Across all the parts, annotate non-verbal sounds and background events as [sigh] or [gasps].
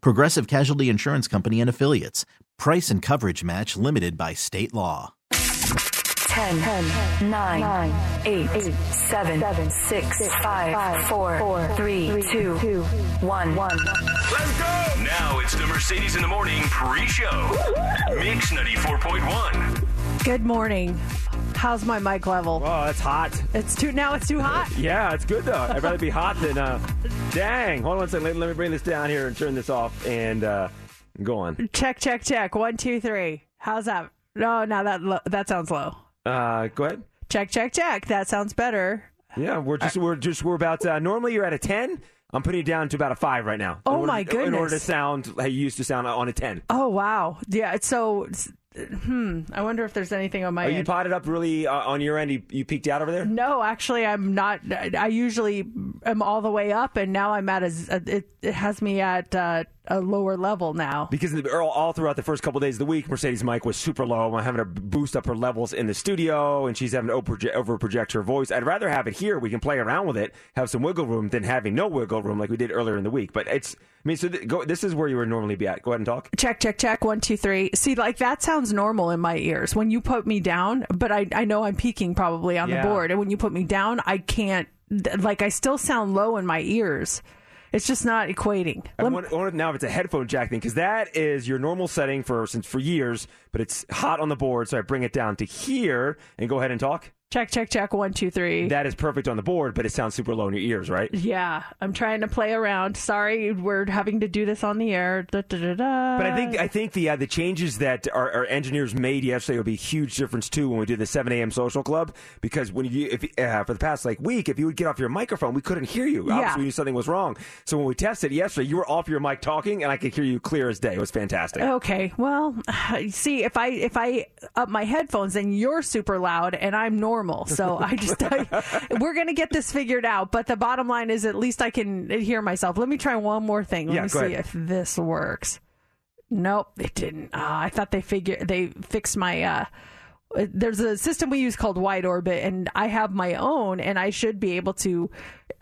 Progressive Casualty Insurance Company and Affiliates. Price and coverage match limited by state law. 10, 10 9, 9 8, 8 7, 7 6, 5 4, 4 3 2 1 1 Let's go! Now it's the Mercedes in the Morning pre-show. Mix 94.1. Good morning. How's my mic level? Oh, it's hot. It's too now. It's too hot. [laughs] Yeah, it's good though. I'd rather be hot than uh. Dang. Hold on one second. Let, let me bring this down here and turn this off and uh, go on. Check, check, check. One, two, three. How's that? No, no, that lo- that sounds low. Uh, go ahead. Check, check, check. That sounds better. Yeah, we're just we're just we're about uh, normally you're at a ten. I'm putting it down to about a five right now. Oh, order, my goodness! In order to sound how you used to sound on a ten. Oh wow. Yeah. It's so. Hmm. I wonder if there's anything on my Are you potted up really uh, on your end? You, you peaked out over there. no, actually, I'm not. I usually am all the way up, and now I'm at a. It, it has me at uh, a lower level now. Because in the- all, all throughout the first couple of days of the week, Mercedes' mic was super low. I'm having to boost up her levels in the studio, and she's having to over project her voice. I'd rather have it here. We can play around with it, have some wiggle room, than having no wiggle room like we did earlier in the week. But it's, I mean, so th- go, this is where you would normally be at. Go ahead and talk. check check check one two three see like that sounds normal in my ears when you put me down but i i know i'm peaking probably on Yeah. the board and when you put me down i can't like i still sound low in my ears it's just not equating I wonder, I now if it's a headphone jack thing because that is your normal setting for since for years, but it's hot on the board, so I bring it down to here and go ahead and talk. Check check check one two three That is perfect on the board, but it sounds super low in your ears, right? yeah i'm trying to play around sorry we're having to do this on the air da, da, da. But I think I think the uh, the changes that our, our engineers made yesterday will be a huge difference too when we do the 7 a.m. social club because when you if uh, for the past like week if you would get off your microphone we couldn't hear you obviously Yeah. we knew something was wrong so when we tested yesterday you were off your mic talking and I could hear you clear as day it was fantastic. Okay, well, [sighs] see if I if I up my headphones, then you're super loud and I'm normal. So I just I, [laughs] we're gonna get this figured out. But the bottom line is, at least I can hear myself. Let me try one more thing. Let Yeah, me see ahead. if this works. Nope, it didn't. Ah, I thought they figured they fixed my. uh there's a system we use called WideOrbit and i have my own and i should be able to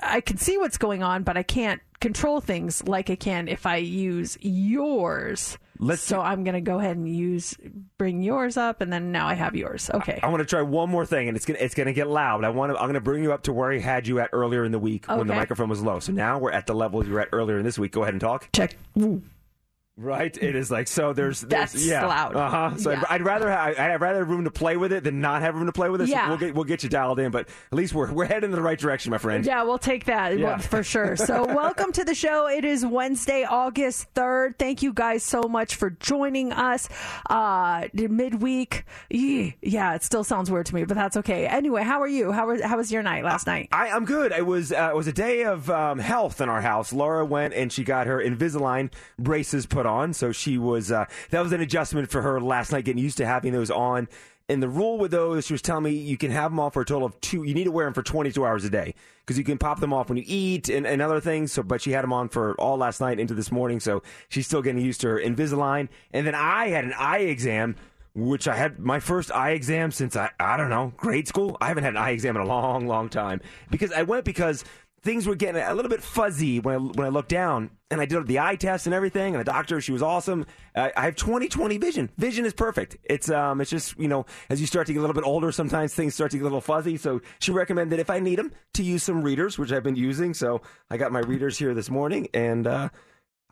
i can see what's going on but i can't control things like i can if i use yours Let's- so i'm going to go ahead and use bring yours up and then now i have yours okay I want to try one more thing, and it's gonna it's gonna get loud. I want to I'm gonna bring you up to where I had you at earlier in the week when the microphone was low. So now we're at the level you were at earlier in this week. Go ahead and talk. check Ooh. Right, it is like so. There's, there's That's yeah, loud. Uh huh. So Yeah. I'd, I'd rather have, I'd rather have room to play with it than not have room to play with it. So Yeah. we'll get we'll get you dialed in, but at least we're we're heading in the right direction, my friend. Yeah, we'll take that Yeah. for sure. So, [laughs] welcome to the show. It is Wednesday, August 3rd. Thank you guys so much for joining us. Uh, midweek. Yeah, it still sounds weird to me, but that's okay. Anyway, how are you? How was, how was your night last night? I, I'm good. It was uh, it was a day of um, health in our house. Laura went and she got her Invisalign braces put on, so she was uh, that was an adjustment for her last night, getting used to having those on. And the rule with those, she was telling me you can have them on for a total of two. You need to wear them for 22 hours a day because you can pop them off when you eat and, and other things. So, but she had them on for all last night into this morning, so she's still getting used to her Invisalign. And then I had an eye exam which I had my first eye exam since I, I don't know, grade school. I haven't had an eye exam in a long, long time because I went because things were getting a little bit fuzzy when I, when I looked down and I did the eye test and everything. And the doctor, she was awesome. I, I have 20 20 vision. Vision is perfect. It's, um, it's just, you know, as you start to get a little bit older, sometimes things start to get a little fuzzy. So she recommended if I need them to use some readers, which I've been using. So I got my readers here this morning and, uh,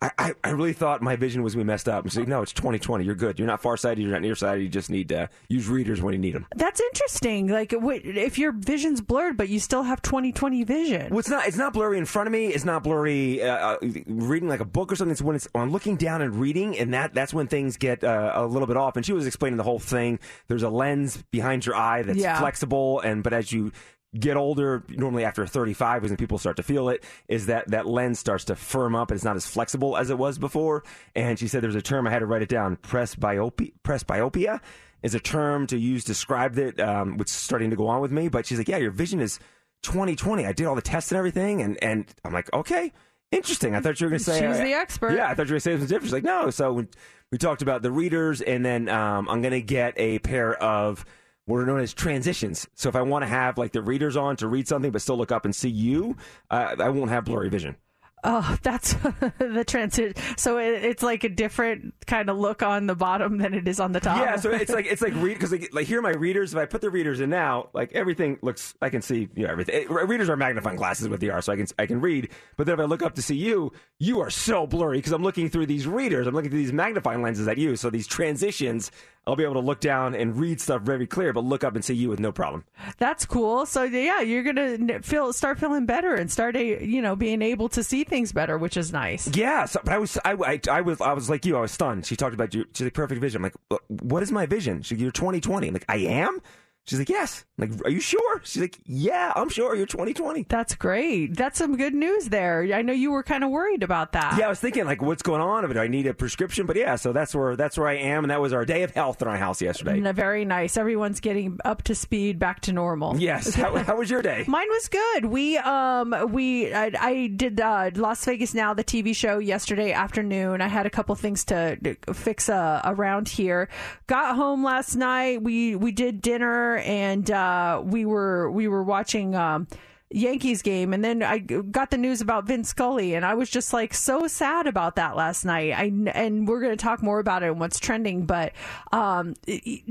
I, I, I really thought my vision was we messed up. And like, no, it's 2020. You're good. You're not farsighted. You're not nearsighted. You just need to use readers when you need them. That's interesting. Like, if your vision's blurred, but you still have 20/20 vision. Well, it's not. It's not blurry in front of me. It's not blurry uh, uh, reading like a book or something. It's when it's I'm looking down and reading, and that that's when things get uh, a little bit off. And she was explaining the whole thing. There's a lens behind your eye that's Yeah. flexible, and but as you get older, normally after 35 is when people start to feel it, is that that lens starts to firm up and it's not as flexible as it was before. And she said there's a term, I had to write it down, presbyopia, presbyopia is a term to use to describe it, um, which is starting to go on with me. But she's like, yeah, your vision is 2020. I did all the tests and everything. And, and I'm like, okay, interesting. I thought you were going to say, She's the expert. Yeah, I thought you were going to say something different. She's like, no. So we, we talked about the readers, and then um, I'm going to get a pair of what are known as transitions. So if I want to have like the readers on to read something but still look up and see you, uh, I won't have blurry vision. Oh, that's [laughs] the transition. So it, it's like a different kind of look on the bottom than it is on the top. Yeah, so it's like [laughs] it's like read because like, like here are my readers. If I put the readers in now, like everything looks, I can see you know everything. It- readers are magnifying glasses what they are, so I can I can read. But then if I look up to see you, you are so blurry because I'm looking through these readers. I'm looking through these magnifying lenses at you. So these transitions, I'll be able to look down and read stuff very clear, but look up and see you with no problem. That's cool. So yeah, you're gonna feel start feeling better and start a, you know being able to see things better, which is nice. Yeah, so, but I was, I, I, I was, I was like you. I was stunned. She talked about you. She's like perfect vision. I'm like, "What- is my vision? Like, you're 2020. I'm like, I am. She's like, yes. I'm like, are you sure? She's like, yeah, I'm sure. You're 2020. That's great. That's some good news there. I know you were kind of worried about that. Yeah, I was thinking like, what's going on? Do I need a prescription? But yeah, so that's where that's where I am, and that was our day of health in our house yesterday. N- Very nice. Everyone's getting up to speed, back to normal. Yes. [laughs] How, how was your day? Mine was good. We um we I, I did uh, Las Vegas Now the TV show yesterday afternoon. I had a couple things to to fix uh, around here. Got home last night. We we did dinner and uh, we were we were watching. Um, Yankees game, and then I got the news about Vin Scully, and I was just like so sad about that last night. I and we're going to talk more about it and what's trending, but um,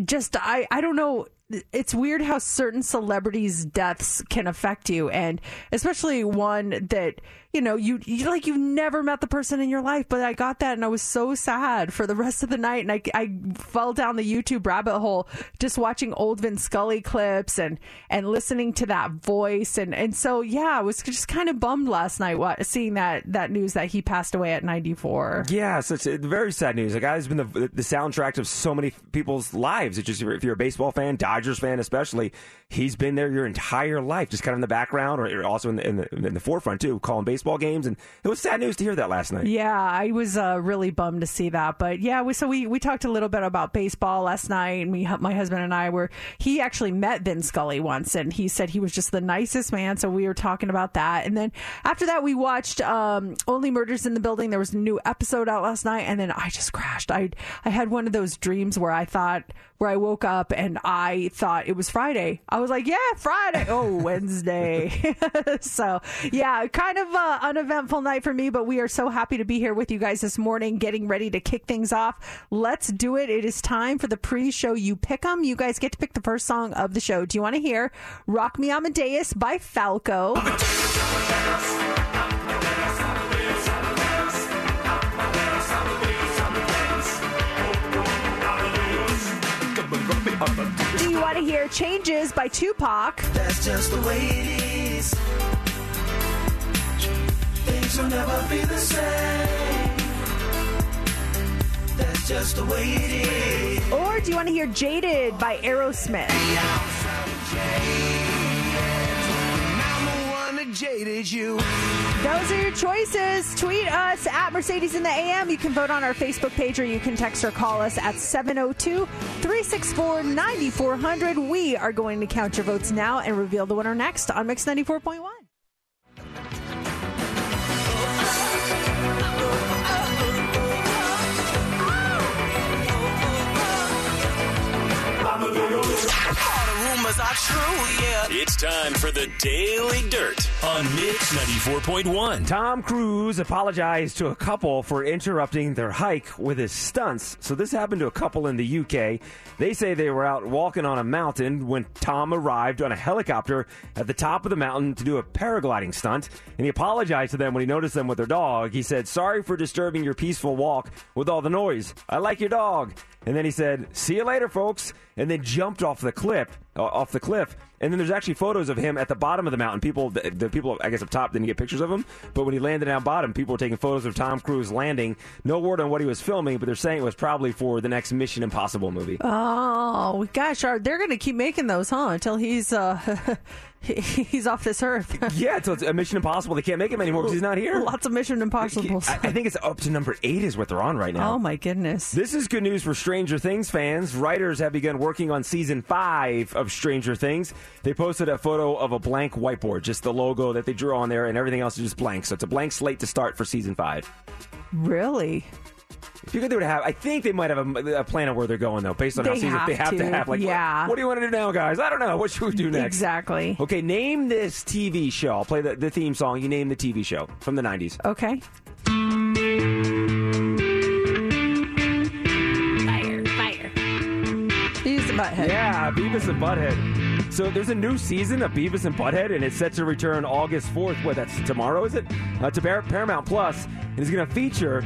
just I I don't know it's weird how certain celebrities' deaths can affect you, and especially one that you know you, you like you've never met the person in your life. But I got that, and I was so sad for the rest of the night, and I, I fell down the YouTube rabbit hole just watching old Vin Scully clips and and listening to that voice, and and so yeah, I was just kind of bummed last night seeing that that news that he passed away at ninety four. Yeah, so it's very sad news. The guy's been the, the soundtrack of so many people's lives. It's just if you're a baseball fan, Dodgers fan especially, he's been there your entire life, just kind of in the background or also in the, in the, in the forefront too, calling baseball games. And it was sad news to hear that last night. Yeah, I was uh, really bummed to see that, but yeah, we, so we we talked a little bit about baseball last night, and we my husband and I were he actually met Vin Scully once, and he said he was just the nicest man. So we were talking about that, and then after that we watched um, Only Murders in the Building. There was a new episode out last night, and then I just crashed. I I had one of those dreams where I thought where I woke up and I thought it was Friday. I was like, yeah, Friday. Oh, [laughs] Wednesday. [laughs] so, yeah, kind of uh, uneventful night for me, but we are so happy to be here with you guys this morning, getting ready to kick things off. Let's do it. It is time for the pre show. You pick them. You guys get to pick the first song of the show. Do you want to hear Rock Me Amadeus by Falco? Do you want to hear Changes by Tupac? That's just the way it is. Will never be the same. That's just the way it is. Or do you want to hear Jaded by Aerosmith? I'm the one that jaded you. Those are your choices. Tweet us at Mercedes in the AM. You can vote on our Facebook page or you can text or call us at 702 364 9400. We are going to count your votes now and reveal the winner next on Mix 94.1. All the rumors are true, yeah. It's time for the Daily Dirt on Mix 94.1. Tom Cruise apologized to a couple for interrupting their hike with his stunts. So this happened to a couple in the UK. They say they were out walking on a mountain when Tom arrived on a helicopter at the top of the mountain to do a paragliding stunt. And he apologized to them when he noticed them with their dog. He said, Sorry for disturbing your peaceful walk with all the noise. I like your dog. And then he said, "See you later, folks," and then jumped off the cliff. Off the cliff. And then there's actually photos of him at the bottom of the mountain. People, the, the people, I guess up top didn't get pictures of him, but when he landed down bottom, people were taking photos of Tom Cruise landing. No word on what he was filming, but they're saying it was probably for the next Mission Impossible movie. Oh gosh, are they're going to keep making those, huh? Until he's uh [laughs] [laughs] he's off this earth. [laughs] yeah, so it's a Mission Impossible. They can't make him anymore because he's not here. Lots of Mission Impossibles. [laughs] I, I think it's up to number eight is what they're on right now. oh my goodness. This is good news for Stranger Things fans. Writers have begun working on season five of Stranger Things. They posted a photo of a blank whiteboard, just the logo that they drew on there, and everything else is just blank. So it's a blank slate to start for season five. Really? If you could, they would have. I think they might have a, a plan of where they're going, though, based on how They season have they have to, to, have. Like, yeah. what, what do you want to do now, guys? I don't know. What should we do next? Exactly. Okay, name this TV show. I'll play the, the theme song. You name the TV show from the '90s. Okay. Fire, fire. Beavis and Butthead. Yeah, Beavis and Butthead. So there's a new season of Beavis and Butthead, and it's set to return August 4th. What, that's tomorrow, is it? Uh, to Par- Paramount Plus, and it's going to feature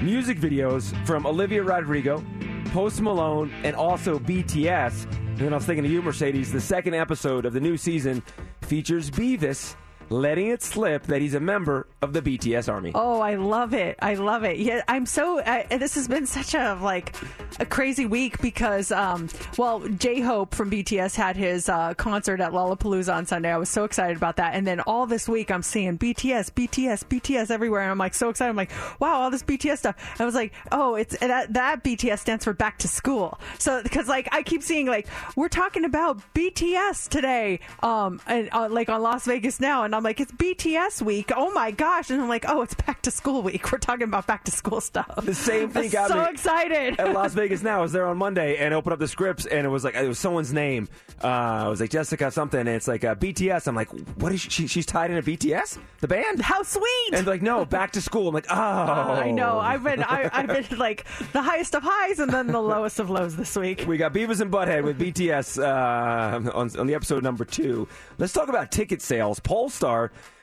music videos from Olivia Rodrigo, Post Malone, and also BTS. And then I was thinking of you, Mercedes. The second episode of the new season features Beavis letting it slip that he's a member of the BTS army. Oh, I love it. I love it. Yeah, I'm so. I, this has been such a like a crazy week because, um, well, J Hope from BTS had his uh, concert at Lollapalooza on Sunday. I was so excited about that, and then all this week I'm seeing BTS, BTS, BTS everywhere, and I'm like so excited. I'm like, wow, all this BTS stuff. I was like, oh, it's that that BTS stands for back to school. So because like I keep seeing like we're talking about BTS today, um, and uh, like on Las Vegas now, and I'm like, it's BTS week. Oh my gosh! And I'm like, oh, it's back to school week. We're talking about back to school stuff. The same thing I'm got so me excited. at Las Vegas now. I was there on Monday and opened up the scripts and it was like it was someone's name. Uh, I was like Jessica something and it's like uh, BTS. I'm like, what is she? she? She's tied into BTS, the band. How sweet! And like, no, back to school. I'm like, oh, I know. I've been I, I've been [laughs] like the highest of highs and then the lowest of lows this week. We got Beavis and Butthead with BTS uh, on, on the episode number two. Let's talk about ticket sales. Polestar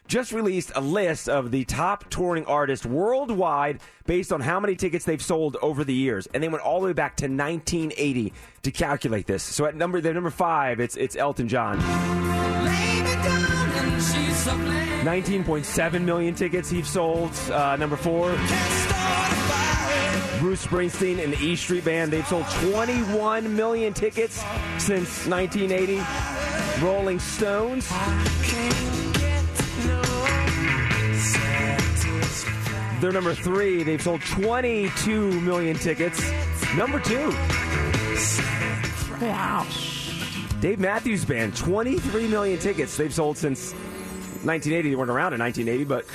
just released a list of the top touring artists worldwide based on how many tickets they've sold over the years, and they went all the way back to 1980 to calculate this. So at number the number five, it's it's Elton John. 19.7 million tickets he's sold. Uh, number four, Bruce Springsteen and the E Street Band. They've sold 21 million tickets since 1980. Rolling Stones. They're number three. They've sold 22 million tickets. Number two, Wow. Dave Matthews Band. 23 million tickets they've sold since 1980. They weren't around in 1980, but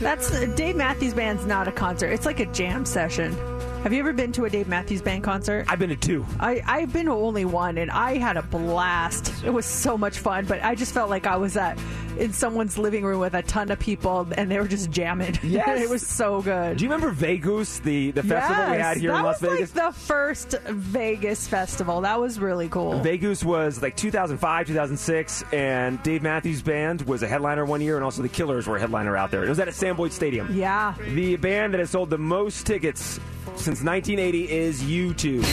That's uh, Dave Matthews Band's not a concert. It's like a jam session. Have you ever been to a Dave Matthews Band concert? I've been to two. I, I've been to only one and I had a blast. It was so much fun, but I just felt like I was at in someone's living room with a ton of people and they were just jamming. [laughs] Yes. it was so good. Do you remember Vegoose, the, the festival we had here that in Las was Vegas? like the first Vegas festival. That was really cool. Vegoose was like 2005, 2006, and Dave Matthews Band was a headliner one year, and also the Killers were a headliner out there. It was at Sam Boyd Stadium. yeah. The band that has sold the most tickets since 1980 is U2.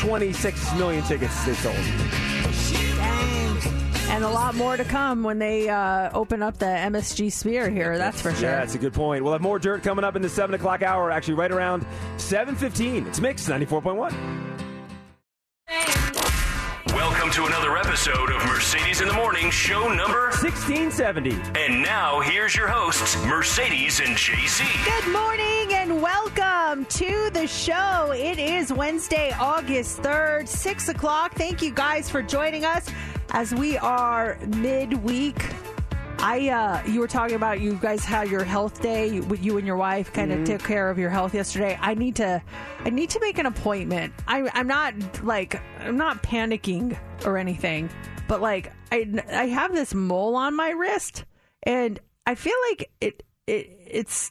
26 million tickets they sold. And a lot more to come when they uh, open up the MSG Sphere here. That's for sure. Yeah, that's a good point. We'll have more dirt coming up in the 7 o'clock hour, actually right around 7.15. It's Mix 94.1. Welcome to another episode of Mercedes in the Morning, show number. 1670. And now here's your hosts, Mercedes and JC. Good morning and welcome to the show. It is Wednesday, August 3rd, 6 o'clock. Thank you guys for joining us as we are midweek. I, uh, you were talking about you guys had your health day. You, you and your wife kind of took care of your health yesterday. I need to, I need to make an appointment. I, I'm not like, I'm not panicking or anything, but like, I I have this mole on my wrist, and I feel like it it it's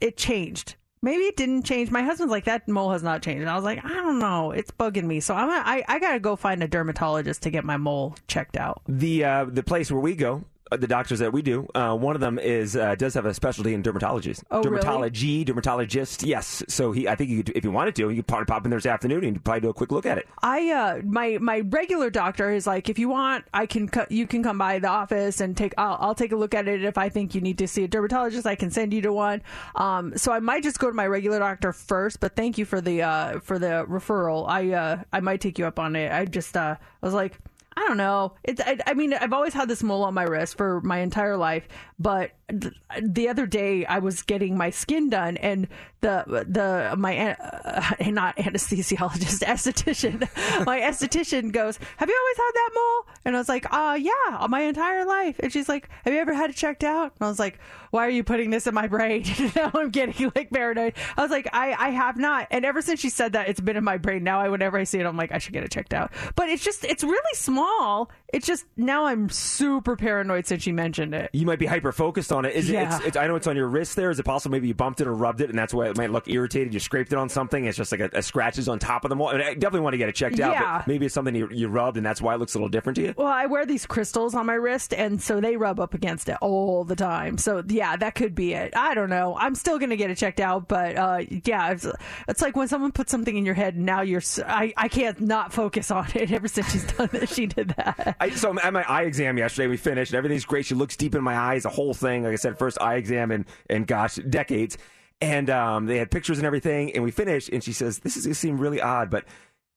it changed. Maybe it didn't change. My husband's like that mole has not changed, and I was like, I don't know, it's bugging me. So I'm gonna, I I gotta go find a dermatologist to get my mole checked out. The uh, the place where we go, the doctors that we do, uh, one of them is uh, does have a specialty in dermatology. Oh, really? dermatology, dermatologist. Yes. So he, I think you could, if you wanted to, you could probably pop in there this afternoon and probably do a quick look at it. I uh my my regular doctor is like if you want I can co- you can come by the office and take I'll, I'll take a look at it if I think you need to see a dermatologist I can send you to one um so I might just go to my regular doctor first but thank you for the uh for the referral I uh I might take you up on it I just uh I was like I don't know. It's. I, I mean, I've always had this mole on my wrist for my entire life, but the other day I was getting my skin done, and the the my uh, not anesthesiologist, [laughs] esthetician, [laughs] my esthetician goes, "Have you always had that mole?" And I was like, "Uh, yeah, my entire life." And she's like, "Have you ever had it checked out?" And I was like, "Why are you putting this in my brain?" [laughs] now I'm getting like paranoid. I was like, "I I have not," and ever since she said that, it's been in my brain. Now I whenever I see it, I'm like, I should get it checked out. But it's just it's really small. It's just now I'm super paranoid since she mentioned it. You might be hyper focused on it. Is Yeah. it? It's, it's, I know it's on your wrist. There is it possible maybe you bumped it or rubbed it, and that's why it might look irritated. You scraped it on something. It's just like a, a scratches on top of the mole. I, mean, I definitely want to get it checked out. Yeah. But maybe it's something you, you rubbed, and that's why it looks a little different to you. Well, I wear these crystals on my wrist, and so they rub up against it all the time. So yeah, that could be it. I don't know. I'm still gonna get it checked out, but uh, yeah, it's, it's like when someone puts something in your head, and now you're. I I can't not focus on it. [laughs] Ever since she's done this, she did that. I, so at my eye exam yesterday, we finished. Everything's great. She looks deep in my eyes, the whole thing. Like I said, first eye exam in, in gosh, decades. And um, they had pictures and everything. And we finished, and she says, "This is going to seem really odd, but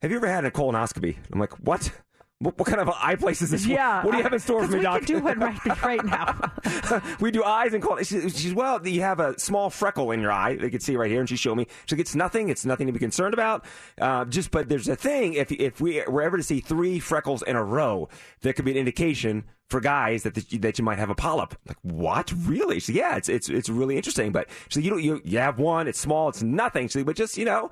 have you ever had a colonoscopy?" I'm like, "What? What, what kind of eye place is this? Yeah. What do you have in store for me, we doc?" could do one right [laughs] right now. [laughs] we do eyes and call. She, she's well. You have a small freckle in your eye. They can see right here, and she showed me. She's like, it's nothing. It's nothing to be concerned about. Uh, just, but there's a thing. If if we were ever to see three freckles in a row, that could be an indication for guys that the, that you might have a polyp. I'm like what? Really? She, yeah, it's it's it's really interesting. But she, you don't you you have one. It's small. It's nothing. She, but just you know.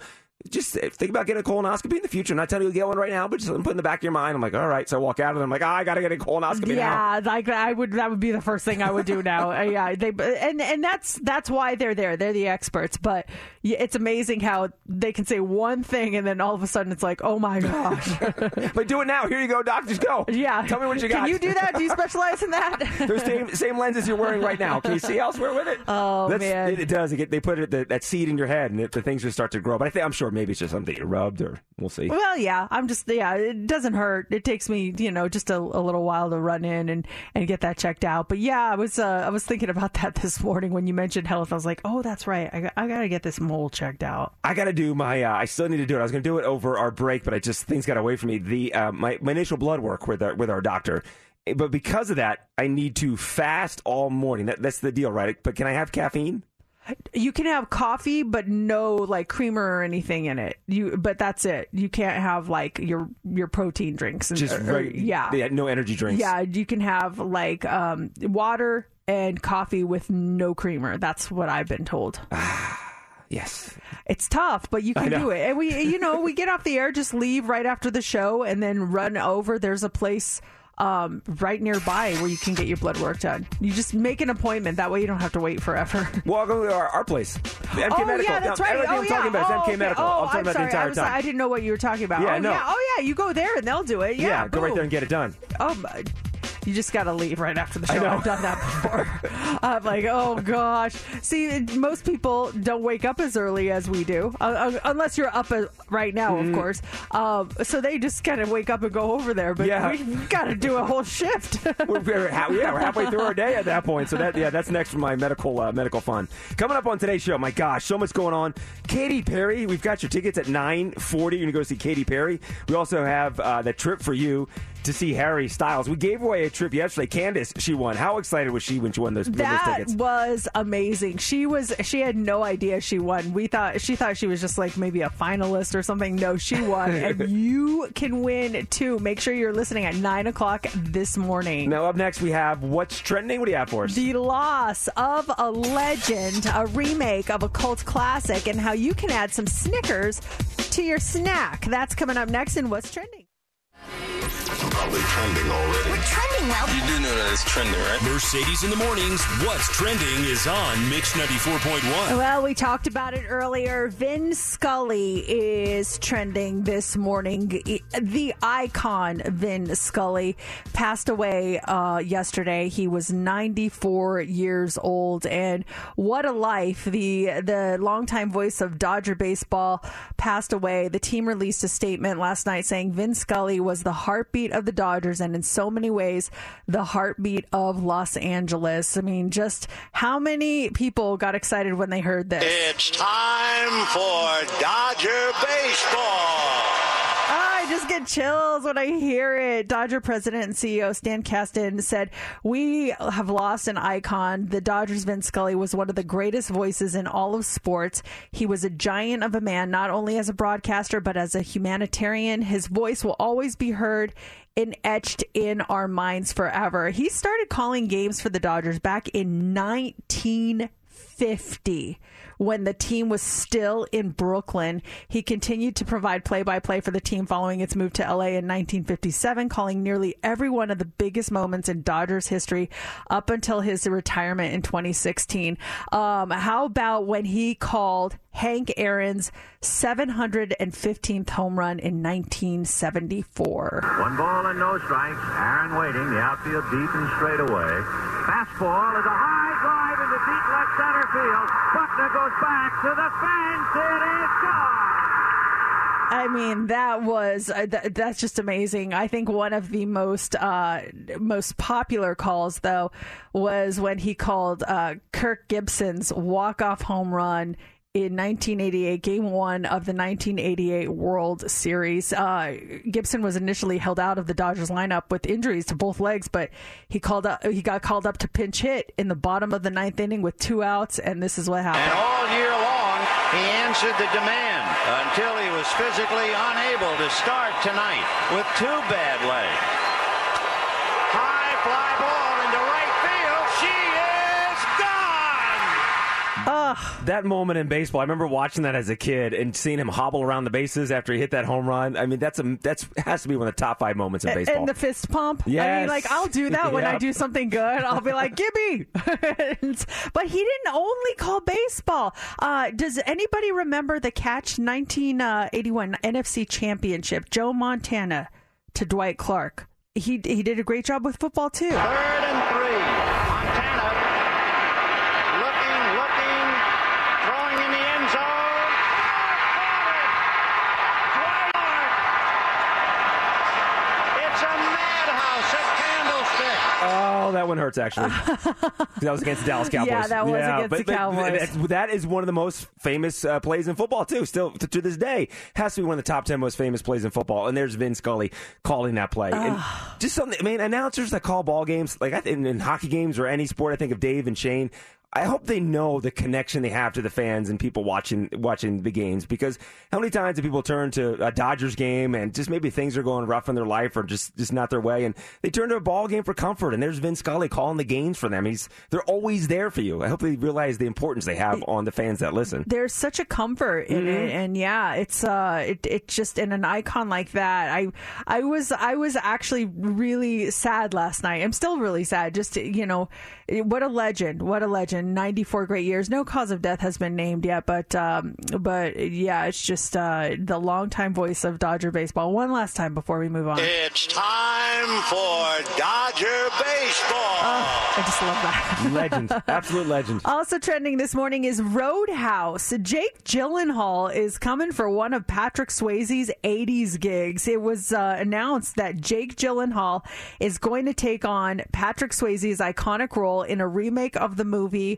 Just think about getting a colonoscopy in the future. I'm not telling you to get one right now, but just put it in the back of your mind. I'm like, all right. So I walk out of and I'm like, oh, I got to get a colonoscopy now. Yeah, like I would. That would be the first thing I would do now. [laughs] Yeah, they and and that's that's why they're there. They're the experts. But it's amazing how they can say one thing and then all of a sudden it's like, oh my gosh. [laughs] But do it now. Here you go, doc. Just go. yeah. Tell me what you got. Can you do that? Do you specialize in that? [laughs] Those same same lenses you're wearing right now. Can you see elsewhere with it? [laughs] Oh, That's- man. It, it does. It get, they put it the, that seed in your head, and it, the things just start to grow. But I think I'm sure maybe it's just something you rubbed, or we'll see. Well, yeah, I'm just yeah. It doesn't hurt. It takes me, you know, just a, a little while to run in and, and get that checked out. But yeah, I was uh, I was thinking about that this morning when you mentioned health. I was like, oh, that's right. I got, I got to get this mole checked out. I got to do my. Uh, I still need to do it. I was going to do it over our break, but I just things got away from me. The uh, my my initial blood work with our with our doctor. But because of that, I need to fast all morning. That, that's the deal, right? But can I have caffeine? You can have coffee, but no like creamer or anything in it. You, but that's it. You can't have like your your protein drinks. And, Just or- right, yeah, no energy drinks. yeah. You can have like um, water and coffee with no creamer. That's what I've been told. [sighs] [sighs] Yes. It's tough, but you can do it. And we, [laughs] you know, we get off the air, just leave right after the show, and then run over. There's a place um, right nearby where you can get your blood work done. You just make an appointment. That way, you don't have to wait forever. [laughs] Well, I'll go to our, our place. MK oh Medical. yeah, that's right. Everything oh I'm yeah. talking about oh, MK okay. Medical. Oh, I'm talking I'm about sorry. the entire I'm time. sorry. I didn't know what you were talking about. Yeah, oh no. yeah. Oh yeah. You go there and they'll do it. Yeah. yeah, go right there and get it done. Oh, my- you just got to leave right after the I show. know. I've done that before. [laughs] I'm like, oh gosh. See, most people don't wake up as early as we do, uh, uh, unless you're up uh, right now, Mm-hmm. of course. Um, so they just kind of wake up and go over there. But Yeah. we got to do a whole shift. [laughs] we're, we're, ha- yeah, we're halfway through our day at that point. So that yeah, that's next for my medical uh, medical fun. Coming up on today's show, my gosh, so much going on. Katy Perry, we've got your tickets at nine forty. You're gonna go see Katy Perry. We also have uh, the trip for you to see Harry Styles. We gave away a trip yesterday. Candace, she won. How excited was she when she won those, those That tickets? was amazing. She was she had no idea she won. We thought she thought she was just like maybe a finalist or something. No, she won, [laughs] and you can win too. Make sure you're listening at nine o'clock this morning. Now up next we have what's trending. What do you have for us? The loss of a legend, a remake of a cult classic, and how you can add some Snickers to your snack. That's coming up next in What's Trending. Probably trending already. We're trending well. You do know that it's trending, right? Mercedes in the mornings. What's trending is on Mix 94.1. Well, we talked about it earlier. Vin Scully is trending this morning. The icon Vin Scully passed away uh, yesterday. He was 94 years old, and what a life! The the longtime voice of Dodger baseball passed away. The team released a statement last night saying Vin Scully was the heartbeat of the Dodgers, and in so many ways, the heartbeat of Los Angeles. I mean, just how many people got excited when they heard this? It's time for Dodger baseball. I just get chills when I hear it. Dodger president and CEO Stan Kasten said, We have lost an icon. The Dodgers' Vin Scully was one of the greatest voices in all of sports. He was a giant of a man, not only as a broadcaster, but as a humanitarian. His voice will always be heard and etched in our minds forever. He started calling games for the Dodgers back in 1950 when the team was still in Brooklyn. He continued to provide play by play for the team following its move to LA in 1957, calling nearly every one of the biggest moments in Dodgers history up until his retirement in 2016. Um, how about when he called Hank Aaron's 715th home run in 1974? One ball and no strikes. Aaron waiting. The outfield deep and straight away. Fastball is a high drive into deep left center Buckner goes back to the fence. It is gone. I mean, that was uh, th- that's just amazing. I think one of the most uh, most popular calls, though, was when he called uh, Kirk Gibson's walk off home run in 1988, Game One of the 1988 World Series. Uh, Gibson was initially held out of the Dodgers lineup with injuries to both legs, but he called up. He got called up to pinch hit in the bottom of the ninth inning with two outs, and this is what happened. And all year long, he answered the demand until he was physically unable to start tonight with two bad legs. High fly ball into right field. She is gone. [sighs] That moment in baseball, I remember watching that as a kid and seeing him hobble around the bases after he hit that home run. I mean, that's a that's has to be one of the top five moments in baseball. And the fist pump. I mean, like I'll do that when I [laughs] do something good. I'll be like, "Gibby," [laughs] but he didn't only call baseball. Uh, does anybody remember the catch 1981 NFC Championship? Joe Montana to Dwight Clark. He he did a great job with football too. Third and three. Montana looking, looking, throwing in the end zone. It's a madhouse at Candlestick. Oh, that one hurts actually. [laughs] that was against the Dallas Cowboys. Yeah, that was against the Cowboys. that's- that is one of the most famous uh, plays in football too. Still to, to this day, has to be one of the top ten most famous plays in football. And there's Vin Scully calling that play. And just something. I mean, announcers that call ball games, like I think in, in hockey games or any sport, I think of Dave and Shane. I hope they know the connection they have to the fans and people watching watching the games because how many times do people turn to a Dodgers game and just maybe things are going rough in their life or just just not their way and they turn to a ball game for comfort and there's Vin Scully calling the games for them. He's they're always there for you. I hope they realize the importance they have on the fans that listen. there's such a comfort in it Mhm. and yeah it's uh it, it just in an icon like that i i was i was actually really sad last night i'm still really sad just you know what a legend what a legend 94 great years no cause of death has been named yet but um but yeah it's just uh the longtime voice of dodger baseball one last time before we move on It's time for Dodger baseball. i just love that legend, [laughs] absolute legend. Also trending this morning is Roadhouse. Jake Gyllenhaal is coming for one of Patrick Swayze's 80s gigs. It was uh, announced that Jake Gyllenhaal is going to take on Patrick Swayze's iconic role in a remake of the movie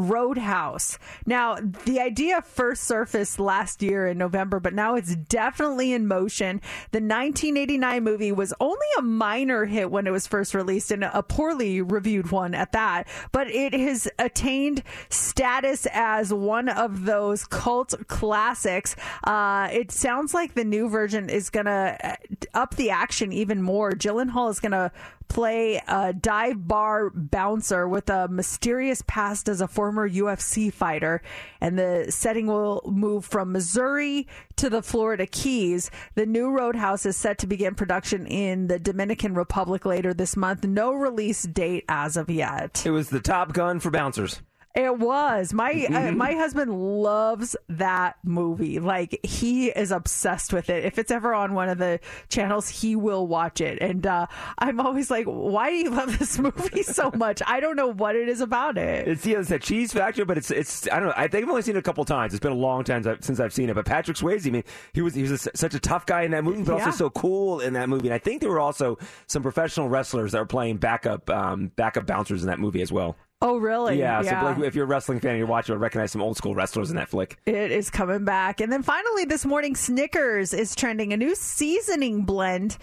Roadhouse. Now, the idea first surfaced last year in November, but now it's definitely in motion. The 1989 movie was only a minor hit when it was first released and a poorly reviewed one at that, but it has attained status as one of those cult classics. Uh, it sounds like the new version is going to up the action even more. Gyllenhaal is going to play a dive bar bouncer with a mysterious past as a former UFC fighter. And the setting will move from Missouri to the Florida Keys. The new Roadhouse is set to begin production in the Dominican Republic later this month. No release date as of yet. It was the Top Gun for bouncers. It was my uh, my husband loves that movie. Like he is obsessed with it. If it's ever on one of the channels, he will watch it. And uh, I'm always like, "Why do you love this movie so [laughs] much?" I don't know what it is about it. It's yeah, it's that cheese factor, but it's it's I don't know. I think I've only seen it a couple times. It's been a long time since I've seen it. But Patrick Swayze, I mean, he was he was a, such a tough guy in that movie, but Yeah. also so cool in that movie. And I think there were also some professional wrestlers that were playing backup um, backup bouncers in that movie as well. Oh, really? Yeah, so like, if you're a wrestling fan and you're watching, you'll recognize some old school wrestlers in that flick. It is coming back. And then finally, this morning, Snickers is trending. A new seasoning blend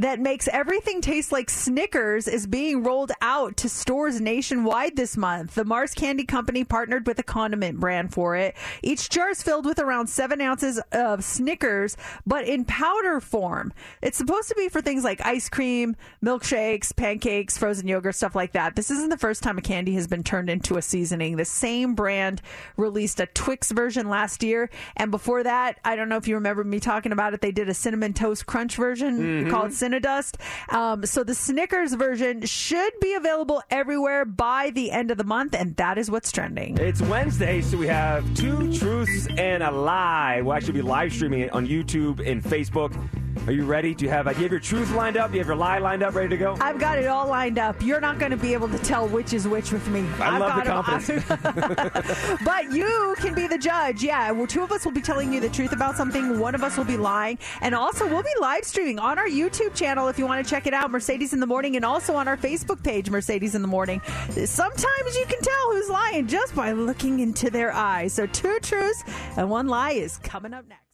that makes everything taste like Snickers is being rolled out to stores nationwide this month. The Mars Candy Company partnered with a condiment brand for it. Each jar is filled with around seven ounces of Snickers, but in powder form. It's supposed to be for things like ice cream, milkshakes, pancakes, frozen yogurt, stuff like that. This isn't the first time a candy has been turned into a seasoning. The same brand released a Twix version last year. And before that, I don't know if you remember me talking about it, they did a cinnamon toast crunch version Mm-hmm. called Cinnadust. Um, so the Snickers version should be available everywhere by the end of the month, and that is what's trending. It's Wednesday, so we have two truths and a lie. We'll actually be live streaming it on YouTube and Facebook. Are you ready? Do you have, uh, do you have your truth lined up? Do you have your lie lined up, ready to go? I've got it all lined up. You're not going to be able to tell which is which with me. I I've love the 'em- [laughs] [laughs] but you can be the judge. Yeah, well, two of us will be telling you the truth about something. One of us will be lying, and also we'll be live streaming on our YouTube channel if you want to check it out, Mercedes in the Morning, and also on our Facebook page, Mercedes in the Morning. Sometimes you can tell who's lying just by looking into their eyes. So two truths and one lie is coming up next.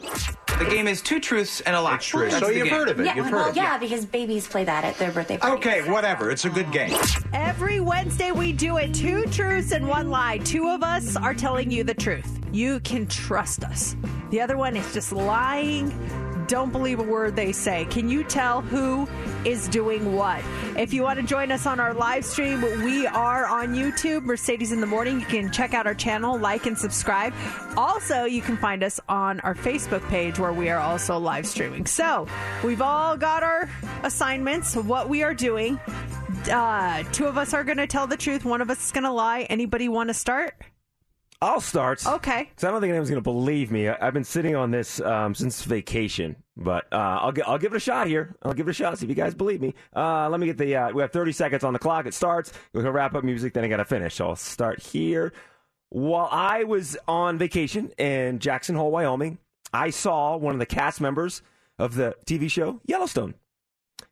The game is two truths and a lie. true. That's So the you've game. heard of it. Yeah, You've well, heard. yeah, because babies play that at their birthday parties. Okay, whatever. It's a good game. Every Wednesday, we do it two truths and one lie. Two of us are telling you the truth. You can trust us. The other one is just lying. Don't believe a word they say. Can you tell who is doing what? If you want to join us on our live stream, we are on YouTube, Mercedes in the Morning. You can check out our channel, like, and subscribe. Also, you can find us on our Facebook page where we are also live streaming. So, we've all got our assignments, what we are doing. Uh, two of us are going to tell the truth. One of us is going to lie. Anybody want to start? I'll start. Okay. Because I don't think anyone's going to believe me. I, I've been sitting on this um, since vacation, but uh, I'll, gi- I'll give it a shot here. I'll give it a shot, see if you guys believe me. Uh, let me get the. Uh, we have 30 seconds on the clock. It starts. We'll wrap up music, then I got to finish. So I'll start here. While I was on vacation in Jackson Hole, Wyoming, I saw one of the cast members of the TV show Yellowstone.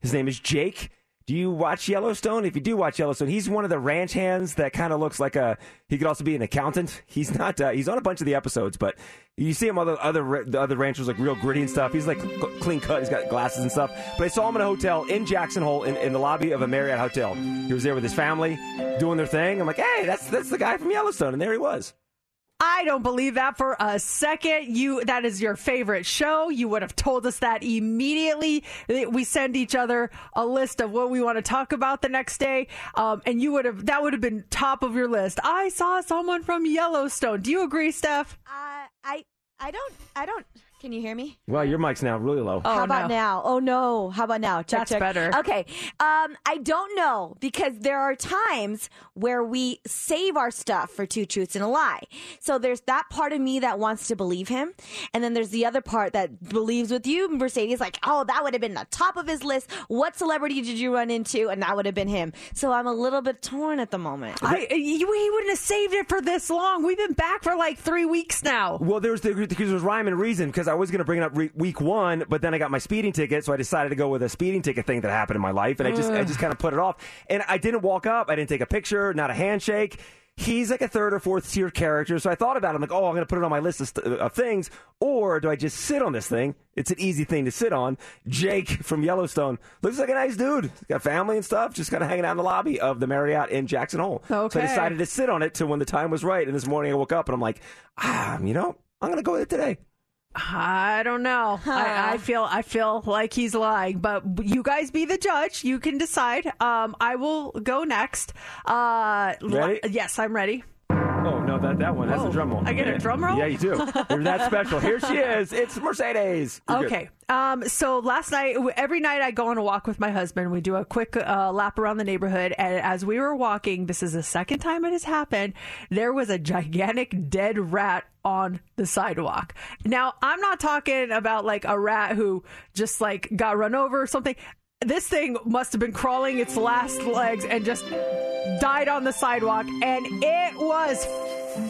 His name is Jake. Do you watch Yellowstone? If you do watch Yellowstone, he's one of the ranch hands that kind of looks like a. He could also be an accountant. [laughs] He's not. Uh, he's on a bunch of the episodes, but you see him other other the other ranchers like real gritty and stuff. He's like clean cut. He's got glasses and stuff. But I saw him in a hotel in Jackson Hole in, in the lobby of a Marriott hotel. He was there with his family doing their thing. I'm like, hey, that's that's the guy from Yellowstone, and there he was. I don't believe that for a second. You that is your favorite show. You would have told us that immediately. We send each other a list of what we want to talk about the next day, um, and you would have that would have been top of your list. I saw someone from Yellowstone. Do you agree, Steph? Uh, I I don't I don't. Can you hear me? Well, your mic's now really low. How about now? Oh no! How about now? Check, That's check. better. Okay. Um, I don't know because there are times where we save our stuff for two truths and a lie. So there's that part of me that wants to believe him, and then there's the other part that believes with you, Mercedes. Like, oh, that would have been the top of his list. What celebrity did you run into? And that would have been him. So I'm a little bit torn at the moment. I, you, we wouldn't have saved it for this long. We've been back for like three weeks now. Well, there was the, because there was rhyme and reason because I was going to bring it up re- week one, but then I got my speeding ticket, so I decided to go with a speeding ticket thing that happened in my life, and I just I just kind of put it off. And I didn't walk up, I didn't take a picture, not a handshake. He's like a third or fourth tier character, so I thought about it. I'm like, oh, I'm going to put it on my list of, st- of things, or do I just sit on this thing? It's an easy thing to sit on. Jake from Yellowstone looks like a nice dude. He's got family and stuff, just kind of hanging out in the lobby of the Marriott in Jackson Hole. So Okay. I decided to sit on it till when the time was right. And this morning I woke up and I'm like, ah, you know, I'm going to go with it today. I don't know. I, I feel I feel like he's lying, but you guys be the judge. You can decide. Um, I will go next. Uh, li- Ready? yes, I'm ready. Oh no, that that one. That's a drum roll. I get a drum roll? Yeah, you do. You're that [laughs] special. Here she is. It's Mercedes. You're. Okay. Um, so last night, every night I go on a walk with my husband. We do a quick uh, lap around the neighborhood. And as we were walking, this is the second time it has happened, there was a gigantic dead rat on the sidewalk. Now, I'm not talking about like a rat who just like got run over or something. This thing must have been crawling its last legs and just died on the sidewalk. And it was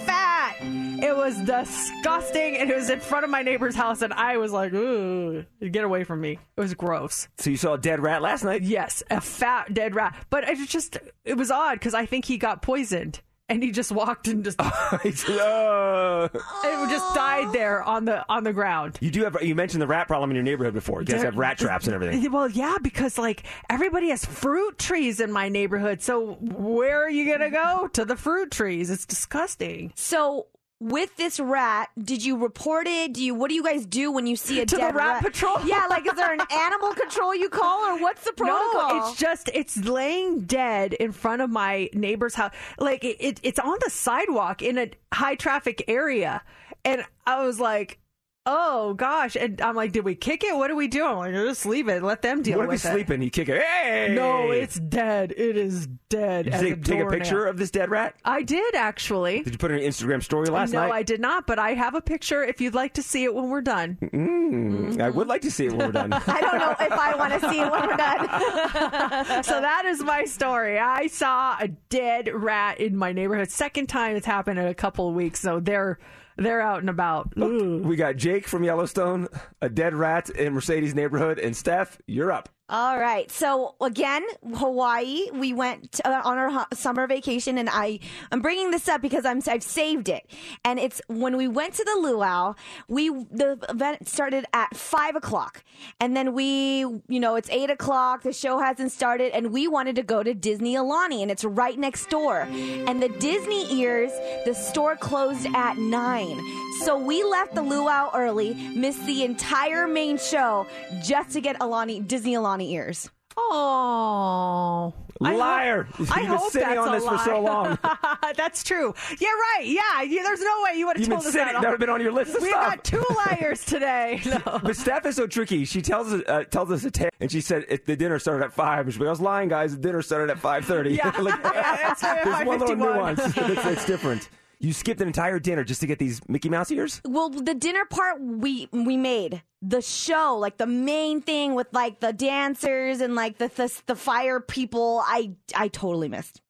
fat. It was disgusting. And it was in front of my neighbor's house. And I was like, ooh, get away from me. It was gross. So you saw a dead rat last night? Yes, a fat dead rat. But it just, it was odd because I think he got poisoned. And he just walked and just, [laughs] Uh, it just died there on the on the ground. you do have. You mentioned the rat problem in your neighborhood before. You guys There- have rat traps and everything. Well, yeah, because like everybody has fruit trees in my neighborhood. So where are you gonna go to the fruit trees? It's disgusting. So with this rat, did you report it? Do you what do you guys do when you see a [laughs] To the dead rat patrol? Yeah, like is there an [laughs] animal control you call or what's the protocol? No, it's just it's laying dead in front of my neighbor's house. Like it, it, it's on the sidewalk in a high traffic area, and I was like. Oh gosh! And I'm like, did we kick it? What do we do? I'm like, just leave it. Let them deal it. What if with he's it. sleeping? You kick it. Hey! No, it's dead. It is dead. Did you take, take a doornail. picture of this dead rat? I did actually. Did you put it in an Instagram story last no, night? No, I did not, but I have a picture if you'd like to see it when we're done. Mm, I would like to see it when we're done. [laughs] I don't know if I want to see it when we're done. [laughs] so that is my story. I saw a dead rat in my neighborhood. Second time it's happened in a couple of weeks, so they're they're out and about. Ooh. we got Jake from Yellowstone, a dead rat in Mercedes neighborhood, and Steph, you're up. All right. So again, Hawaii. We went uh, on our hu- summer vacation, and I I'm bringing this up because I'm I've saved it. And it's when we went to the luau. We the event started at five o'clock, and then we you know it's eight o'clock. The show hasn't started, and we wanted to go to Disney Aulani, and it's right next door. And the Disney ears, the store closed at nine. So we left the luau early, missed the entire main show just to get Aulani Disney Aulani ears. Oh, Liar! I You've been hope sitting on a this for so lie. long. [laughs] that's true. Yeah, right. Yeah, yeah, there's no way you would have You've been told us sitting. that. That would have been on your list of we stuff. got two liars today. [laughs] No. But Steph is so tricky. She tells us uh, tells us a tale, and she said if the dinner started at five. And like, "I was lying, guys. The dinner started at five thirty. Yeah. [laughs] like, Yeah, it's there's one little 5:51. nuance. it's different. You skipped an entire dinner just to get these Mickey Mouse ears. Well, the dinner part we we made the show like the main thing with like the dancers and like the the, the fire people. I I totally missed.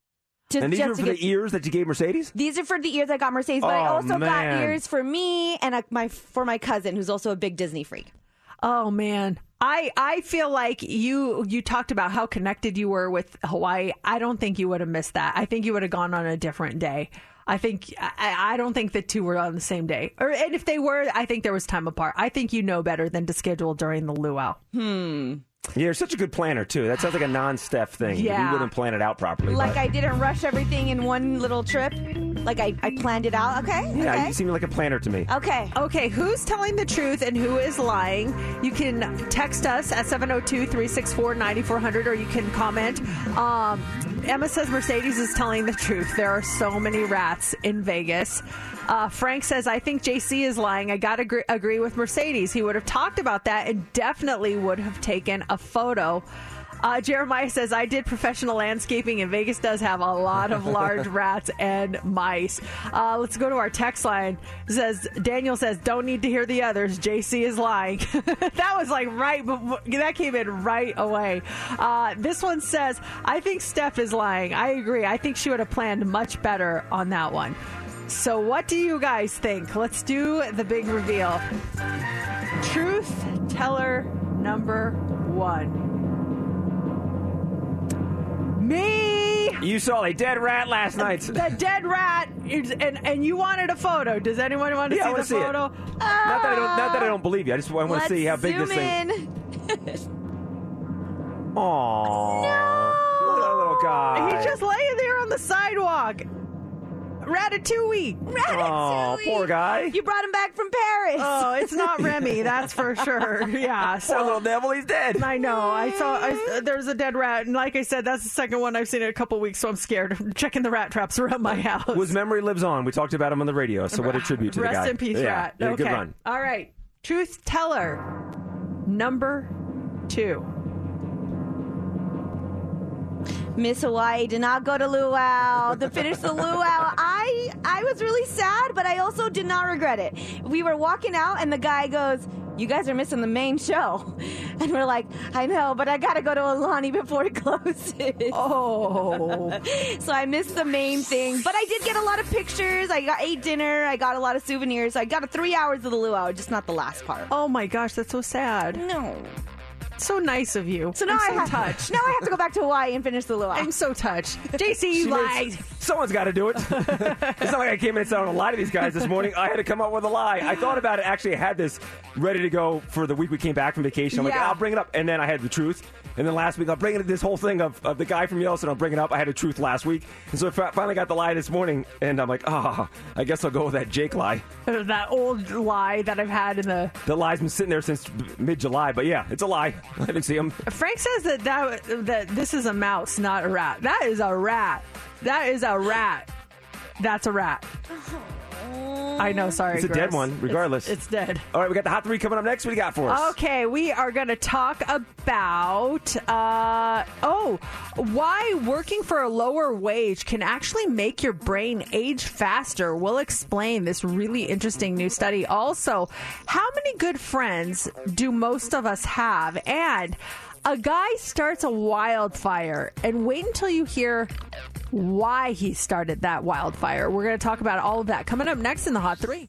Just, and these are for get- the ears that you gave Mercedes. These are for the ears I got Mercedes, but I Oh, also man. got ears for me and uh my for my cousin who's also a big Disney freak. Oh man. I I feel like you you talked about how connected you were with Hawaii. I don't think you would have missed that. I think you would have gone on a different day. I think I, I don't think the two were on the same day. Or and if they were, I think there was time apart. I think you know better than to schedule during the luau. Hmm. Yeah, you're such a good planner too. That sounds like a non-Steph thing. Yeah. we wouldn't plan it out properly. Like but- I didn't rush everything in one little trip. Like I, I planned it out. Okay. yeah, okay. you seem like a planner to me. Okay. Okay, who's telling the truth and who is lying? You can text us at 702 364 9400 or you can comment. Um, Emma says Mercedes is telling the truth. There are so many rats in Vegas. Uh, Frank says, I think JC is lying. I got to agree, agree with Mercedes. He would have talked about that and definitely would have taken a photo. Uh, Jeremiah says, I did professional landscaping, and Vegas does have a lot of [laughs] large rats and mice. Uh, let's go to our text line. It says Daniel says, Don't need to hear the others. JC is lying. [laughs] that was like right, before, that came in right away. Uh, this one says, I think Steph is lying. I agree. I think she would have planned much better on that one. So, what do you guys think? Let's do the big reveal. Truth teller number one. Me. You saw a dead rat last night. The dead rat, is, and and you wanted a photo. Does anyone want to Yeah, see wanna the see it. photo? Not that I don't. Not that I ah! don't believe you. I just want to see how big this thing. in. Aww. Look at that little guy. He's just laying there on the sidewalk, Ratatouille. Oh, poor guy. You brought him back from Paris. Oh, it's not [laughs] Remy, that's for sure. Yeah, so Poor little devil, he's dead. I know. I saw I, there's a dead rat, and like I said, that's the second one I've seen in a couple weeks, so I'm scared. I'm checking the rat traps around my house. Whose memory lives on. We talked about him on the radio, so what a ah, tribute to Rest the guy. in peace, yeah. rat. Yeah, okay. good run. All right. Truth teller number two. Miss Hawaii did not go to luau to finish the luau. I I was really sad, but I also did not regret it. We were walking out, and the guy goes, "You guys are missing the main show," [laughs] and we're like, "I know, but I gotta go to Aulani before it [laughs] closes." Oh, [laughs] so I missed the main thing, but I did get a lot of pictures. I got ate dinner. I got a lot of souvenirs. I got a three hours of the luau, just not the last part. oh my gosh, that's so sad. No. So nice of you. So now I'm I so have touched. Now I have to go back to Hawaii and finish the luau. I'm so touched. [laughs] JC, She you made- lied. Someone's got to do it. [laughs] it's not like I came in and said I'm going to lie to these guys this morning. I had to come up with a lie. I thought about it. Actually, I had this ready to go for the week we came back from vacation. I'm like, I'll bring it up. And then I had the truth. And then last week, I'll bring it this whole thing of, of the guy from Yellowstone. I'll bring it up. I had a truth last week. And so I finally got the lie this morning. And I'm like, ah, I guess I'll go with that Jake lie. [laughs] that old lie that I've had in the. The lie's been sitting there since mid July. But yeah, it's a lie. [laughs] I didn't see him. Frank says that, that that this is a mouse, not a rat. That is a rat. That is a rat. That's a rat. [laughs] I know. Sorry, It's a dead one, regardless. It's, it's dead. All right, we got the hot three coming up next. What do you got for us? Okay, we are going to talk about uh, oh, why working for a lower wage can actually make your brain age faster. We'll explain this really interesting new study. Also, how many good friends do most of us have? And a guy starts a wildfire, and wait until you hear why he started that wildfire. We're going to talk about all of that coming up next in the Hot Three.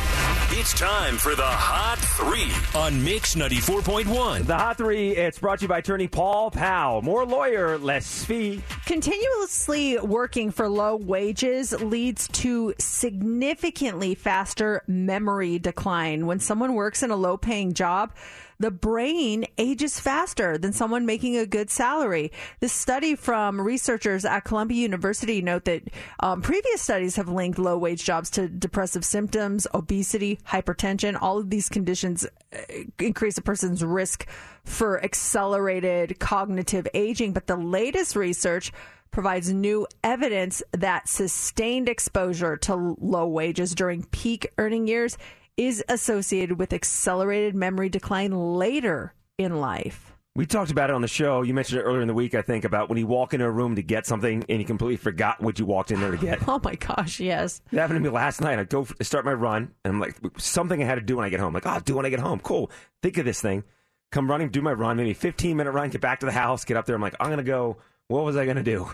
It's time for the Hot Three on Mix 94.1. The Hot Three, it's brought to you by attorney Paul Powell. More lawyer, less fee. Continuously working for low wages leads to significantly faster memory decline. When someone works in a low paying job, the brain ages faster than someone making a good salary. This study from researchers at Columbia University note that um, previous studies have linked low wage jobs to depressive symptoms, obesity, hypertension. All of these conditions uh, increase a person's risk for accelerated cognitive aging. But the latest research provides new evidence that sustained exposure to low wages during peak earning years is associated with accelerated memory decline later in life. We talked about it on the show. You mentioned it earlier in the week, I think, about when you walk into a room to get something and you completely forgot what you walked in there to get. [laughs] Oh my gosh, yes. It happened to me last night. I go start my run, and I'm like, something I had to do when I get home. Like, oh, I'll do when I get home. Cool. Think of this thing. Come running, do my run, maybe 15 minute run, get back to the house, get up there. I'm like, I'm going to go. What was I going to do?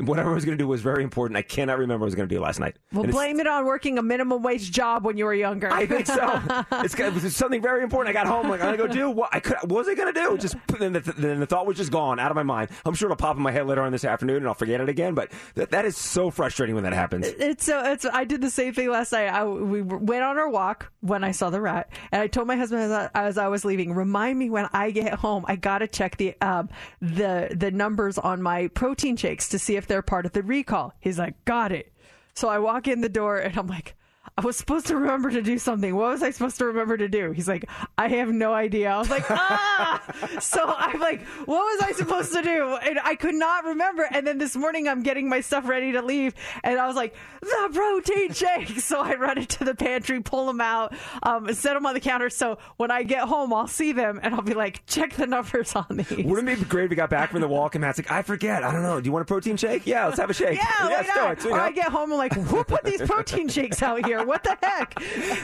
Whatever I was going to do was very important. I cannot remember what I was going to do last night. Well, And blame it on working a minimum wage job when you were younger. I think so. [laughs] it's, it was something very important. I got home, like I'm gonna go do what I could. What was I gonna do? Just then the, then the thought was just gone out of my mind. I'm sure it'll pop in my head later on this afternoon, and I'll forget it again. But that, that is so frustrating when that happens. It's so it's. I did the same thing last night. I, we went on our walk when I saw the rat, and I told my husband as I, as I was leaving, remind me when I get home, I gotta check the um the the numbers on my protein shakes to see if they're part of the recall. He's like, got it. So I walk in the door, and I'm like. I was supposed to remember to do something. What was I supposed to remember to do? He's like, I have no idea. I was like, [laughs] ah! so I'm like, what was I supposed to do? And I could not remember. And then this morning I'm getting my stuff ready to leave. And I was like, the protein shake. So I run into the pantry, pull them out, um, set them on the counter. So when I get home, I'll see them and I'll be like, check the numbers on these. Wouldn't it be great if we got back from the walk and Matt's like, I forget. I don't know. Do you want a protein shake? Yeah, let's have a shake. Yeah, why let's do not? it. You know? I get home, I'm like, who put these protein shakes out here? [laughs] What the heck?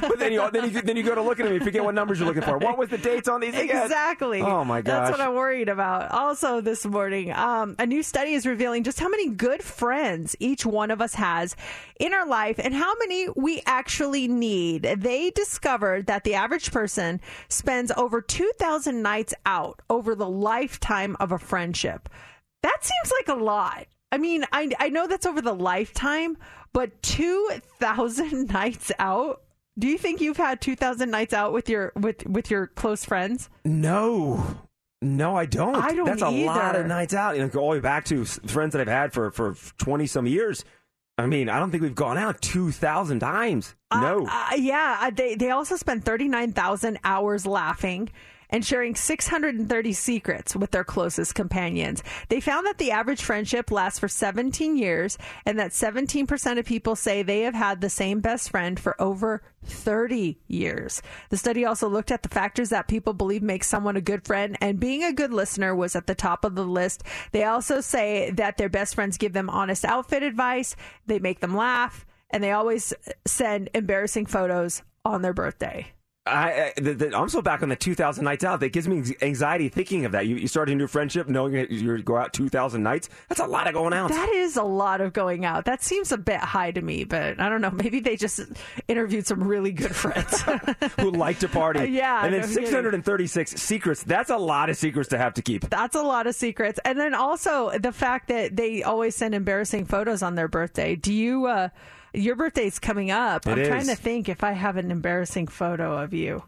But then you then you then you go to look at them, you forget what numbers you're looking for. What was the dates on these again? Exactly. Oh my gosh. That's what I'm worried about. Also, this morning, um, a new study is revealing just how many good friends each one of us has in our life and how many we actually need. They discovered that the average person spends over 2,000 nights out over the lifetime of a friendship. That seems like a lot. I mean, I, I know that's over the lifetime, but 2,000 [laughs] nights out. Do you think you've had 2,000 nights out with your with with your close friends? No. No, I don't. I don't That's a lot of nights out. You know, go all the way back to friends that I've had for for twenty some years. I mean, I don't think we've gone out two thousand times. No. Uh, yeah, uh, they they also spent 39,000 hours laughing and sharing 630 secrets with their closest companions. They found that the average friendship lasts for 17 years and that 17% of people say they have had the same best friend for over 30 years. The study also looked at the factors that people believe make someone a good friend and being a good listener was at the top of the list. They also say that their best friends give them honest outfit advice, they make them laugh, and they always send embarrassing photos on their birthday. I, I the, the, I'm so back on the 2,000 nights out. That gives me anxiety thinking of that. You, you start a new friendship knowing you go out 2,000 nights. That's a lot of going out. That is a lot of going out. That seems a bit high to me, but I don't know. Maybe they just interviewed some really good friends. [laughs] Who like to party. [laughs] Yeah, And then no kidding. 636 secrets. That's a lot of secrets to have to keep. That's a lot of secrets. And then also the fact that they always send embarrassing photos on their birthday. Do you, uh, your birthday's coming up. It I'm trying to think if I have an embarrassing photo of you.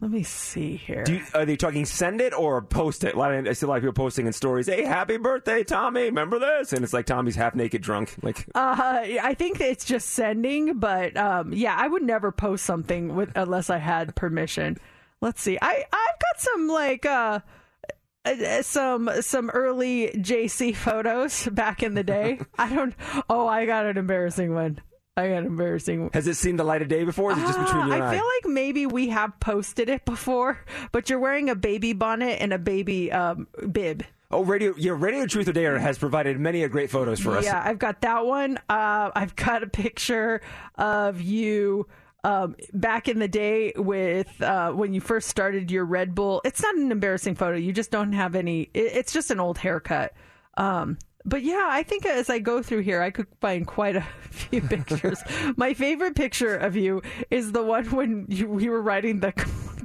Let me see here. Do you, are they talking send it or post it? A lot of, I see a lot of people posting in stories. Hey, happy birthday, Tommy! Remember this? And it's like Tommy's half naked, drunk. [laughs] Like Uh, I think it's just sending, but um, yeah, I would never post something with unless I had permission. Let's see. I I've got some like uh, uh, some some early JC photos [laughs] back in the day. I don't. Oh, I got an embarrassing one. I got an embarrassing. one. Has it seen the light of day before? Or is it just between you and I I? feel like maybe we have posted it before, but you're wearing a baby bonnet and a baby um, bib. oh, radio. Yeah, Radio Truth or Dare has provided many a great photos for us. Yeah, I've got that one. Uh, I've got a picture of you um, back in the day with uh, when you first started your Red Bull. It's not an embarrassing photo. You just don't have any. It, it's just an old haircut. Um, But yeah, I think as I go through here, I could find quite a [laughs] few pictures. [laughs] My favorite picture of you is the one when you, we were riding the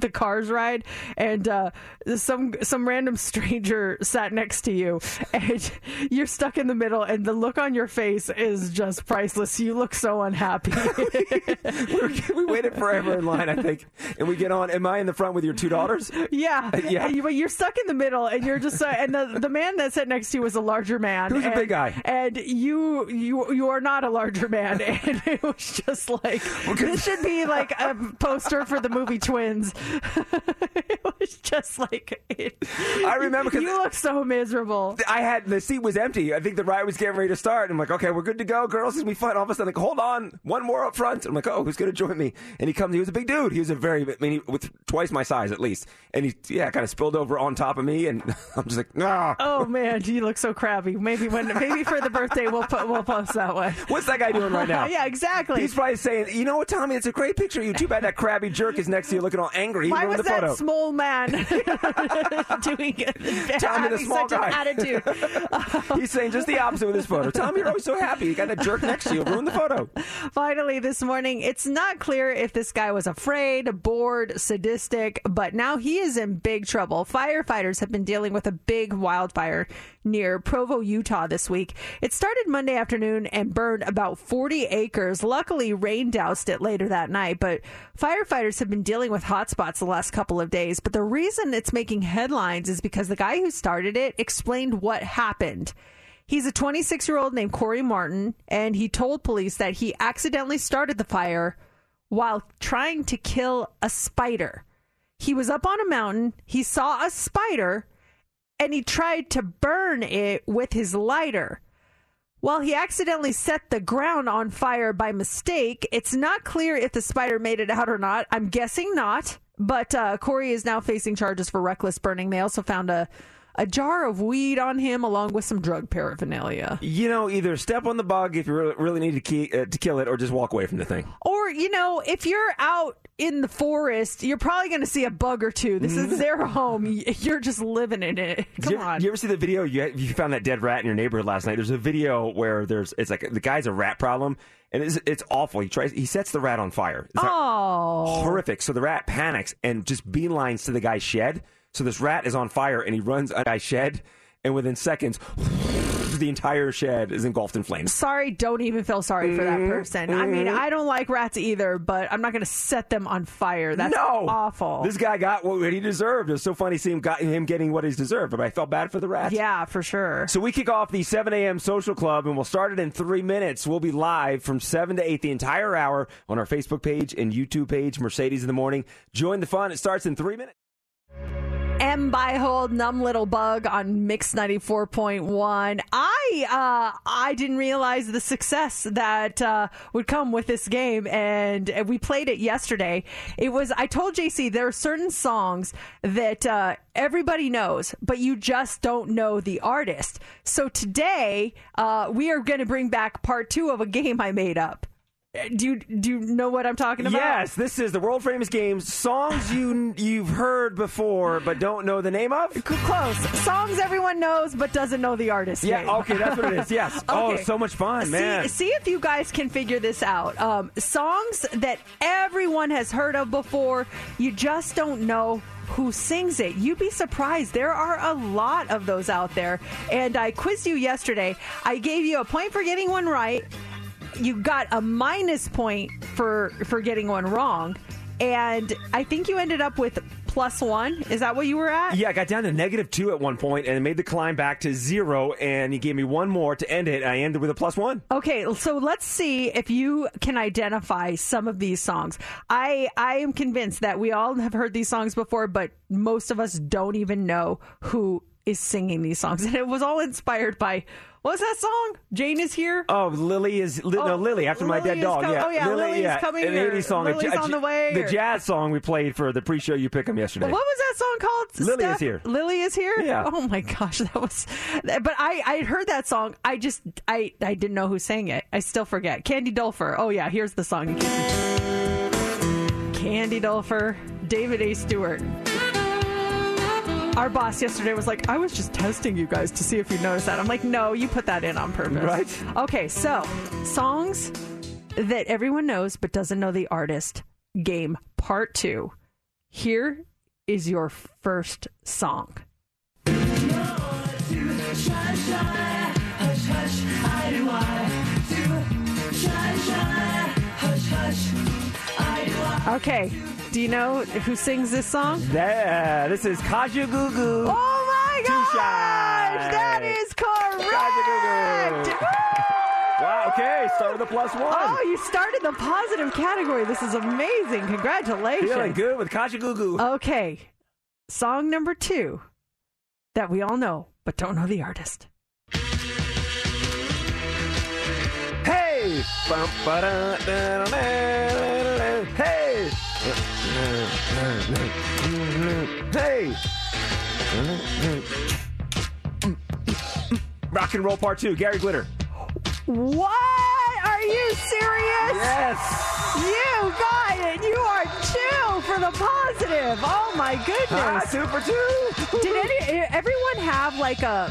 the cars ride, and uh, some some random stranger sat next to you, and [laughs] you're stuck in the middle, and the look on your face is just priceless. You look so unhappy. [laughs] we waited forever in line, I think, and we get on. Am I in the front with your two daughters? Yeah, [laughs] Yeah. And you, but you're stuck in the middle, and you're just uh, and the the man that sat next to you was a larger man. Who's a big guy? And you you you are not a larger man, and it was just like this should be like a poster for the movie Twins. [laughs] it was just like it, I remember 'cause- you look so miserable. I had the seat was empty. I think the ride was getting ready to start. I'm like, okay, we're good to go, girls. It's gonna be fun. All of a sudden, like, hold on, one more up front. I'm like, oh, who's gonna join me? And he comes. He was a big dude. He was a very, I mean, he, with twice my size at least. And he, yeah, kind of spilled over on top of me. And [laughs] I'm just like, ah. Oh man, you look so crabby. Maybe when maybe for the birthday we'll put we'll post that one. What's that guy doing right now? [laughs] yeah, exactly. He's probably saying, you know what, Tommy? It's a great picture you. Too bad that crabby jerk is next to you looking all angry. He Why was the that photo. small man [laughs] [laughs] doing it? The having small such guy. an attitude? [laughs] He's saying just the opposite with his photo. Tommy, you're always so happy. You got that jerk next to you. Ruined the photo. Finally, this morning, it's not clear if this guy was afraid, bored, sadistic, but now he is in big trouble. Firefighters have been dealing with a big wildfire near Provo, Utah this week. It started Monday afternoon and burned about 40 acres. Luckily, rain doused it later that night, but firefighters have been dealing with hot spots the last couple of days. But the reason it's making headlines is because the guy who started it explained what happened. He's a 26 year old named Corey Martin, and he told police that he accidentally started the fire while trying to kill a spider. He was up on a mountain, he saw a spider, and he tried to burn it with his lighter. While he accidentally set the ground on fire by mistake, it's not clear if the spider made it out or not. I'm guessing not. But uh, Corey is now facing charges for reckless burning. They also found a, a jar of weed on him along with some drug paraphernalia. You know, either step on the bug if you really, really need to, key, uh, to kill it, or just walk away from the thing. Or, you know, if you're out in the forest, you're probably going to see a bug or two. This is mm-hmm. their home. You're just living in it. Come you, ever- on. you ever see the video? You, you found that dead rat in your neighborhood last night. There's a video where there's it's like the guy's a rat problem, and it's, it's awful. He tries he sets the rat on fire. It's Oh. horrific. So the rat panics and just beelines to the guy's shed. So this rat is on fire, and he runs a guy's shed, and within seconds, the entire shed is engulfed in flames. Sorry, don't even feel sorry for that Mhm, person. I mean, mhm. I don't like rats either, but I'm not going to set them on fire. That's no, awful. This guy got what he deserved. It was so funny seeing him, got him getting what he's deserved, but I felt bad for the rats. Yeah, for sure. So we kick off the 7 a.m. social club, and we'll start it in three minutes. We'll be live from 7 to 8 the entire hour on our Facebook page and YouTube page, Mercedes in the Morning. Join the fun. It starts in three minutes. M by hold numb little bug on Mix 94.1. I uh I didn't realize the success that uh would come with this game and we played it yesterday. It was I told JC there are certain songs that uh everybody knows, but you just don't know the artist. So today, uh we are going to bring back part 2 of a [laughs] game I made up. Uh, Do you do you know what I'm talking about? Yes, this is the world famous games. Songs you you've heard before but don't know the name of. Close. Songs everyone knows but doesn't know the artist. Yeah, name. okay, that's what it is. [laughs] Yes. Oh, Okay. so much fun, man. See, see if you guys can figure this out. Um, songs that everyone has heard of before, you just don't know who sings it. You'd be surprised. There are a lot of those out there. And I quizzed you yesterday. I gave you a point for getting one right. You got a minus point for for getting one wrong. And I think you ended up with plus one. Is that what you were at? Yeah, I got down to negative two at one point and made the climb back to zero, and he gave me one more to end it. I ended with a plus one. Okay, so let's see if you can identify some of these songs. I I am convinced that we all have heard these songs before, but most of us don't even know who is singing these songs. [laughs] And it was all inspired by what was that song? Jane is here. Oh, Lily is li- Oh, no Lily after my dead dog. com- yeah, oh, yeah, Lily, Lily's yeah, coming an or 80s song. Lily's ja- on the way, The or- jazz song we played for the pre-show you pick 'em yesterday. What was that song called? Lily is here. Lily is here. Yeah. Oh my gosh, that was. But I I heard that song. I just I I didn't know who sang it. I still forget. Candy Dulfer. Oh yeah, here's the song. Candy Dulfer. David A. Stewart. Our boss yesterday was like, I was just testing you guys to see if you noticed that. I'm like, no, you put that in on purpose. Right. Okay, so songs that everyone knows but doesn't know the artist game part two. Here is your first song. Okay, do you know who sings this song? Yeah, this is Kajagoogoo. Oh my gosh, that is correct. Wow, okay, start with a plus one. Oh, you started the positive category. This is amazing. Congratulations. Feeling good with Kajagoogoo. Okay, song number two that we all know but don't know the artist. Hey! Bum, ba-da, da, da, da, da, da. Hey! Hey! Rock and roll part two, Gary Glitter. What? Are you serious? Yes. You got it. You are two for the positive. Oh my goodness. Ah, two for two. Did any everyone have like a?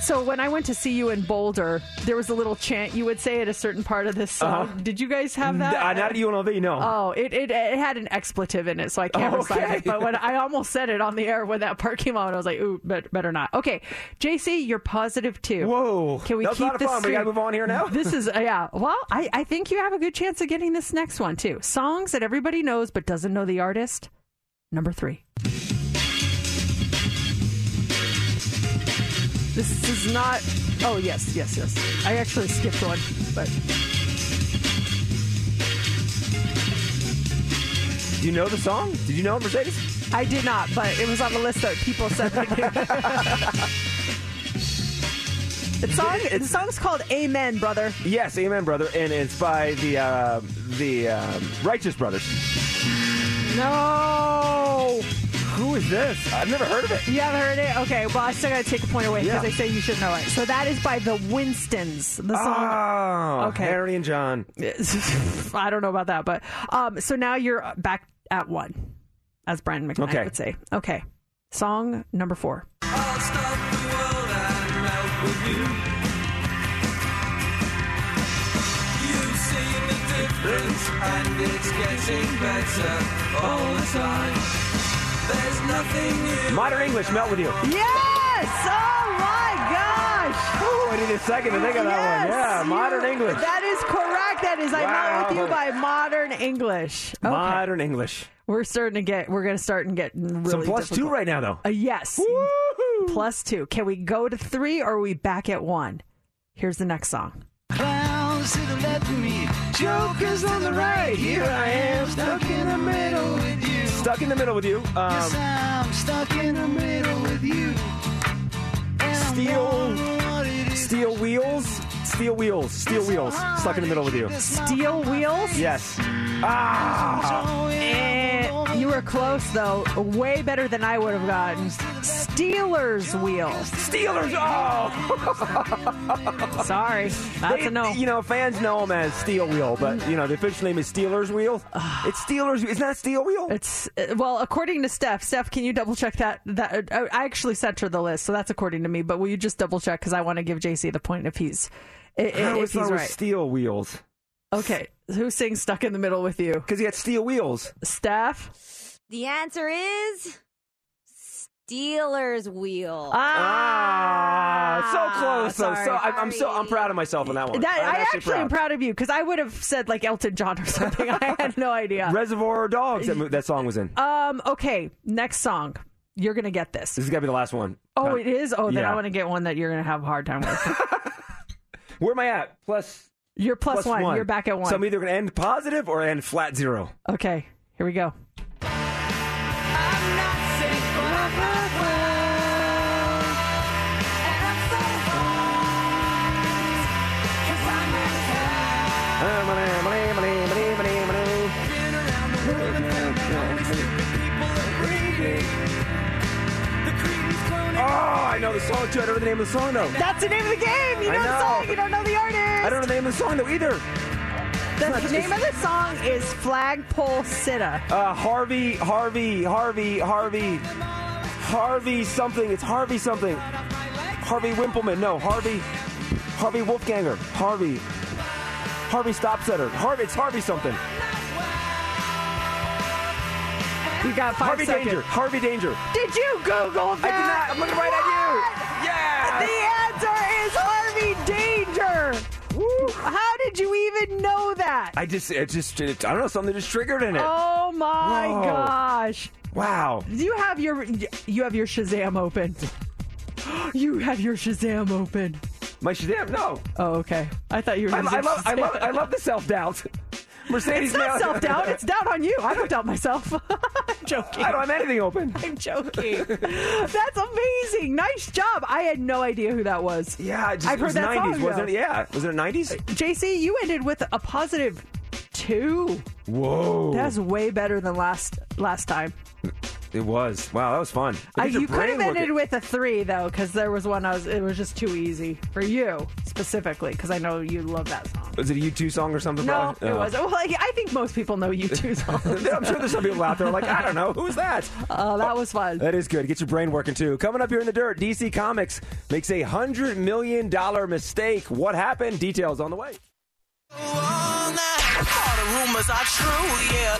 So when I went to see you in Boulder, there was a little chant you would say at a certain part of this song. Uh-huh. Did you guys have that? Uh, not at UNLV, no. Oh, it, it it had an expletive in it, so I can't recite Okay. it. But when [laughs] I almost said it on the air when that part came out, I was like, "Ooh, bet, better not." Okay, JC, you're positive too. Whoa, Can we That was a keep this? We gotta move on here now? This is [laughs] uh, yeah. Well, I I think you have a good chance of getting this next one too. Songs that everybody knows but doesn't know the artist. Number three. This is not. Oh yes, yes, yes. I actually skipped one, but Do you know the song? Did you know it, Mercedes? I did not. But it was on the list that people said they knew. [laughs] the song. The song's called "Amen, Brother." Yes, Amen, brother, and it's by the uh, the uh, Righteous Brothers. No. Who is this? I've never heard of it. You haven't heard it? Okay, well, I still got to take a point away because Yeah. they say you should know it. So that is by the Winstons. The song. Oh, Okay. Harry and John. [laughs] I don't know about that, but um, so now you're back at one, as Brian McKnight Okay. would say. Okay, song number four. I'll stop the world and melt with you. You've seen the difference, and it's getting better all the time. There's nothing new. Modern English, melt with you. Yes! Oh my gosh! Ooh, I need a second to think of that one. Yes, Yeah, you- Modern English. That is correct. That is I melt with You by Modern English. Okay. Modern English. We're starting to get. We're going to start and get really Some plus two difficult. right now, though. Uh, yes. Plus two. Can we go to three or are we back at one? Here's the next song. Clowns to the left of me, jokers on the right. Here I am, stuck in the middle with you. Stuck in the middle with you. yes, Um, I'm stuck in the middle with you. Steel- wondering what it is steel wheels. Steel wheels. Steel wheels. Stuck in the middle with you. Steel wheels. Yes. Ah. Eh, you were close though. Way better than I would have gotten. Stealers wheel. Stealers. Oh. [laughs] Sorry, that's a no. You know, fans know them as Steel Wheel, but you know the official name is Stealers Wheel. [sighs] it's Stealers. It's not Steel Wheel. It's uh, well, according to Steph. Steph, can you double check that? That I actually sent her the list, so that's according to me. But will you just double check because I want to give JC the point if he's i- i- I if always thought he's it was right. Steel Wheels Okay, who sings "Stuck in the Middle" with you? because he had steel wheels. Steph. The answer is Stealers wheel. Ah, so close. sorry. so I'm, I'm so I'm proud of myself on that one. That, I'm I actually am proud of you because I would have said like Elton John or something. I had no idea. [laughs] Reservoir Dogs. That, that song was in. Um. Okay. Next song. You're gonna get this. This is gonna be the last one. Oh, Uh, it is. Oh, then yeah. I want to get one that you're gonna have a hard time with. [laughs] Where am I at? Plus. You're plus one. You're back at one. So I'm either gonna end positive or end flat zero. Okay. Here we go. I know the song too. I don't know the name of the song though. That's the name of the game. You I know, the song. You don't know the artist. I don't know the name of the song though either. The name of the song is Flagpole Sitta. Uh, Harvey, Harvey, Harvey, Harvey. Harvey something. It's Harvey something. Harvey Wimpleman. No, Harvey. Harvey Wolfganger. Harvey. Harvey Stopsetter. Harvey. It's Harvey something. You got five Harvey seconds. Danger. Harvey Danger. Did you Google that? I did not. I'm looking right at you. Yeah. The answer is Harvey Danger. How did you even know that? I just, it just, it, I don't know, something just triggered in it. Oh my Whoa. gosh. Wow. Do you have your you have your Shazam open. [gasps] You have your Shazam open. My Shazam? No. Oh, okay. I thought you were. I, I love, I love, I love the self doubt. Mercedes. It's not self doubt. It's doubt on you. I don't doubt myself. [laughs] I'm joking. I don't have anything open. [laughs] I'm joking. That's amazing. Nice job. I had no idea who that was. Yeah, just, I've it heard was that 90s, song, wasn't it? Yeah. Was it a 90s? JC, you ended with a positive two. Whoa. That's way better than last last time. It was. Wow, that was fun. Uh, you could have ended with a three though, because there was one I was. It was just too easy for you specifically, because I know you love that song. Was it a U2 song or something? No, probably? it Oh. wasn't. Well, like, I think most people know U two [laughs] songs. I'm sure there's some people out there like, I don't know. Who's that? Oh, that was fun. That is good. Get your brain working too. Coming up here in the dirt, DC Comics makes a $100 million mistake. What happened? Details on the way.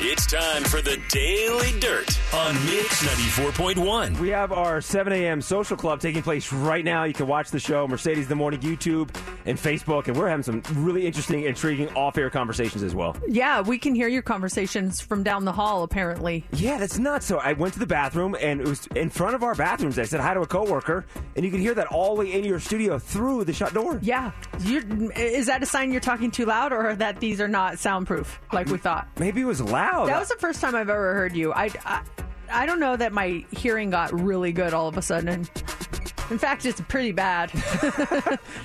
It's time for the Daily Dirt on Mix 94.1. We have our 7 a.m. social club taking place right now. You can watch the show, Mercedes in the Morning, YouTube, and Facebook. And we're having some really interesting, intriguing off air conversations as well. Yeah, we can hear your conversations from down the hall. Apparently, Yeah, that's nuts. So I went to the bathroom, and it was in front of our bathrooms. I said hi to a coworker, and you can hear that all the way in your studio through the shut door. yeah. You're, is that a sign you're talking too loud, or that these are not soundproof like we thought? Maybe it was loud. That was the first time I've ever heard you. I, I, I don't know that my hearing got really good all of a sudden. In fact, it's pretty bad.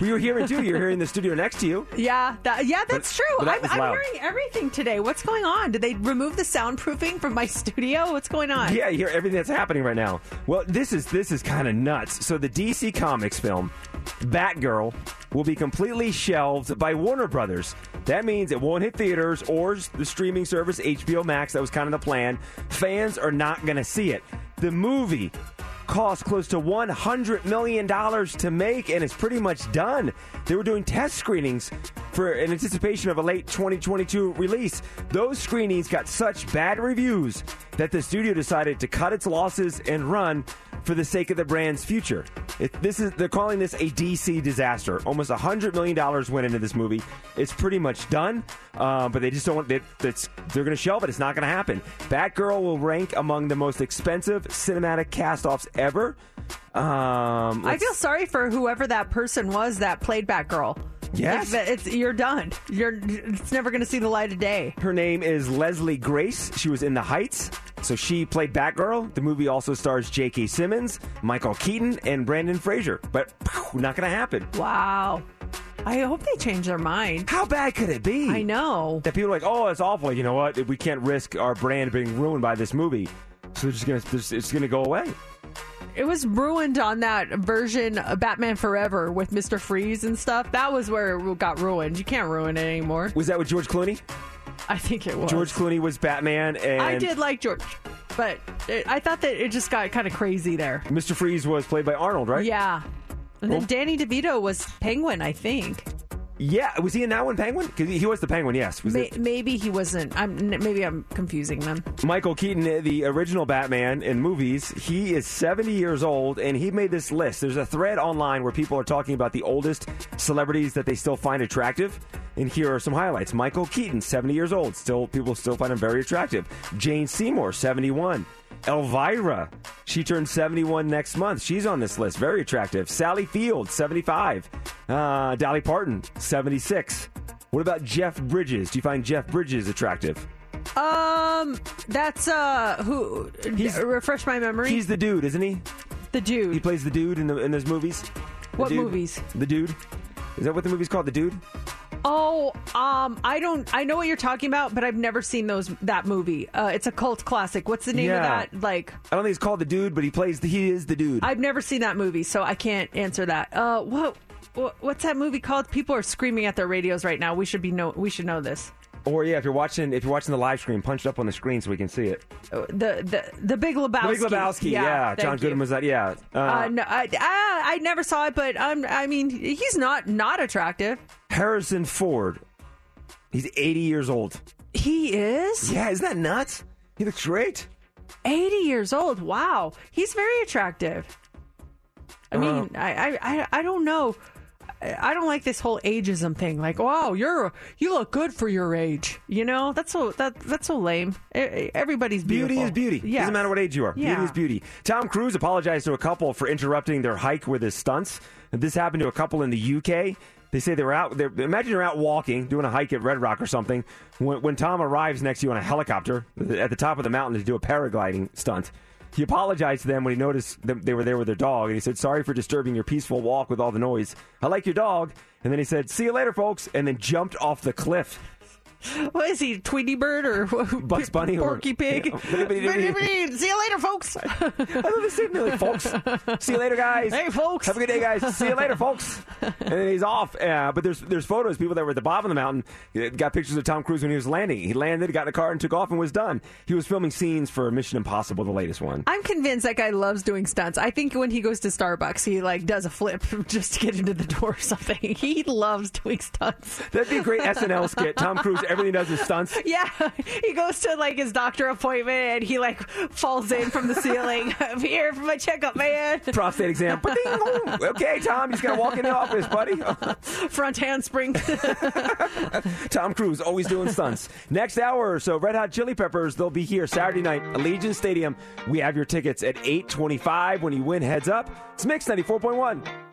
we were hearing too. You're hearing the studio next to you. Yeah, that, yeah, that's true. but that I'm, I'm hearing everything today. What's going on? Did they remove the soundproofing from my [laughs] studio? What's going on? Yeah, you hear everything that's happening right now. Well, this is this is kind of nuts. So the DC Comics film Batgirl will be completely shelved by Warner Brothers. That means it won't hit theaters or the streaming service HBO Max. That was kind of the plan. Fans are not going to see it. The movie cost close to $100 million to make, and it's pretty much done. They were doing test screenings for in anticipation of a late 2022 release. Those screenings got such bad reviews that the studio decided to cut its losses and run for the sake of the brand's future. It, this is they're calling this a DC disaster. Almost $100 million went into this movie. It's pretty much done, uh, but they just don't want it. It's, they're going to shelve it. It's not going to happen. Batgirl will rank among the most expensive cinematic cast-offs ever. Um, I feel sorry for whoever that person was that played Batgirl. Yes. It's you're done. You're it's never going to see the light of day. Her name is Leslie Grace. She was in The Heights, so she played Batgirl. The movie also stars J.K. Simmons, Michael Keaton, and Brendan Fraser. But phew, not going to happen. Wow. I hope they change their mind. How bad could it be? I know. That people are like, oh, it's awful. You know what? We can't risk our brand being ruined by this movie. So they're just gonna, it's it's gonna go away. It was ruined on that version of Batman Forever with Mr. Freeze and stuff. That was where it got ruined. You can't ruin it anymore. Was that with George Clooney? I think it was. George Clooney was Batman, and I did like George, but it, I thought that it just got kind of crazy there. Mr. Freeze was played by Arnold, right? Yeah. And then Well- Danny DeVito was Penguin, I think. Yeah. Was he in that one, Penguin? Because he was the Penguin. Yes. Was May, it? maybe he wasn't. I'm maybe I'm confusing them. Michael Keaton, uh, the original Batman in movies, he is 70 years old and he made this list. There's a thread online where people are talking about the oldest celebrities that they still find attractive. And here are some highlights. Michael Keaton, 70 years old. Still people still find him very attractive. Jane Seymour, 71. Elvira, she turns 71 next month. She's on this list. Very attractive. Sally Field, 75. Uh, Dolly Parton, 76. What about Jeff Bridges? Do you find Jeff Bridges attractive? Um, that's uh, who? He's, refresh my memory. He's the dude, isn't he? The dude. He plays the dude in the in those movies. The What dude. movies? The dude. Is that what the movie's called? The dude. Oh, um, I don't. I know what you're talking about, but I've never seen those that movie. Uh, it's a cult classic. What's the name Yeah. of that? Like, I don't think it's called the dude, but he plays. The, he is the dude. I've never seen that movie, so I can't answer that. Uh, what? what- What's that movie called? People are screaming at their radios right now. We should be know. We should know this. Or yeah, if you're watching if you're watching the live stream, punch it up on the screen so we can see it. The the the Big Lebowski. Big Lebowski, yeah. thank John you. Goodman was that, yeah. Uh, Uh, no, I, I I never saw it, but um, I mean, he's not not attractive. Harrison Ford. He's 80 years old. He is. Yeah, isn't that nuts? He looks great. 80 years old. Wow, he's very attractive. I mean, Uh, I, I I I don't know. I don't like this whole ageism thing. Like, wow, you're you look good for your age. You know, that's so that that's so lame. Everybody's Beauty is beauty. Yeah. Doesn't matter what age you are. Yeah. Beauty is beauty. Tom Cruise apologized to a couple for interrupting their hike with his stunts. This happened to a couple in the UK. They say they were out. They're, imagine you're out walking, doing a hike at Red Rock or something. When, when Tom arrives next to you on a helicopter at the top of the mountain to do a paragliding stunt, he apologized to them when he noticed they were there with their dog, and he said, "Sorry for disturbing your peaceful walk with all the noise. I like your dog." And then he said, "See you later, folks," and then jumped off the cliff. [laughs] What is he, Tweety Bird or [laughs] Bugs Bunny or- Porky Pig? Yeah. See you later, folks. I love the same like, folks. [laughs] See you later, guys. Hey, folks. Have a good day, guys. See you later, folks. And then he's off. Uh, but there's there's photos. People that were at the bottom of the mountain uh, got pictures of Tom Cruise when he was landing. He landed, got in a car, and took off, and was done. He was filming scenes for Mission Impossible, the latest one. I'm convinced that guy loves doing stunts. I think when he goes to Starbucks, he like does a flip just to get into the door or something. He loves doing stunts. That'd be a great SNL skit. Tom Cruise, everything does is stunts. [laughs] Yeah, he goes to like his doctor appointment and he like falls in from the ceiling. [laughs] I'm here for my checkup, man. Prostate exam. [laughs] Okay, Tom, you just gotta walk in the office, buddy. Front handspring. Tom Cruise always doing stunts. Next hour or so, Red Hot Chili Peppers, they'll be here Saturday night, Allegiant Stadium. We have your tickets at 825 when you win heads up. It's Mix 94.1.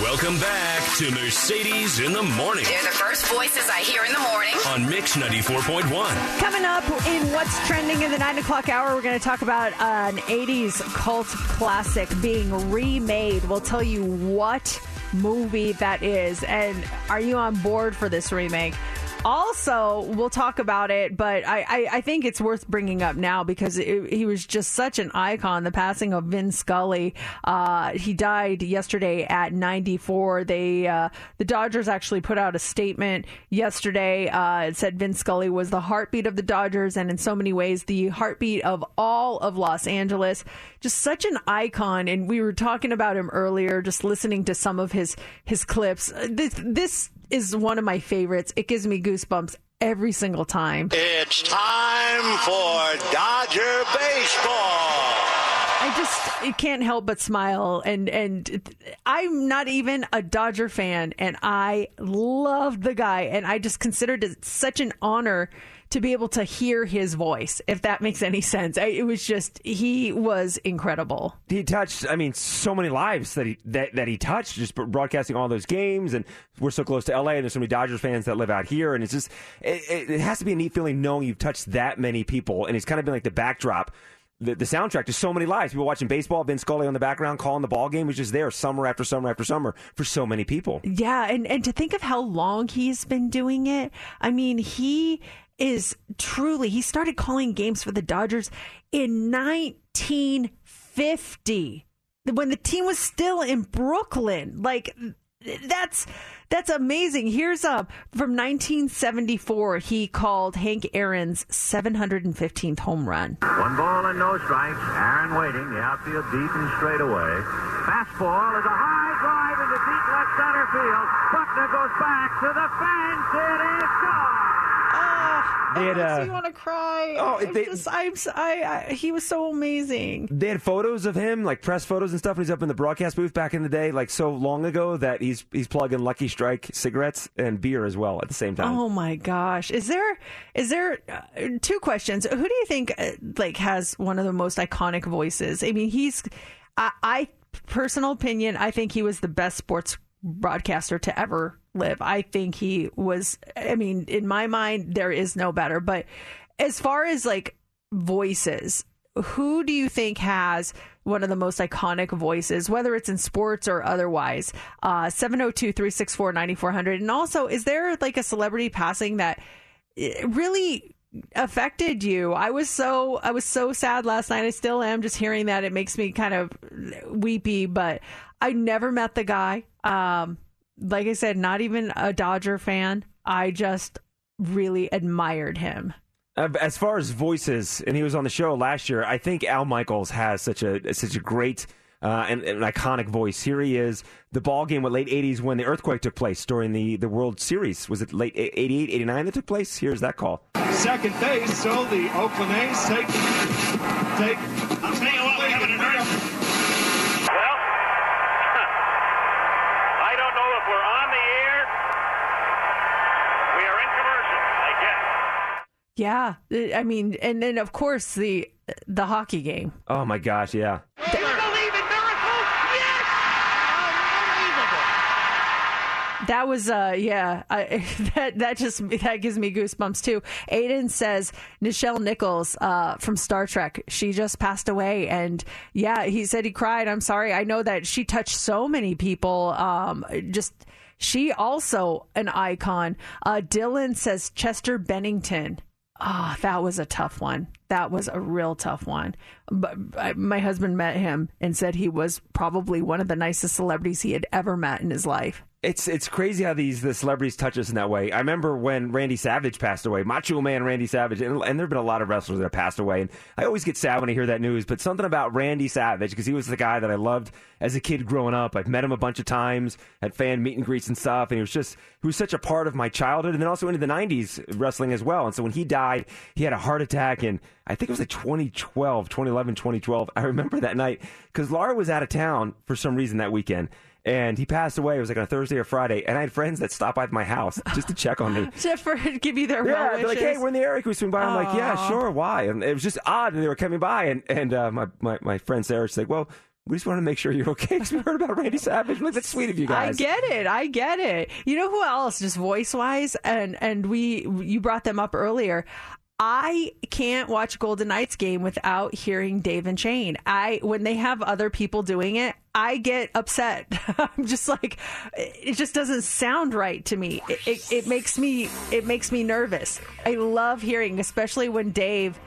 Welcome back to Mercedes in the Morning They're the first voices I hear in the morning. on Mix 94.1. Coming up in What's Trending in the 9 o'clock hour, we're going to talk about an 80s cult classic being remade. We'll tell you what movie that is, and are you on board for this remake? Also, we'll talk about it, but I, I, I think it's worth bringing up now because it, he was just such an icon. The passing of Vin Scully. Uh, he died yesterday at 94. They uh, the Dodgers actually put out a statement yesterday. Uh, it said Vin Scully was the heartbeat of the Dodgers, and in so many ways, the heartbeat of all of Los Angeles. Just such an icon, and we were talking about him earlier. Just listening to some of his his clips. Uh, This this is one of my favorites. It gives me goosebumps every single time. It's time for Dodger baseball. I just it can't help but smile and and I'm not even a Dodger fan and I loved the guy and I just considered it such an honor to be able to hear his voice if that makes any sense. I, it was just he was incredible. He touched, I mean, so many lives that he that, that he touched, just broadcasting all those games, and we're so close to LA, and there's so many Dodgers fans that live out here, and it's just, it, it, it has to be a neat feeling knowing you've touched that many people, and it's kind of been like the backdrop. The, the soundtrack to so many lives. People watching baseball, Vince Scully on the background calling the ball game was just there summer after summer after summer for so many people. Yeah, and and to think of how long he's been doing it. I mean, he is truly he started calling games for the Dodgers in 1950 when the team was still in Brooklyn. Like that's that's amazing. Here's um from 1974 he called Hank Aaron's 715th home run. One ball and no strikes. Aaron waiting. The outfield deep and straight away. Fastball is a high drive into deep left center field. Buckner goes back to the fence. It is. They had, makes uh, me want to cry. oh, I'm they- just, I'm, I, I, he was so amazing. They had photos of him, like press photos and stuff. And he's up in the broadcast booth back in the day, like so long ago that he's he's plugging Lucky Strike cigarettes and beer as well at the same time. Oh my gosh! Is there is there uh, two questions? Who do you think uh, like has one of the most iconic voices? I mean, he's I, I personal opinion. I think he was the best sports broadcaster to ever live. I think he was. I mean, in my mind, there is no better. But as far as like voices, who do you think has one of the most iconic voices, whether it's in sports or otherwise? Uh, 702 364 9400. And also, is there like a celebrity passing that eh, really affected you? I was so I was so sad last night. I still am. Just hearing that it makes me kind of weepy. But I never met the guy. Um, like I said, not even a Dodger fan. I just really admired him. Uh, As far as voices, and he was on the show last year. I think Al Michaels has such a such a great uh, and, and an iconic voice. Here he is, the ball game, what late '80s when the earthquake took place during the the World Series. Was it late '88, '89 that took place? Here's that call. Second base, so the Oakland A's take take. I'll tell you what, we have an emergency. Well, I don't know if we're on the air. We are in commercial, I guess. Yeah, I mean, and then of course the the hockey game. Oh my gosh, yeah. That was uh yeah I, [laughs] that that just that gives me goosebumps too. Aiden says Nichelle Nichols uh from Star Trek she just passed away and yeah he said he cried. I'm sorry. I know that she touched so many people. Um just she also an icon. Uh Dylan says Chester Bennington. Ah, that was a tough one. That was a real tough one. But I, my husband met him and said he was probably one of the nicest celebrities he had ever met in his life. It's it's crazy how these the celebrities touch us in that way. I remember when Randy Savage passed away, Macho Man Randy Savage, and, and there have been a lot of wrestlers that have passed away. And I always get sad when I hear that news. But something about Randy Savage because he was the guy that I loved as a kid growing up. I've met him a bunch of times at fan meet and greets and stuff, and he was just he was such a part of my childhood. And then also into the '90s wrestling as well. And so when he died, he had a heart attack, and I think it was like 2012, 2011, 2012. I remember that night because Laura was out of town for some reason that weekend and he passed away. It was like on a Thursday or Friday, and I had friends that stopped by my house just to check on me. [laughs] Just for give you their Yeah, they're like, "Hey, we're in the area. Can we swing by?" I'm like, "Yeah, sure. Why?" And it was just odd, and they were coming by, and and uh, my, my my friend Sarah, she's like, "Well, we just want to make sure you're okay [laughs] because we heard about Randy Savage." Like, "That's sweet of you guys. I get it. I get it. You know who else, just voice wise, and and we you brought them up earlier. I can't watch Golden Knights game without hearing Dave and Shane. I when they have other people doing it, I get upset. [laughs] I'm just like, it just doesn't sound right to me. It, it, it makes me it makes me nervous. I love hearing, especially when Dave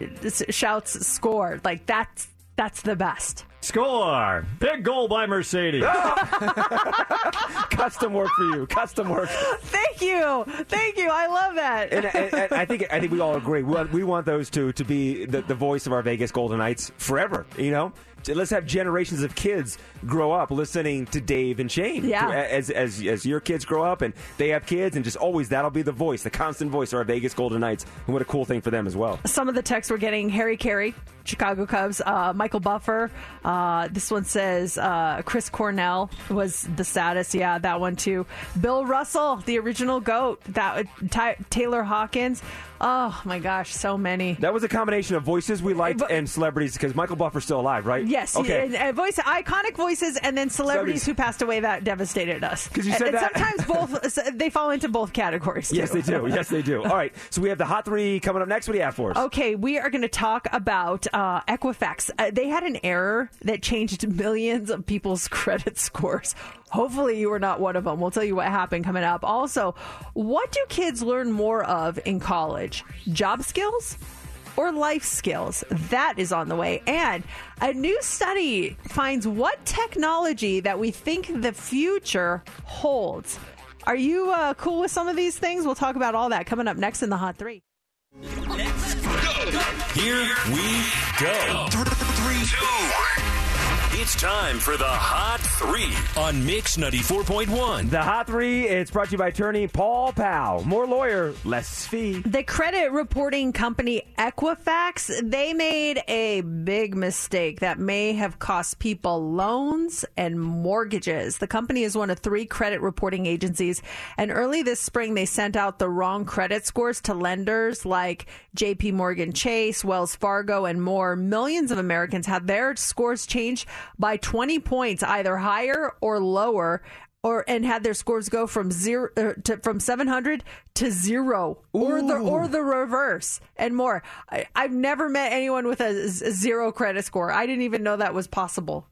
uh, shouts "score." Like that's that's the best. Score! Big goal by Mercedes. [laughs] Custom work for you. Custom work. Thank you, thank you. I love that. and, and, and I think I think we all agree. We want, we want those two to be the, the voice of our Vegas Golden Knights forever. You know, let's have generations of kids grow up listening to Dave and Shane. Yeah. As as as your kids grow up and they have kids, and just always that'll be the voice, the constant voice of our Vegas Golden Knights. And what a cool thing for them as well. Some of the texts we're getting Harry Caray, Chicago Cubs, uh, Michael Buffer. Uh, this one says uh, Chris Cornell was the saddest. Yeah, that one too. Bill Russell, the original GOAT. That Ty- Taylor Hawkins. Oh my gosh, so many. That was a combination of voices we liked and celebrities because Michael Buffer's still alive, right? Yes, Okay. and, and voice iconic voices, and then celebrities Celebrities. who passed away that devastated us. Because you said and that- sometimes both [laughs] they fall into both categories. Too. Yes, they do. Yes, they do. All right. So we have the hot three coming up next. What do you have for us? Okay, we are going to talk about uh, Equifax. Uh, they had an error that changed millions of people's [laughs] credit scores. Hopefully, you were not one of them. We'll tell you what happened coming up. Also, what do kids learn more of in college? Job skills? Or life skills. That is on the way. And a new study finds what technology that we think the future holds. Are you uh, cool with some of these things? We'll talk about all that coming up next in the Hot Three. Let's go. Here we go. Three, two, one. It's It's time for the Hot Three on Mix 94.1. The Hot Three, it's brought to you by attorney Paul Powell. More lawyer, less fee. The credit reporting company Equifax, they made a big mistake that may have cost people loans and mortgages. The company is one of three credit reporting agencies, and early this spring they sent out the wrong credit scores to lenders like JP Morgan Chase, Wells Fargo, and more. Millions of Americans had their scores changed by 20 points, either higher or lower or and had their scores go from zero uh, to from 700 to zero or the or the reverse and more I, i've never met anyone with a zero credit score i didn't even know that was possible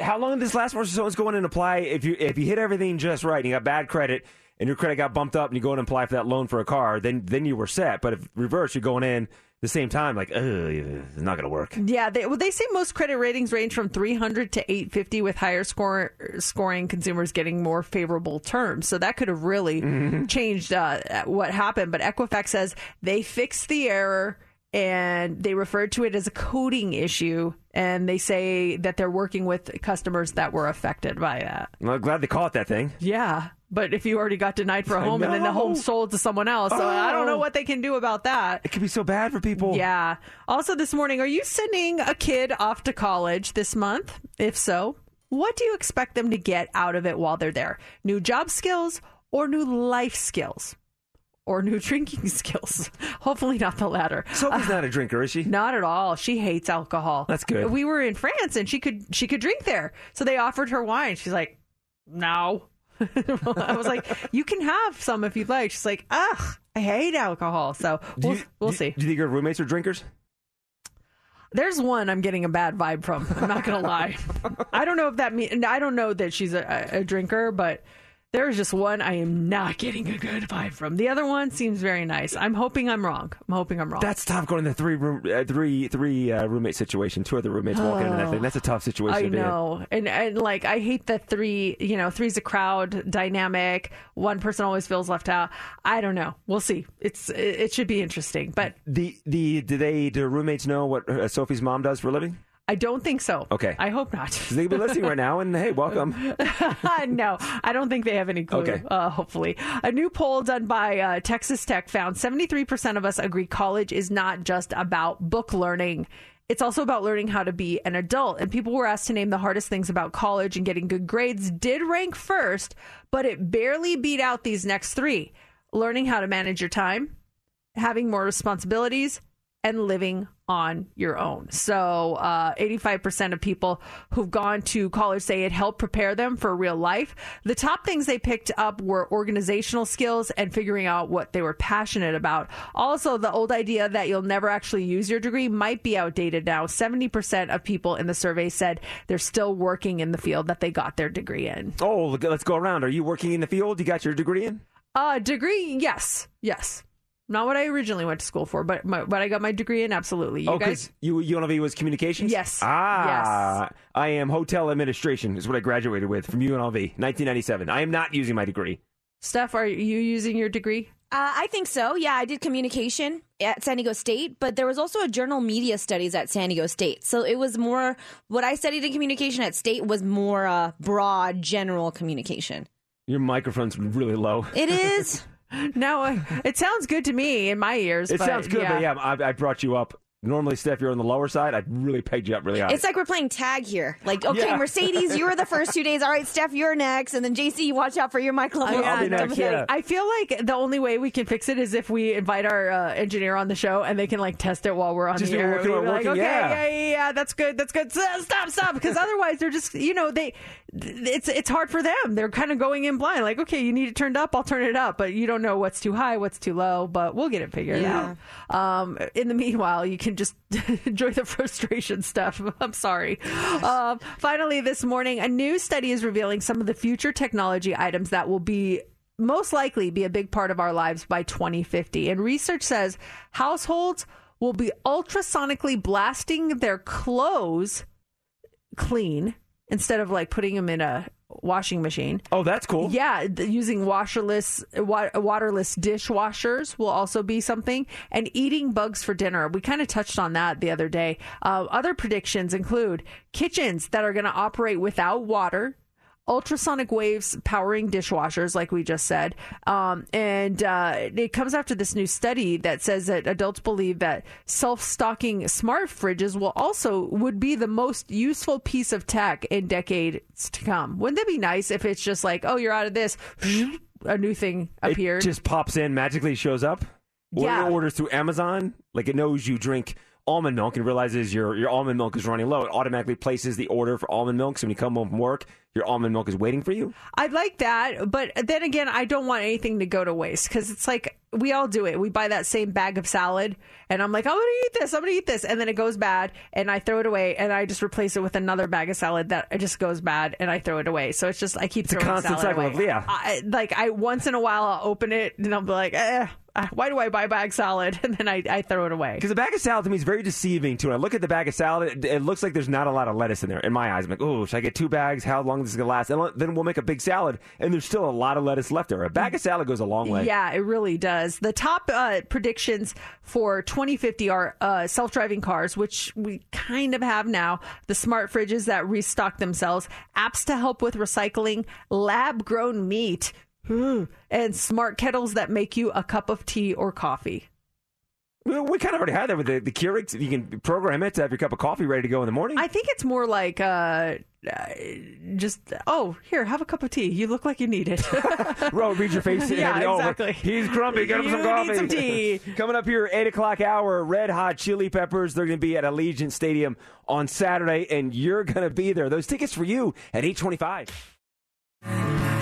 How long did this last for? So someone's going and apply if you if you hit everything just right and you got bad credit and your credit got bumped up and you go in and apply for that loan for a car, then then you were set. But if reverse, you're going in the same time, like, it's not going to work. yeah they, well, they say most credit ratings range from 300 to 850 with higher score, scoring consumers getting more favorable terms. So that could have really changed uh, what happened. But equifax says they fixed the error and they referred to it as a coding issue and they say that they're working with customers that were affected by that Well, glad they caught that thing. yeah but if you already got denied for a home and then the home sold to someone else so i don't know Oh. what they can do about that It could be so bad for people. yeah. Also, this morning, are you sending a kid off to college this month? If so, what do you expect them to get out of it while they're there? New job skills or new life skills? Or new [laughs] drinking skills? [laughs] Hopefully, not the latter. Sophie's not a drinker, is she? [sighs] Not at all. She hates alcohol. That's good. We were in France and she could she could drink there. So they offered her wine. She's like, "No." [laughs] I was like, "You can have some if you'd like." She's like, "Ugh, I hate alcohol." So we'll, you- we'll do- see. Do you think your roommates are drinkers? There's one I'm getting a bad vibe from. I'm not gonna lie. I don't know if that means. I don't know that she's a, a drinker, but there's just one I am not getting a good vibe from. The other one seems very nice. I'm hoping I'm wrong. I'm hoping I'm wrong. That's tough going in the three room, uh, three three uh, roommate situation. Two other roommates walking into that thing. That's a tough situation. I to be in. know, and and like I hate the three. You know, three's a crowd dynamic. One person always feels left out. I don't know. We'll see. It's it, it should be interesting, but The the do they do roommates know what uh, Sophie's mom does for a living? I don't think so. Okay. I hope not. they could be listening right now, and hey, welcome. [laughs] no, I don't think they have any clue. Okay. Uh, hopefully, a new poll done by uh, Texas Tech found 73% of us agree college is not just about book learning. It's also about learning how to be an adult. And people were asked to name the hardest things about college, and getting good grades did rank first, but it barely beat out these next three learning how to manage your time, having more responsibilities, and living on your own. So, uh, 85% of people who've gone to college say it helped prepare them for real life. The top things they picked up were organizational skills and figuring out what they were passionate about. Also, the old idea that you'll never actually use your degree might be outdated now. 70% of people in the survey said they're still working in the field that they got their degree in. Oh, let's go around. Are you working in the field? You got your degree in? Uh, degree, yes, yes. Not what I originally went to school for, but my, but I got my degree in absolutely. You oh, guys, because you UNLV was communications. Yes. Ah, I am hotel administration. Is what I graduated with from UNLV, 1997. I am not using my degree. Steph, are you using your degree? Uh, I think so. Yeah, I did communication at San Diego State, but there was also a journal media studies at San Diego State. So it was more what I studied in communication at State was more uh, broad, general communication. Your microphone's really low. It is. [laughs] No, uh, it sounds good to me in my ears. It but, sounds good, but yeah, I, I brought you up. Normally, Steph, you're on the lower side. I really pegged you up really high. It's like we're playing tag here. Like, okay, Yeah. Mercedes, you were the first two days. All right, Steph, you're next. And then JC, you watch out for your mic level. Yeah, be next, yeah. I feel like the only way we can fix it is if we invite our uh, engineer on the show and they can like test it while we're on Just the do air. working We'd on be like, okay, yeah. yeah, yeah, yeah, that's good, that's good. Stop, stop, because otherwise they're just, you know, they, it's it's hard for them. They're kind of going in blind. Like, okay, you need it turned up, I'll turn it up, but you don't know what's too high, what's too low. But we'll get it figured Yeah. out. Um, in the meanwhile, you can just [laughs] enjoy the frustration stuff. [laughs] I'm sorry. Um, finally, this morning, a new study is revealing some of the future technology items that will be most likely be a big part of our lives by 2050. And research says households will be ultrasonically blasting their clothes clean instead of like putting them in a washing machine. Oh, that's cool. Yeah, th- using washerless, wa- waterless dishwashers will also be something. And eating bugs for dinner. We kind of touched on that the other day. Uh, other predictions include kitchens that are going to operate without water. Ultrasonic waves powering dishwashers, like we just said. Um, and uh, it comes after this new study that says that adults believe that self stocking smart fridges will also would be the most useful piece of tech in decades to come. Wouldn't that be nice if it's just like, oh, you're out of this, [laughs] a new thing appeared? It just pops in, magically shows up. Yeah. it orders through Amazon. Like it knows you drink almond milk and realizes your, your almond milk is running low. It automatically places the order for almond milk. So when you come home from work, your almond milk is waiting for you. I like that, but then again, I don't want anything to go to waste because it's like we all do it. We buy that same bag of salad, and I'm like, I'm gonna eat this, I'm gonna eat this, and then it goes bad, and I throw it away, and I just replace it with another bag of salad that just goes bad, and I throw it away. So it's just I keep It's a constant salad cycle away. of- yeah. I, like I once in a while I'll open it and I'll be like, eh, why do I buy bag salad? [laughs] And then I, I throw it away. Because the bag of salad to me is very deceiving too. When I look at the bag of salad, it, it looks like there's not a lot of lettuce in there. In my eyes, I'm like, oh, should I get two bags? How long is this gonna last? And then we'll make a big salad, and there's still a lot of lettuce left there. A bag of salad goes a long way. Yeah, it really does. The top uh, predictions for 2050 are uh, self driving cars, which we kind of have now, the smart fridges that restock themselves, apps to help with recycling, lab grown meat, Ooh, and smart kettles that make you a cup of tea or coffee. Well, we kind of already had that with the, the Keurigs. You can program it to have your cup of coffee ready to go in the morning. I think it's more like uh, uh, just, oh, here, have a cup of tea. You look like you need it. [laughs] Ro, read your face. [laughs] Yeah, it over. exactly. He's grumpy. Get him You some need coffee. some tea. [laughs] Coming up here, 8 o'clock hour, Red Hot Chili Peppers. They're going to be at Allegiant Stadium on Saturday, and you're going to be there. Those tickets for you at 825.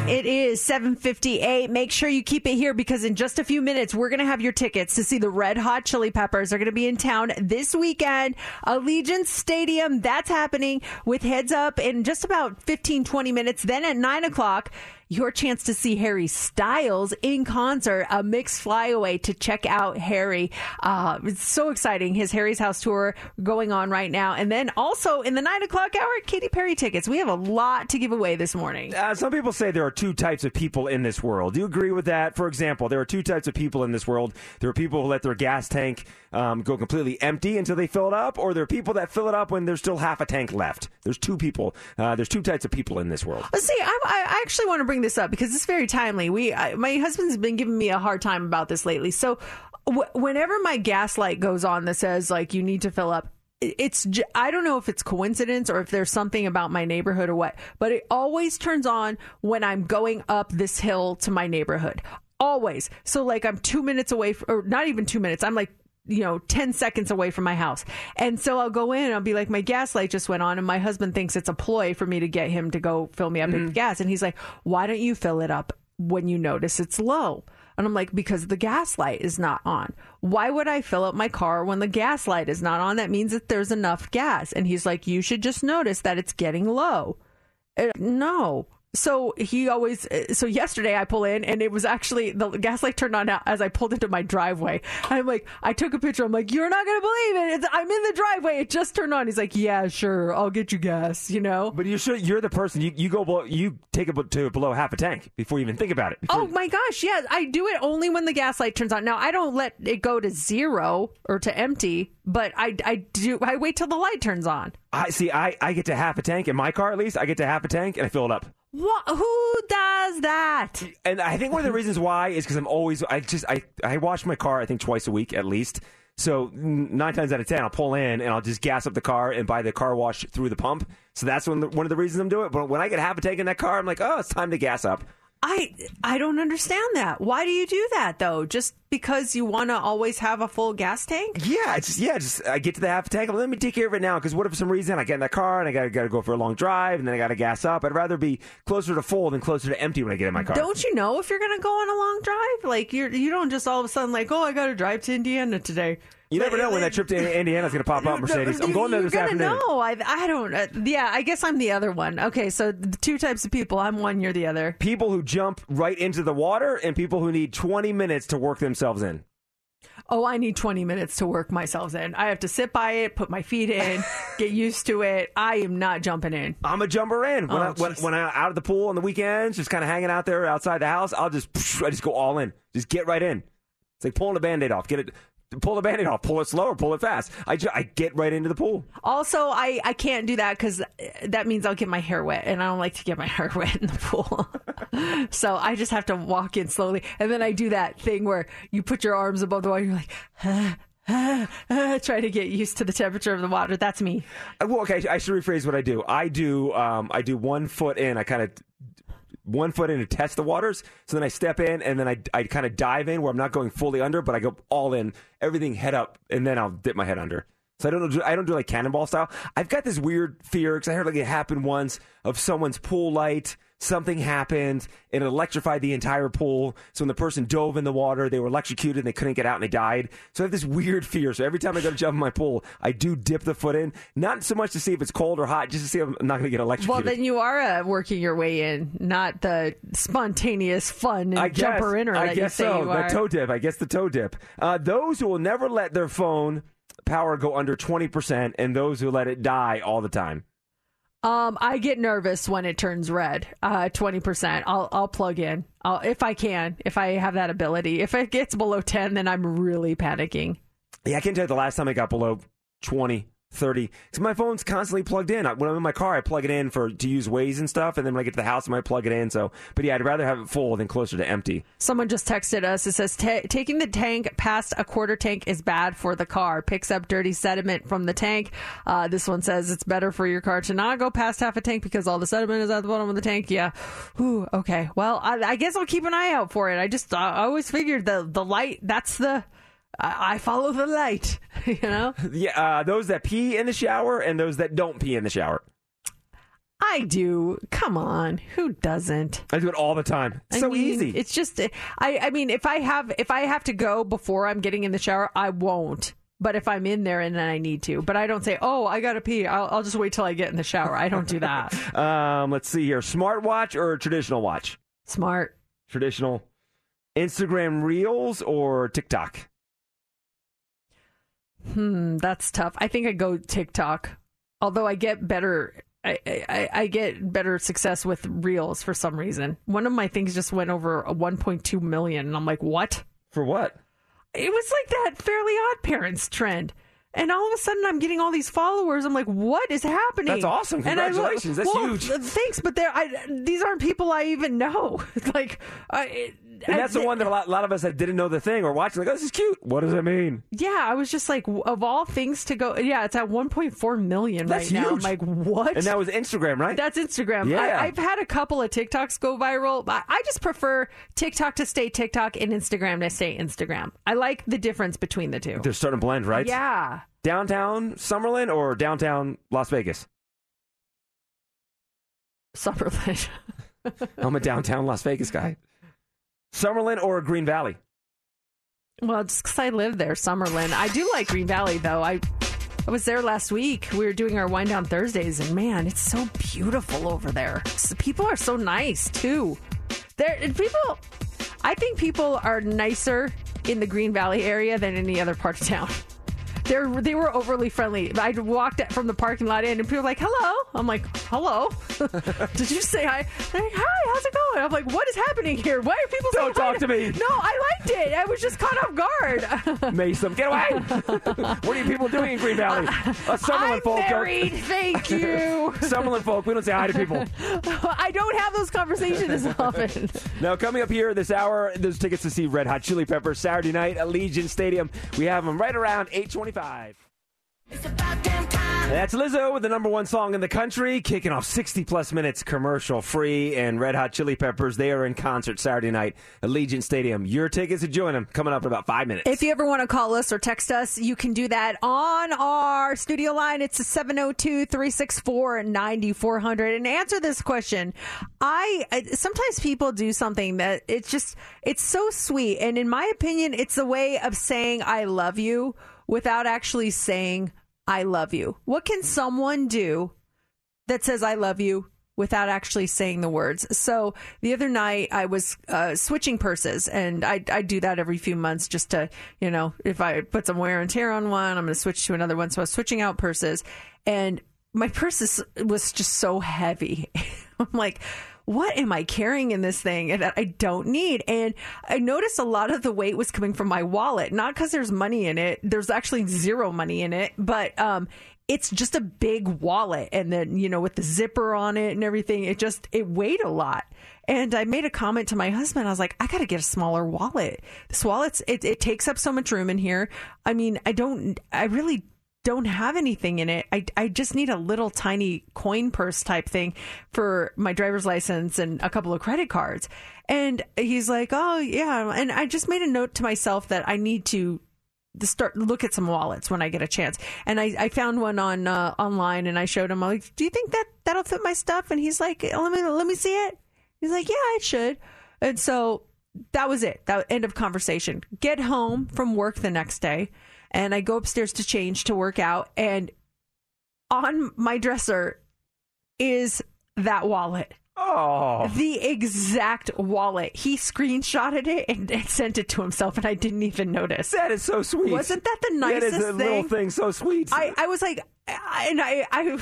It is 7:58. Make sure you keep it here because in just a few minutes we're going to have your tickets to see the Red Hot Chili Peppers. They're going to be in town this weekend. Allegiant Stadium. That's happening with heads up in just about 15 20 minutes. Then at 9 o'clock your chance to see Harry Styles in concert, a mixed flyaway to check out Harry. Uh, it's so exciting. His Harry's House tour going on right now. And then also in the nine o'clock hour, Katy Perry tickets. We have a lot to give away this morning. Uh, some people say there are two types of people in this world. Do you agree with that? For example, there are two types of people in this world. There are people who let their gas tank um, go completely empty until they fill it up, or there are people that fill it up when there's still half a tank left. There's two people. Uh, there's two types of people in this world. Let's see. I, I actually want to bring this up because it's very timely. We, I, my husband's been giving me a hard time about this lately. So, whenever my gas light goes on that says like you need to fill up, it- it's I don't know if it's coincidence or if there's something about my neighborhood or what, but it always turns on when I'm going up this hill to my neighborhood. Always. So like I'm two minutes away, f- or not even two minutes. I'm like you know, 10 seconds away from my house. And so I'll go in and I'll be like, my gas light just went on. And my husband thinks it's a ploy for me to get him to go fill me up with gas. And he's like, why don't you fill it up when you notice it's low? And I'm like, because the gas light is not on. Why would I fill up my car when the gas light is not on? That means that there's enough gas. And he's like, you should just notice that it's getting low. Uh, no. So he always. uh, So yesterday I pull in and it was actually the gas light turned on as I pulled into my driveway. I'm like, I took a picture. I'm like, you're not gonna believe it. It's, I'm in the driveway. It just turned on. He's like, yeah, sure, I'll get you gas. You know. But you should. You're the person. You, you go. Below, you take it to below half a tank before you even think about it. Oh my gosh, yes, I do it only when the gas light turns on. Now I don't let it go to zero or to empty, but I, I do. I wait till the light turns on. I see. I, I get to half a tank in my car at least. I get to half a tank and I fill it up. What? Who does that? And I think one of the reasons why is because I'm always. I just. I I wash my car. I think twice a week at least. So nine times out of ten, I'll pull in and I'll just gas up the car and buy the car wash through the pump. So that's one one of the reasons I'm doing it. But when I get half a tank in that car, I'm like, oh, it's time to gas up. I I don't understand that. Why do you do that though? Just because you want to always have a full gas tank? Yeah, it's just yeah, just I get to the half tank. Let me take care of it now because what if for some reason I get in that car and I got got to go for a long drive and then I got to gas up? I'd rather be closer to full than closer to empty when I get in my car. Don't you know if you're going to go on a long drive? Like you're you don't just all of a sudden like, "Oh, I got to drive to Indiana today." You never know when that trip to Indiana is going to pop up, [laughs] Mercedes. I'm going there this You're afternoon. know. I I don't. Uh, yeah, I guess I'm the other one. Okay, so the two types of people. I'm one. You're the other. People who jump right into the water and people who need 20 minutes to work themselves in. Oh, I need 20 minutes to work myself in. I have to sit by it, put my feet in, [laughs] get used to it. I am not jumping in. I'm a jumper in. When, Oh, I, when, when I'm out of the pool on the weekends, just kind of hanging out there outside the house, I'll just [laughs] I just go all in. Just get right in. It's like pulling a band-aid off. Get it pull the band-aid off. Pull it slow or pull it fast. I, I get right into the pool. Also, I, I can't do that because that means I'll get my hair wet, and I don't like to get my [laughs] hair wet in the pool. [laughs] so I just have to walk in slowly, and then I do that thing where you put your arms above the water. You're like, ah, ah, ah, try to get used to the temperature of the water. That's me. Uh, Well, okay, I should rephrase what I do. I do um, I do one foot in. I kind of one foot in to test the waters. So then I step in and then I, I kind of dive in where I'm not going fully under, but I go all in, everything head up, and then I'll dip my head under. So I don't do, I don't do like cannonball style. I've got this weird fear because I heard like it happened once of someone's pool light. Something happened and it electrified the entire pool. So when the person dove in the water, they were electrocuted and they couldn't get out and they died. So I have this weird fear. So every time I go to jump in my pool, I do dip the foot in, not so much to see if it's cold or hot, just to see if I'm not going to get electrocuted. Well, then you are uh, working your way in, not the spontaneous fun and I guess, jumper inner I guess you say so. the toe dip. I guess the toe dip. Uh, those who will never let their phone power go under 20%, and those who let it die all the time. Um, I get nervous when it turns red. Uh, twenty percent. I'll I'll plug in. I'll if I can, if I have that ability. If it gets below ten, then I'm really panicking. Yeah, I can't tell you the last time I got below 20, 30. Because my phone's constantly plugged in. When I'm in my car, I plug it in for to use Waze and stuff. And then when I get to the house, I might plug it in. So, But yeah, I'd rather have it full than closer to empty. Someone just texted us. It says taking the tank past a quarter tank is bad for the car. Picks up dirty sediment from the tank. Uh, this one says it's better for your car to not go past half a tank because all the sediment is at the bottom of the tank. Yeah. Ooh, okay. Well, I, I guess I'll keep an eye out for it. I just I always figured the the light. That's the I, I follow the light. [laughs] You know. Yeah, uh, those that pee in the shower and those that don't pee in the shower. I do. Come on, who doesn't? I do it all the time. It's I so mean, easy. It's just I I mean if I have if I have to go before I'm getting in the shower, I won't. But if I'm in there and then I need to, but I don't say, "Oh, I gotta pee." I'll, I'll just wait till I get in the shower. I don't do that. [laughs] Um, let's see here. Smartwatch or traditional watch? Smart. Traditional. Instagram Reels or TikTok? Hmm, that's tough. I think I go TikTok. Although I get better, I, I I get better success with reels for some reason. One of my things just went over a 1.2 million, and I'm like, what? For what? It was like that Fairly Odd Parents trend. And all of a sudden, I'm getting all these followers. I'm like, "What is happening?" That's awesome. And I look- Congratulations. That's well, huge. Thanks, but they're I, these aren't people I even know. [laughs] like, I, And that's the one that a lot, a lot of us that didn't know the thing or watching, like, oh, this is cute. What does it mean? Yeah, I was just like, of all things to go, yeah, it's at 1.4 million That's right now. I'm like, what? And that was Instagram, right? That's Instagram. Yeah. I, I've had a couple of TikToks go viral. I, I just prefer TikTok to stay TikTok and Instagram to stay Instagram. I like the difference between the two. They're starting to blend, right? Yeah. Downtown Summerlin or downtown Las Vegas? Summerlin. [laughs] I'm a downtown Las Vegas guy. Summerlin or Green Valley? Well, just because I live there, Summerlin. I do like Green Valley, though. I I was there last week. We were doing our wind down Thursdays, and man, it's so beautiful over there. S- People are so nice too. There, people. I think people are nicer in the Green Valley area than any other part of town. They're, they were overly friendly. I walked from the parking lot in, and people were like, "Hello." I'm like, "Hello." [laughs] Did you say hi? They're like, "Hi, how's it going?" I'm like, "What is happening here? Why are people Don't talk to me. No, I liked it. I was just caught off guard. [laughs] Mason, get away! [laughs] what are you people doing in Green Valley? Uh, Summerlin I'm folk. don't- married. Thank you. Summerlin folk, we don't say hi to people. I don't have those conversations as often. Now, coming up here this hour, there's tickets to see Red Hot Chili Peppers Saturday night at Allegiant Stadium. We have them right around 825. That's Lizzo with the number one song in the country, kicking off 60 plus minutes commercial free. And Red Hot Chili Peppers, they are in concert Saturday night at Allegiant Stadium. Your tickets to join them coming up in about five minutes. If you ever want to call us or text us, you can do that on our studio line. It's 702 364 9400. And answer this question. I, I sometimes people do something that it's just, it's so sweet. And in my opinion, it's a way of saying I love you without actually saying I love you. What can someone do that says I love you without actually saying the words. So the other night I was uh, switching purses, and I I do that every few months just to you know if I put some wear and tear on one, I'm going to switch to another one. So I was switching out purses, and my purse is, was just so heavy. [laughs] I'm like. What am I carrying in this thing that I don't need? And I noticed a lot of the weight was coming from my wallet, not because there's money in it. There's actually zero money in it, but um, it's just a big wallet. And then you know with the zipper on it and everything it just it weighed a lot. And i made a comment to my husband. I was like i gotta get a smaller wallet. This wallet's it, it takes up so much room in here. I mean i don't i really don't have anything in it. I, I just need a little tiny coin purse type thing for my driver's license and a couple of credit cards. And he's like, oh, yeah. And I just made a note to myself that I need to start look at some wallets when I get a chance. And I, I found one on uh, online, and I showed him. I'm like, "Do you think that that'll fit my stuff?" And he's like, "Let me let me see it." He's like, "Yeah, it should." And so that was it. That end of conversation. Get home from work the next day, and I go upstairs to change to work out, and on my dresser is that wallet. Oh. The exact wallet. He screenshotted it and, and, sent it to himself, and I didn't even notice. That is so sweet. Wasn't that the nicest that is a thing? little thing so sweet. I, I was like, and I, I,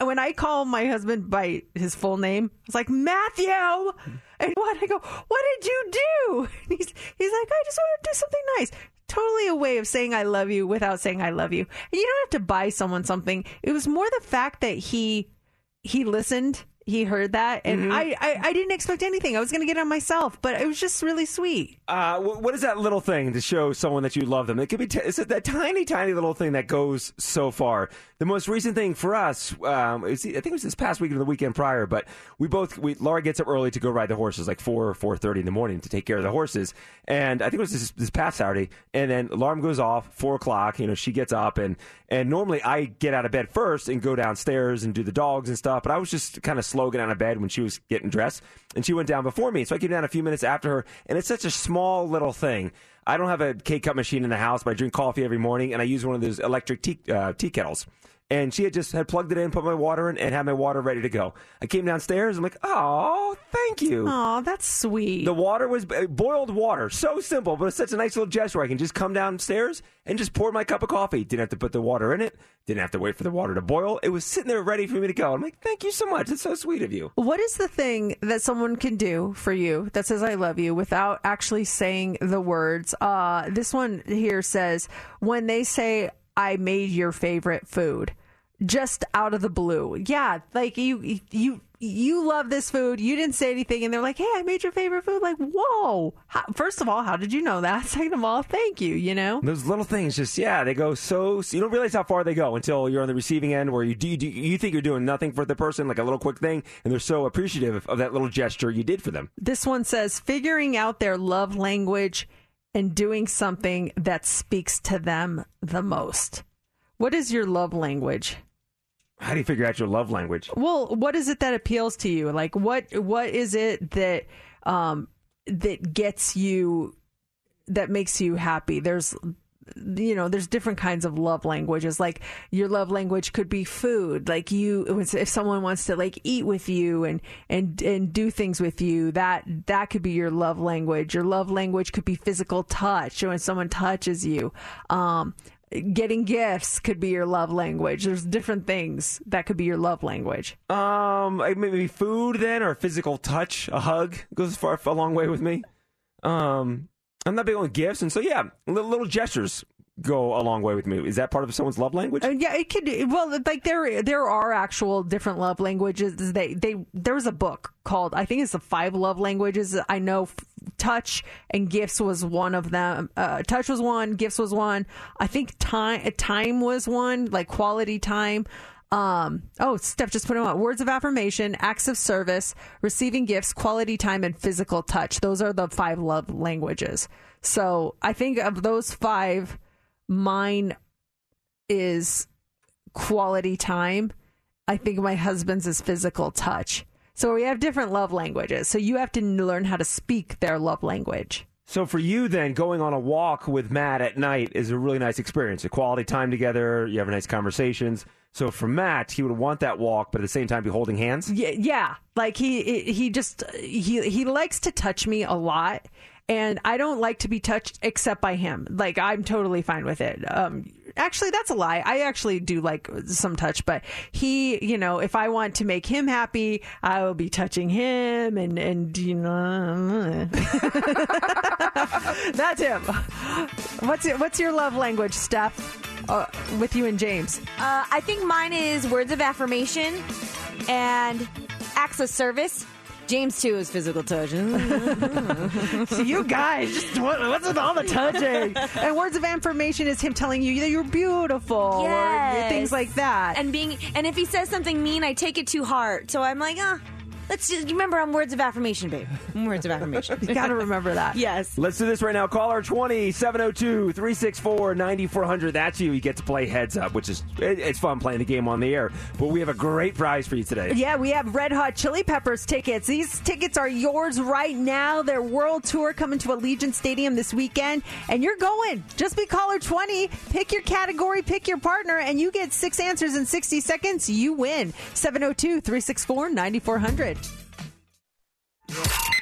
[laughs] when I call my husband by his full name, I was like Matthew, and what I go, what did you do? [laughs] And he's he's like, I just want to do something nice. Totally a way of saying I love you without saying I love you. And you don't have to buy someone something. It was more the fact that he he listened. He heard that, and Mhm. I, I I didn't expect anything. I was going to get it on myself, but it was just really sweet. Uh, wh- what is that little thing to show someone that you love them? It could be t- it's that tiny, tiny little thing that goes so far. The most recent thing for us, um, I think it was this past weekend or the weekend prior, but we both, we, Laura gets up early to go ride the horses, like four or four thirty in the morning to take care of the horses, and I think it was this, this past Saturday, and then alarm goes off four o'clock. You know, she gets up, and and normally I get out of bed first and go downstairs and do the dogs and stuff, but I was just kind of slow getting out of bed when she was getting dressed, and she went down before me, so I came down a few minutes after her, and it's such a small little thing. I don't have a K cup machine in the house, but I drink coffee every morning, and I use one of those electric tea, uh, tea kettles. And she had just had plugged it in, put my water in, and had my water ready to go. I came downstairs. I'm like, oh, thank you. Oh, that's sweet. The water was uh, boiled water. So simple, but it's such a nice little gesture. I can just come downstairs and just pour my cup of coffee. Didn't have to put the water in it. Didn't have to wait for the water to boil. It was sitting there ready for me to go. I'm like, thank you so much. It's so sweet of you. What is the thing that someone can do for you that says "I love you" without actually saying the words? Uh, this one here says when they say "I made your favorite food," just out of the blue. Yeah, like you, you, you love this food. You didn't say anything, and they're like, "Hey, I made your favorite food." Like, whoa! How, first of all, how did you know that? [laughs] Second of all, thank you. You know. Those little things, just yeah, they go so. You don't realize how far they go until you're on the receiving end, where you do, you, do, you think you're doing nothing for the person, like a little quick thing, and they're so appreciative of that little gesture you did for them. This one says figuring out their love language and doing something that speaks to them the most. What is your love language? How do you figure out your love language? Well, what is it that appeals to you? Like what what is it that um that gets you that makes you happy? There's you know there's different kinds of love languages like your love language could be food like you if someone wants to like eat with you and and and do things with you that that could be your love language your love language could be physical touch when someone touches you um getting gifts could be your love language there's different things that could be your love language Um, maybe food then, or physical touch, a hug goes far a long way with me. Um, I'm not big on gifts, and so yeah, little, little gestures go a long way with me. Is that part of someone's love language? Uh, yeah, it could. Well, like there, there are actual different love languages. They, they, there was a book called I think it's the five love languages. I know touch and gifts was one of them. Uh, touch was one, gifts was one. I think time, time was one, like quality time. Um, oh, Steph just put them out. Words of affirmation, acts of service, receiving gifts, quality time, and physical touch. Those are the five love languages. So I think of those five, mine is quality time. I think my husband's is physical touch. So we have different love languages. So you have to learn how to speak their love language. So for you, then, going on a walk with Matt at night is a really nice experience. A quality time together. You have nice conversations. So for Matt, he would want that walk, but at the same time be holding hands. Yeah, yeah. Like he he just he he likes to touch me a lot, and I don't like to be touched except by him. Like I'm totally fine with it. Um, actually, that's a lie. I actually do like some touch, but he, you know, if I want to make him happy, I will be touching him, and and you know, [laughs] that's him. What's your, what's your love language, Steph? Uh, with you and James. Uh, I think mine is words of affirmation and acts of service. James too is physical touch. [laughs] So you guys, just what, what's with all the touching? and words of affirmation is him telling you that you're beautiful, or things like that. and being and if he says something mean, I take it to heart. So I'm like, ah, let's just remember I'm words of affirmation, babe. I'm words of affirmation. [laughs] you got to remember that. yes. Let's do this right now. Caller 20 702 364 9400. That's you. You get to play heads up, which is it, it's fun playing the game on the air. But we have a great prize for you today. Yeah, we have Red Hot Chili Peppers tickets. These tickets are yours right now. Their world tour coming to Allegiant Stadium this weekend, and you're going. Just be caller 20, pick your category, pick your partner, and you get six answers in 60 seconds. You win. 702 364 9400.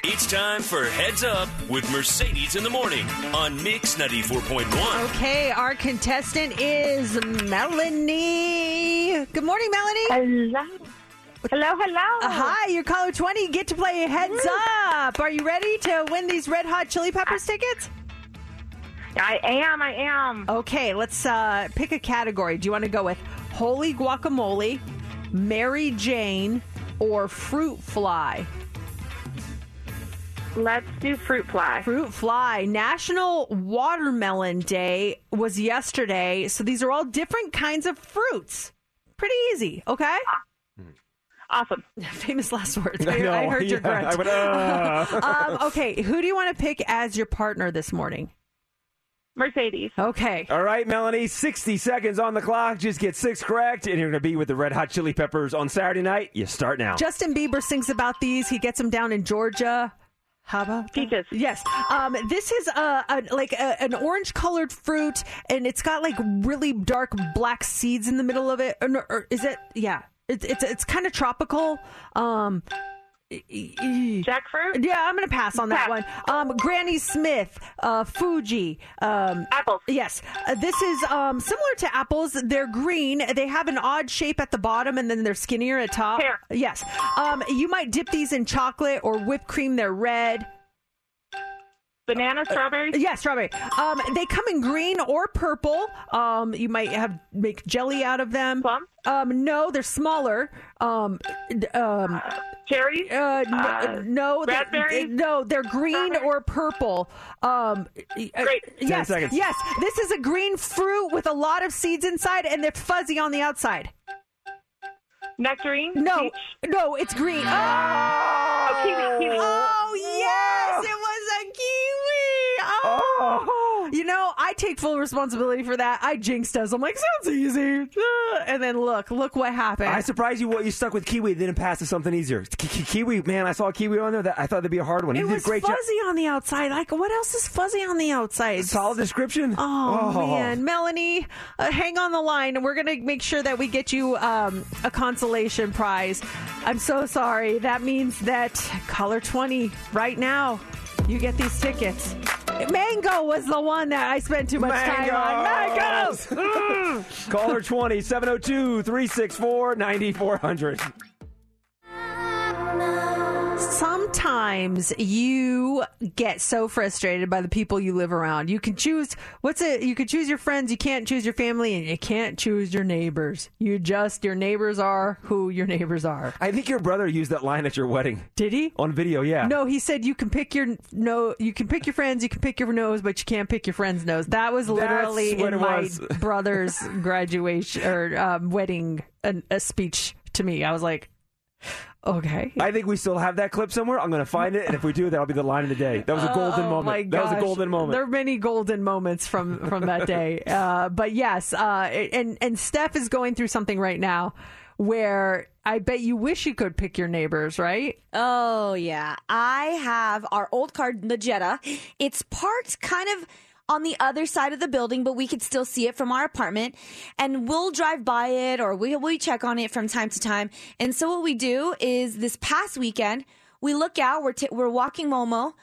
It's time for Heads Up with Mercedes in the Morning on Mix 94.1. Okay, our contestant is Melanie. Good morning, Melanie. Hello. Hello, hello. Uh, hi, you're caller 20. Get to play Heads Up. Are you ready to win these Red Hot Chili Peppers tickets? I am, I am. Okay, let's uh, pick a category. Do you want to go with Holy Guacamole, Mary Jane, or Fruit Fly? Let's do fruit fly. Fruit Fly. National Watermelon Day was yesterday, so these are all different kinds of fruits. Pretty easy, okay? Awesome. [laughs] Famous last words. [laughs] I I, know, heard your grunt. I went, uh. [laughs] um, okay, who do you want to pick as your partner this morning? Mercedes. Okay. All right, Melanie, 60 seconds on the clock. Just get six correct, and you're going to be with the Red Hot Chili Peppers on Saturday night. You start now. Justin Bieber sings about these. He gets them down in Georgia. Peaches? Yes. Um, this is a, a like a, an orange colored fruit, and it's got like really dark black seeds in the middle of it. Or, or is it? Yeah. It's it's it's kind of tropical. Um, Jackfruit? Yeah, I'm gonna pass on that one. Um, Granny Smith, uh, Fuji, um, apples. Yes, uh, this is um, similar to apples. They're green. They have an odd shape at the bottom, and then they're skinnier at top. Pear. Yes. Um, you might dip these in chocolate or whipped cream. They're red. Banana, strawberry? Yeah, strawberry. Um, they come in green or purple. Um, you might have make jelly out of them. Plum? Um, no, they're smaller. Um, d- um, cherries? Uh, no, Uh, no, they're- no, they're green or purple. Um, Great. Ten Yes, seconds. yes. This is a green fruit with a lot of seeds inside, and they're fuzzy on the outside. Nectarine? No, Peach? no, it's green. Oh, kiwi, kiwi. Oh yes, it was a kiwi. Oh. [laughs] You know, I take full responsibility for that. I jinxed us. I'm like, sounds easy. [laughs] And then look, look what happened. I surprised you what you stuck with kiwi, didn't pass to something easier. Ki- ki- kiwi, man, I saw a kiwi on there. That I thought that'd be a hard one. it you did was a great fuzzy job. on the outside. Like, what else is fuzzy on the outside? Solid description. Oh, man, Melanie, uh, hang on the line, and we're gonna make sure that we get you um, a consolation prize. I'm so sorry. That means that color 20 right now. You get these tickets. Mango was the one that I spent too much time on. Mangos! Mangoes. [laughs] Caller 20 702 364 9400. Sometimes you get so frustrated by the people you live around. You can choose what's it? You can choose your friends, you can't choose your family, and you can't choose your neighbors. You just your neighbors are who your neighbors are. I think your brother used that line at your wedding. Did he? On video, yeah. No, he said you can pick your no, you can pick your friends, you can pick your nose, but you can't pick your friend's nose. That was literally in my [laughs] brother's graduation or um, wedding a, a speech to me. I was like, okay. I think we still have that clip somewhere. I'm going to find it, and if we do, that'll be the line of the day. That was a golden Oh, moment. my that was a golden moment. There are many golden moments from from that day. [laughs] uh, but yes, uh, and and Steph is going through something right now where I bet you wish you could pick your neighbors, right? Oh yeah, I have our old car, the Jetta. It's parked kind of on the other side of the building, but we could still see it from our apartment. And we'll drive by it or we we check on it from time to time. And so what we do is this past weekend, we look out. We're t- we're walking Momo,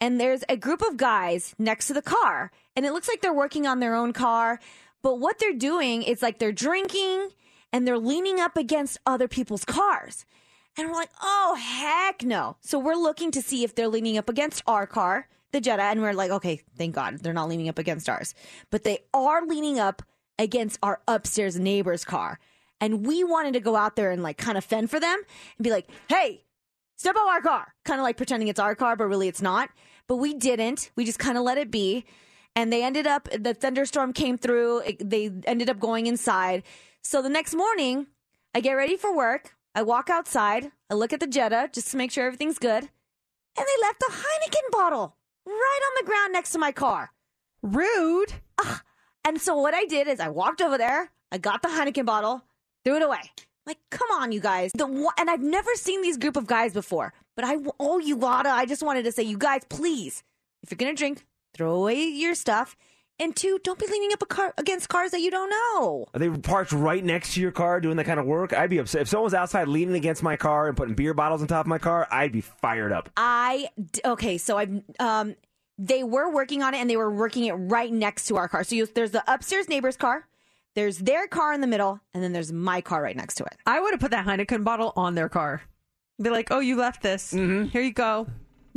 and there's a group of guys next to the car, and it looks like they're working on their own car. But what they're doing is like they're drinking and they're leaning up against other people's cars. And we're like, oh, heck no. So we're looking to see if they're leaning up against our car, the Jetta, and we're like, okay, thank God they're not leaning up against ours. But they are leaning up against our upstairs neighbor's car. And we wanted to go out there and like kind of fend for them and be like, hey, step out our car. Kind of like pretending it's our car, but really it's not. But we didn't. We just kind of let it be. And they ended up, the thunderstorm came through. It, they ended up going inside. So the next morning, I get ready for work. I walk outside. I look at the Jetta just to make sure everything's good. And they left a Heineken bottle right on the ground next to my car. Rude. Ugh. And so what I did is I walked over there. I got the Heineken bottle, threw it away. Like, come on, you guys. The one, and I've never seen these group of guys before. But I, oh, you Lotta, I just wanted to say, you guys, please, if you're gonna drink, throw away your stuff. And two, don't be leaning up a car against cars that you don't know. Are they parked right next to your car doing that kind of work? I'd be upset. If someone was outside leaning against my car and putting beer bottles on top of my car, I'd be fired up. I, okay, so I um they were working on it and they were working it right next to our car. So you, there's the upstairs neighbor's car, there's their car in the middle, and then there's my car right next to it. I would have put that Heineken bottle on their car. Be like, oh, you left this. Here you go.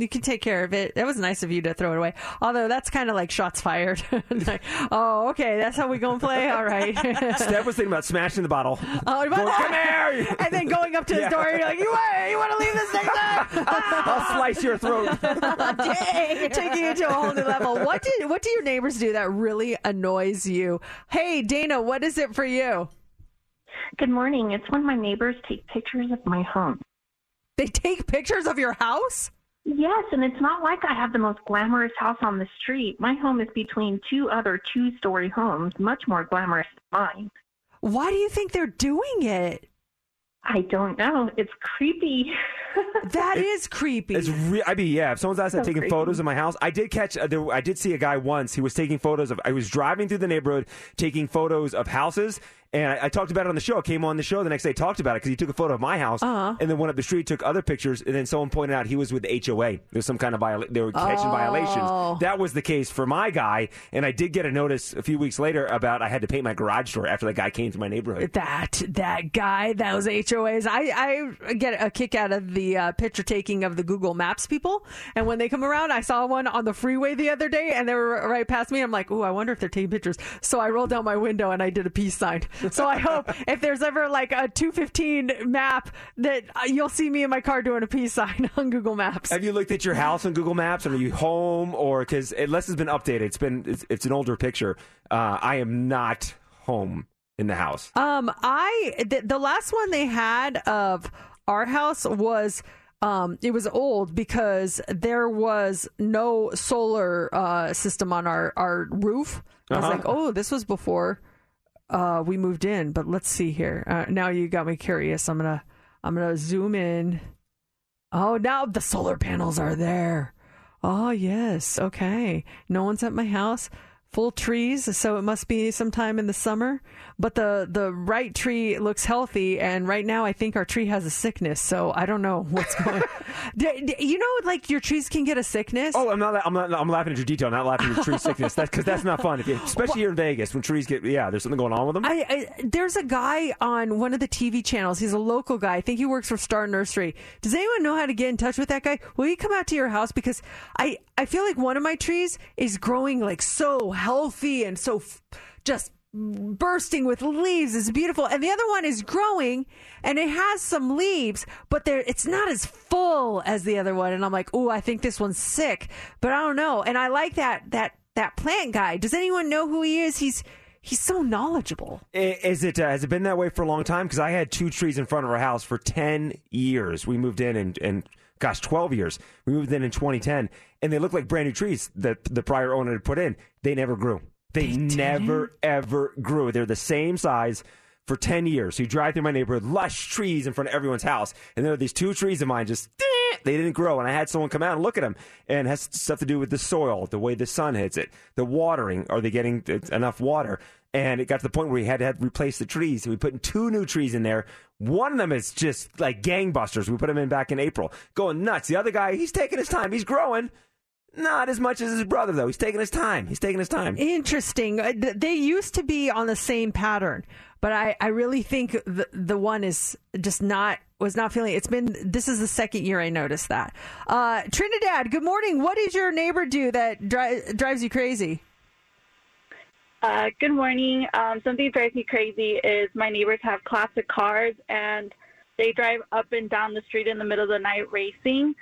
You can take care of it. That was nice of you to throw it away. Although that's kind of like shots fired. [laughs] Like, oh, okay, that's how we gonna play. All right. [laughs] Steph was thinking about smashing the bottle. Oh, Going, come here! [laughs] and then going up to his Yeah. door, you're like, you want, you want to leave this thing there? I'll slice your throat. Dang, taking it to a whole new level. What do what do your neighbors do that really annoys you? Hey, Dana, what is it for you? Good morning. It's when my neighbors take pictures of my home. They take pictures of your house? Yes, and it's not like I have the most glamorous house on the street. My home is between two other two story homes, much more glamorous than mine. Why do you think they're doing it? I don't know. It's creepy. [laughs] That is creepy. It's re- I mean, yeah. If someone's outside So taking creepy. photos of my house, I did catch. Uh, there, I did see a guy once. He was taking photos of. I was driving through the neighborhood taking photos of houses, and I, I talked about it on the show. I came on the show the next day, talked about it because he took a photo of my house, Uh-huh. and then went up the street, took other pictures, and then someone pointed out he was with the HOA. There's some kind of violation. They were catching Oh. violations. That was the case for my guy, and I did get a notice a few weeks later about I had to paint my garage door after that guy came to my neighborhood. That that guy, those HOAs. I, I get a kick out of the uh, picture taking of the Google Maps people, and when they come around, I saw one on the freeway the other day, and they were right past me. I'm like, oh, I wonder if they're taking pictures. So I rolled down my window and I did a peace sign. So I hope if there's ever like a 215 map that uh, you'll see me in my car doing a peace sign [laughs] on Google Maps. Have you looked at your house on Google Maps? Are you home or because unless it's been updated, it's been it's, it's an older picture. Uh, I am not home in the house. Um, I the, the last one they had of our house was um it was old because there was no solar uh system on our our roof. I was Uh-huh. like, oh, this was before uh we moved in. But let's see here. Uh, now you got me curious. I'm gonna I'm gonna zoom in. Oh, now the solar panels are there. Oh yes, okay. No one's at my house. Full trees, so it must be sometime in the summer. But the the right tree looks healthy, and right now I think our tree has a sickness. So I don't know what's going. [laughs] D- d- you know, like your trees can get a sickness. Oh, I'm not. I'm not. I'm laughing at your detail. Not laughing at your tree sickness. That's because that's not fun. You, especially here in Vegas, when trees get yeah, there's something going on with them. I, I there's a guy on one of the TV channels. He's a local guy. I think he works for Star Nursery. Does anyone know how to get in touch with that guy? Will he come out to your house because I I feel like one of my trees is growing like so healthy and so f- just bursting with leaves. It's beautiful, and the other one is growing and it has some leaves, but there it's not as full as the other one. And I'm like, oh, I think this one's sick, but I don't know. And I like that that that plant guy. Does anyone know who he is? He's He's so knowledgeable. Is it uh, has it been that way for a long time? Because I had two trees in front of our house for ten years. We moved in and and gosh, twelve years. We moved in in 2010, and they looked like brand new trees that the prior owner had put in. They never grew. They, never ever grew. They're the same size. for 10 years. So you drive through my neighborhood, lush trees in front of everyone's house. And there are these two trees of mine just, [laughs] they didn't grow. And I had someone come out and look at them. And it has stuff to do with the soil, the way the sun hits it, the watering. Are they getting enough water? And it got to the point where we had to, replace the trees. So we put in two new trees in there. One of them is just like gangbusters. We put him in back in April, going nuts. The other guy, he's taking his time. He's growing. Not as much as his brother, though. He's taking his time. He's taking his time. Interesting. Uh, They used to be on the same pattern, but I, I really think the the one is just not was not feeling. It's been this is the second year I noticed that. Uh, Trinidad, good morning. What does your neighbor do that dri- drives you crazy? Uh, good morning. Um, something that drives me crazy is my neighbors have classic cars and they drive up and down the street in the middle of the night racing.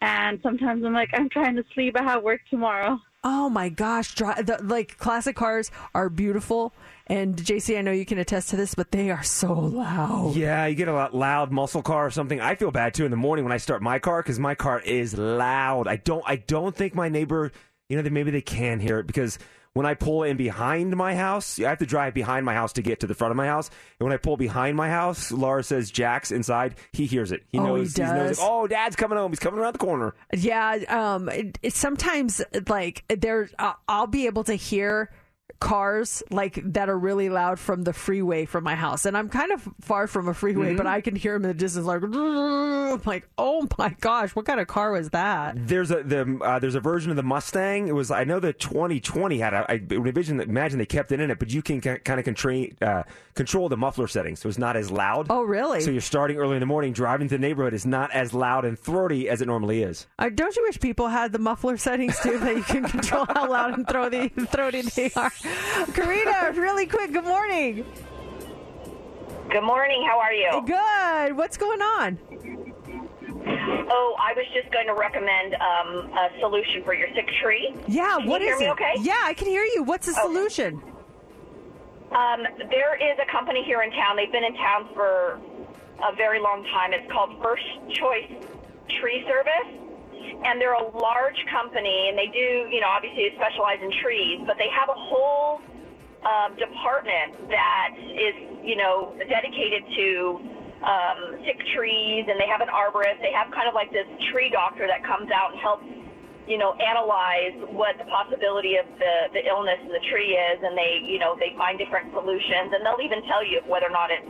And sometimes I'm like, I'm trying to sleep. I have work tomorrow. Oh my gosh, dri- the, like classic cars are beautiful, and JC, I know you can attest to this, but they are so loud. Yeah, you get a lot loud muscle car or something. I feel bad too in the morning when I start my car because my car is loud. I don't. I don't think my neighbor. You know, that maybe they can hear it because when I pull in behind my house, I have to drive behind my house to get to the front of my house. And when I pull behind my house, Laura says Jack's inside. He hears it. He Oh, he knows. knows. does? Oh, Dad's coming home. He's coming around the corner. Yeah, um, it, it sometimes like there, uh, I'll be able to hear cars like that are really loud from the freeway from my house, and I'm kind of far from a freeway, Mhm. but I can hear them in the distance, like, I'm [laughs] like, oh my gosh, what kind of car was that? There's a the uh, there's a version of the Mustang. It was I know the 2020 had a, I would envision imagine they kept it in it, but you can kind of control uh, control the muffler settings, so it's not as loud. Oh, really? So you're starting early in the morning, driving to the neighborhood is not as loud and throaty as it normally is. Uh, don't you wish people had the muffler settings too that you can control how loud and throaty, throaty they are? Karina, really quick, good morning. Good morning. How are you? Good. What's going on? Oh, I was just going to recommend um, a solution for your sick tree. Yeah, Can what you is hear me it? okay? Yeah, I can hear you. What's the solution? Um, there is a company here in town. They've been in town for a very long time. It's called First Choice Tree Service. And they're a large company, and they do, you know, obviously specialize in trees, but they have a whole um, department that is, you know, dedicated to um, sick trees, and they have an arborist. They have kind of like this tree doctor that comes out and helps, you know, analyze what the possibility of the, the illness in the tree is, and they, you know, they find different solutions, and they'll even tell you whether or not it's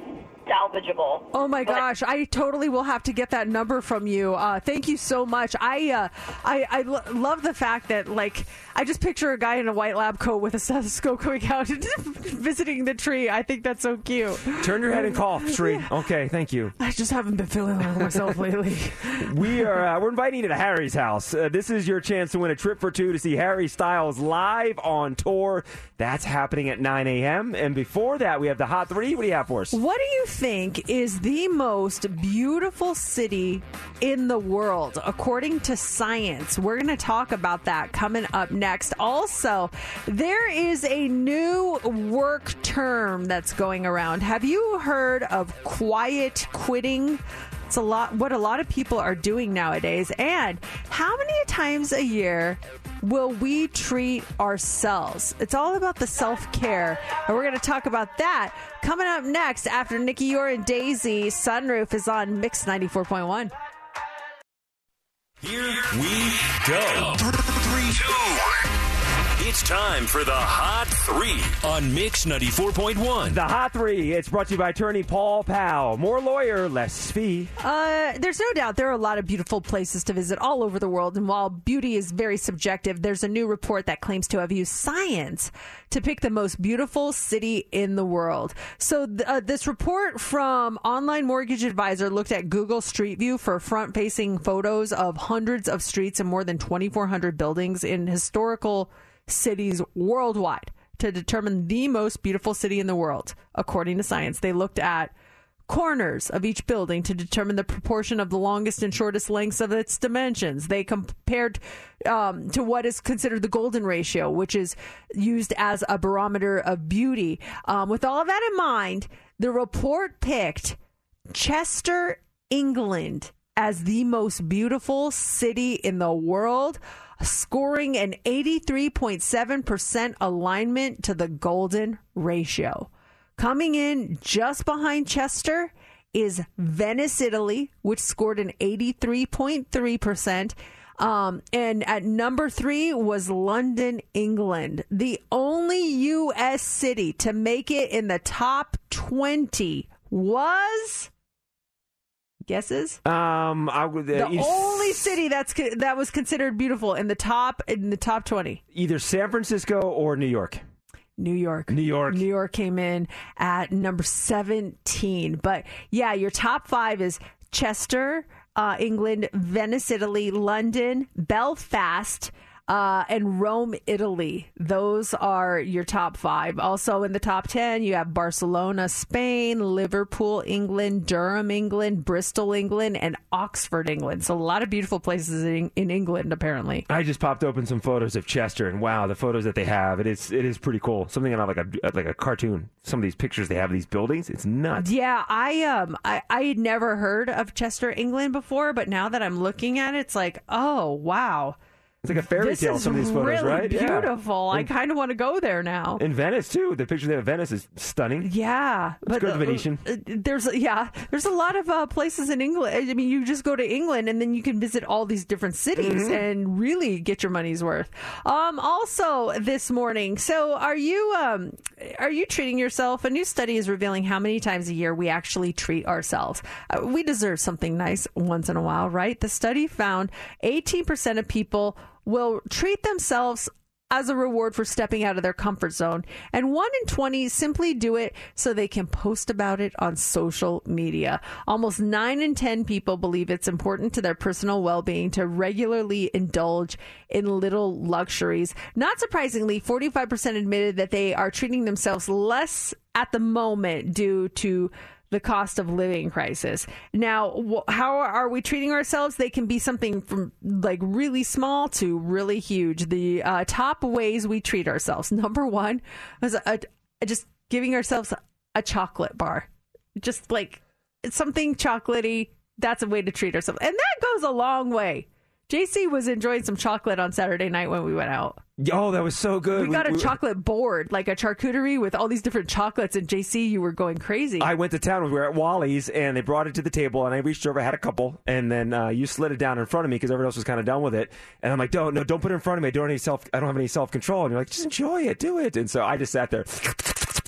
salvageable. Oh my gosh, I totally will have to get that number from you. Uh, thank you so much. I uh, I, I lo- love the fact that like I just picture a guy in a white lab coat with a stethoscope coming out and [laughs] visiting the tree. I think that's so cute. Turn your head and cough, [laughs] tree. Okay, thank you. I just haven't been feeling well myself lately. [laughs] we are uh, we're inviting you to Harry's house. Uh, this is your chance to win a trip for two to see Harry Styles live on tour. That's happening at 9 a.m. And before that, we have the Hot Three. What do you have for us? What do you think is the most beautiful city in the world, according to science? We're going to talk about that coming up next. Also, there is a new work term that's going around. Have you heard of quiet quitting? It's a lot what a lot of people are doing nowadays. And how many times a year will we treat ourselves? It's all about the self care. And we're going to talk about that coming up next after Nikki Yor and Daisy. Sunroof is on Mix 94.1. Here we go. Three, two. It's time for the Hot Three on Mix 94.1. The Hot Three. It's brought to you by attorney Paul Powell. More lawyer, less fee. Uh, there's no doubt there are a lot of beautiful places to visit all over the world. And while beauty is very subjective, there's a new report that claims to have used science to pick the most beautiful city in the world. So, th- uh, this report from Online Mortgage Advisor looked at Google Street View for front facing photos of hundreds of streets and more than 2,400 buildings in historical cities worldwide to determine the most beautiful city in the world. According to science, they looked at corners of each building to determine the proportion of the longest and shortest lengths of its dimensions. They compared um, to what is considered the golden ratio, which is used as a barometer of beauty. Um, with all of that in mind, the report picked Chester, England as the most beautiful city in the world, scoring an 83.7% alignment to the golden ratio. Coming in just behind Chester is Venice, Italy, which scored an 83.3%. Um, and at number three was London, England. The only U.S. city to make it in the top 20 was. Guesses? Um, I would uh, The only city that's that was considered beautiful in the top in the top 20. either San Francisco or New York. New York. New York. New York came in at number 17. But yeah, your top five is Chester, uh, England, Venice, Italy, London, Belfast, uh, and Rome, Italy. Those are your top five. Also in the top 10, you have Barcelona, Spain, Liverpool, England, Durham, England, Bristol, England, and Oxford, England. So a lot of beautiful places in, in England, apparently. I just popped open some photos of Chester, and wow, the photos that they have it is it is pretty cool. Something out of like a like a cartoon. Some of these pictures they have of these buildings, it's nuts. Yeah, I um I, I had never heard of Chester, England before, but now that I'm looking at it, it's like, oh wow. It's like a fairy this tale. Some of these photos, really right? Yeah. Beautiful. I kind of want to go there now. In Venice too. The picture there of Venice is stunning. Yeah, Let's go to the Venetian. uh, there's yeah, there's a lot of uh, places in England. I mean, you just go to England and then you can visit all these different cities Mm-hmm. and really get your money's worth. Um, also this morning, so are you um, are you treating yourself? A new study is revealing how many times a year we actually treat ourselves. Uh, we deserve something nice once in a while, right? The study found 18% of people will treat themselves as a reward for stepping out of their comfort zone. And one in 20 simply do it so they can post about it on social media. Almost nine in 10 people believe it's important to their personal well being to regularly indulge in little luxuries. Not surprisingly, 45% admitted that they are treating themselves less at the moment due to the cost of living crisis. Now, wh- how are we treating ourselves? They can be something from like really small to really huge. The uh, top ways we treat ourselves. [laughs] Number one is a, a- just giving ourselves a chocolate bar, just like something chocolatey. That's a way to treat ourselves, and that goes a long way. JC was enjoying some chocolate on Saturday night when we went out. Oh, that was so good. We got a chocolate board, like a charcuterie with all these different chocolates. And JC, you were going crazy. I went to town. We were at Wally's, and they brought it to the table, and I reached over, I had a couple, and then uh, you slid it down in front of me because everyone else was kind of done with it. And I'm like, don't, no, don't put it in front of me. I don't have any self, I don't have any self control. And you're like, just enjoy it, do it. And so I just sat there.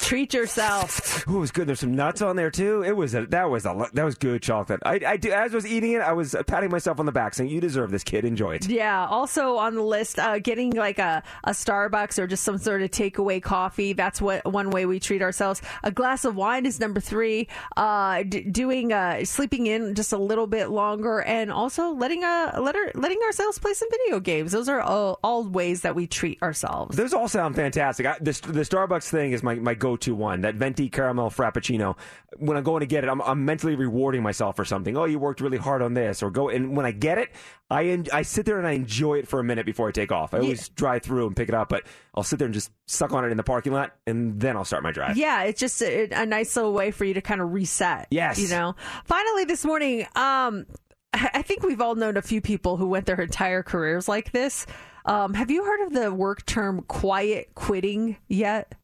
Treat yourself. Ooh, it was good. There's some nuts on there too. It was a, that was a that was good chocolate. I, I do, as I was eating it, I was patting myself on the back, saying, "You deserve this, kid. Enjoy it." Yeah. Also on the list, uh, getting like a, a Starbucks or just some sort of takeaway coffee. That's what one way we treat ourselves. A glass of wine is number three. Uh, d- doing uh, sleeping in just a little bit longer, and also letting uh let her, letting ourselves play some video games. Those are all, all ways that we treat ourselves. Those all sound fantastic. I, the, the Starbucks thing is my, my go to one. That venti caramel frappuccino. When I'm going to get it, I'm, I'm mentally rewarding myself for something. Oh, you worked really hard on this, or go. And when I get it, I en- I sit there and I enjoy it for a minute before I take off. I always drive through and pick it up, but I'll sit there and just suck on it in the parking lot, and then I'll start my drive. Yeah, it's just a, a nice little way for you to kind of reset. Yes. You know, finally this morning, um, I I think we've all known a few people who went their entire careers like this. Um, have you heard of the work term quiet quitting yet?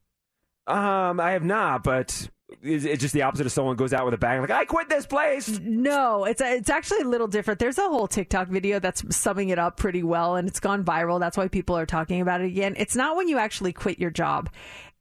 Um, I have not, but it's it just the opposite of someone goes out with a bang like I quit this place? No, it's it's actually a little different. There's a whole TikTok video that's summing it up pretty well, and it's gone viral. That's why people are talking about it again. It's not when you actually quit your job.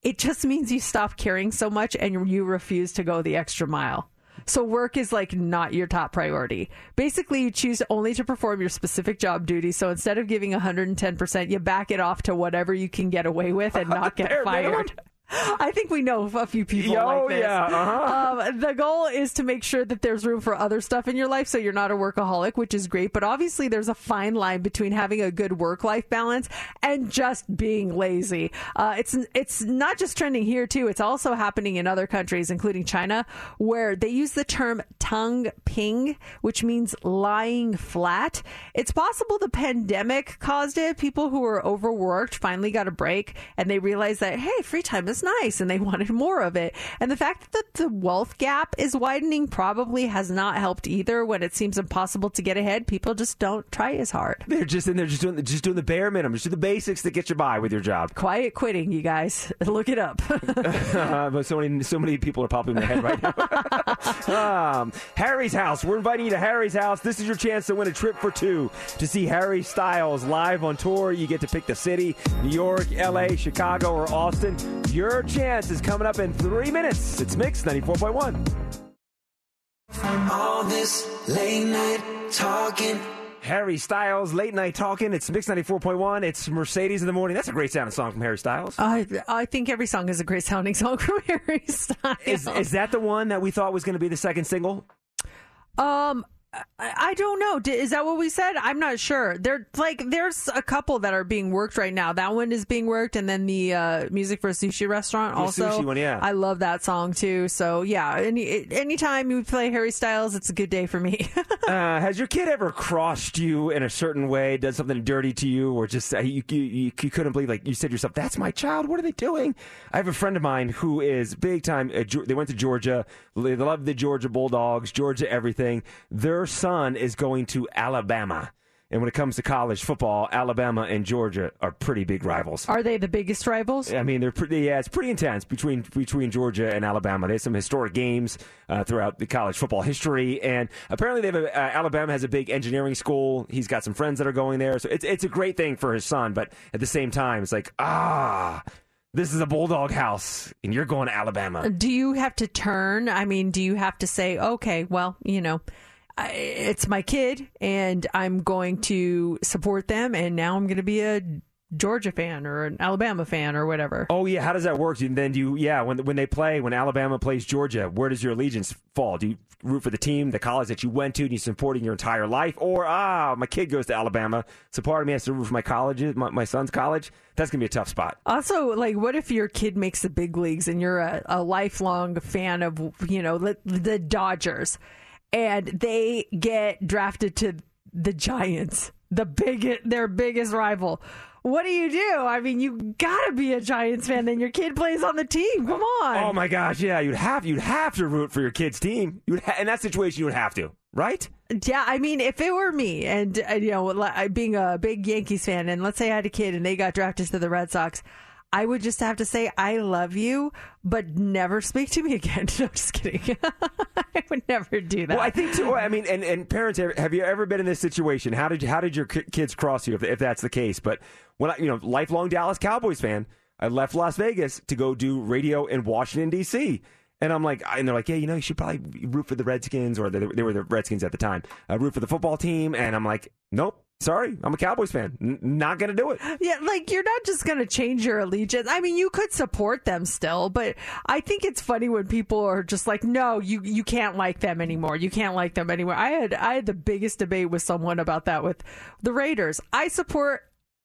It just means you stop caring so much and you refuse to go the extra mile. So work is like not your top priority. Basically, you choose only to perform your specific job duties. So instead of giving 110%, you back it off to whatever you can get away with and [laughs] not get fired. I think we know a few people Oh, like this. yeah, uh-huh. Um, the goal is to make sure that there's room for other stuff in your life so you're not a workaholic, which is great. But obviously, there's a fine line between having a good work life balance and just being lazy. Uh, it's it's not just trending here too; it's also happening in other countries, including China, where they use the term "tang ping," which means lying flat. It's possible the pandemic caused it. People who were overworked finally got a break, and they realized that hey, free time was nice and they [laughs] wanted more of it. And the fact that the wealth gap is widening probably has not helped either. When it seems impossible to get ahead, people just don't try as hard. They're just in there, just doing, just doing the bare minimum, just do the basics that get you by with your job. Quiet quitting, you guys. [laughs] Look it up. Uh, [laughs] but so many, so many people are popping their head right now. um, Harry's house. We're inviting you to Harry's house. This is your chance to win a trip for two to see Harry Styles live on tour. You get to pick the city: New York, L.A., Chicago, or Austin. Your chance is coming up in three minutes. It's Mix ninety four point one. All this late night talking. Harry Styles, late night talking. It's Mix 94.1. It's Mercedes in the morning. That's a great sounding song from Harry Styles. I I think every song is a great sounding song from [laughs] Harry Styles. Is, is that the one that we thought was going to be the second single? Um, I, don't know. Is that what we said? I'm not sure. There, like, there's a couple that are being worked right now. That one is being worked, and then the uh, music for a sushi restaurant The also. sushi one, yeah. I love that song too. So yeah, any anytime you play Harry Styles, it's a good day for me. [laughs] uh, has your kid ever crossed you in a certain way, done something dirty to you, or just uh, you, you, you, you couldn't believe, like you said yourself, that's my child. What are they doing? I have a friend of mine who is big time. Uh, they went to Georgia. They love the Georgia Bulldogs, Georgia everything. Their son is going to Alabama. And when it comes to college football, Alabama and Georgia are pretty big rivals. are they the biggest rivals? I mean, they're pretty. Yeah, it's pretty intense between between Georgia and Alabama. They have some historic games uh, throughout the college football history, and apparently they have a, uh, Alabama has a big engineering school. He's got some friends that are going there, so it's it's a great thing for his son. But at the same time, it's like ah, this is a bulldog house, and you're going to Alabama. Do you have to turn? I mean, do you have to say, okay, well, you know, I, it's my kid, and I'm going to support them, and now I'm going to be a Georgia fan or an Alabama fan or whatever. Oh yeah, how does that work? And then do you yeah when when they play when Alabama plays Georgia, where does your allegiance fall? Do you root for the team, the college that you went to, and you supporting your entire life, or ah, my kid goes to Alabama, so part of me has to root for my college, my, my son's college. That's gonna be a tough spot. Also, like, what if your kid makes the big leagues and you're a, a lifelong fan of, you know, the, the Dodgers, and they get drafted to the Giants, the big, their biggest rival? What do you do? I mean, you gotta be a Giants fan. Then your kid plays on the team. Come on. Oh my gosh, yeah, you'd have you'd have to root for your kid's team. You would ha- in that situation you would have to, right? Yeah, I mean, if it were me, and you know, being a big Yankees fan, and let's say I had a kid and they got drafted to the Red Sox, I would just have to say I love you, but never speak to me again. [laughs] No, just kidding. [laughs] I would never do that. Well, I think too. I mean, and, and parents, have you ever been in this situation? How did you, how did your kids cross you if, if that's the case? But when I, you know, lifelong Dallas Cowboys fan, I left Las Vegas to go do radio in Washington D.C. And I'm like, and they're like, yeah, you know, you should probably root for the Redskins, or they, they were the Redskins at the time. Uh, root for the football team, and I'm like, nope, sorry, I'm a Cowboys fan, N- not gonna do it. Yeah, like you're not just going to change your allegiance. I mean, you could support them still, but I think it's funny when people are just like, "No, you you can't like them anymore. You can't like them anymore." I had I had the biggest debate with someone about that with the Raiders. I support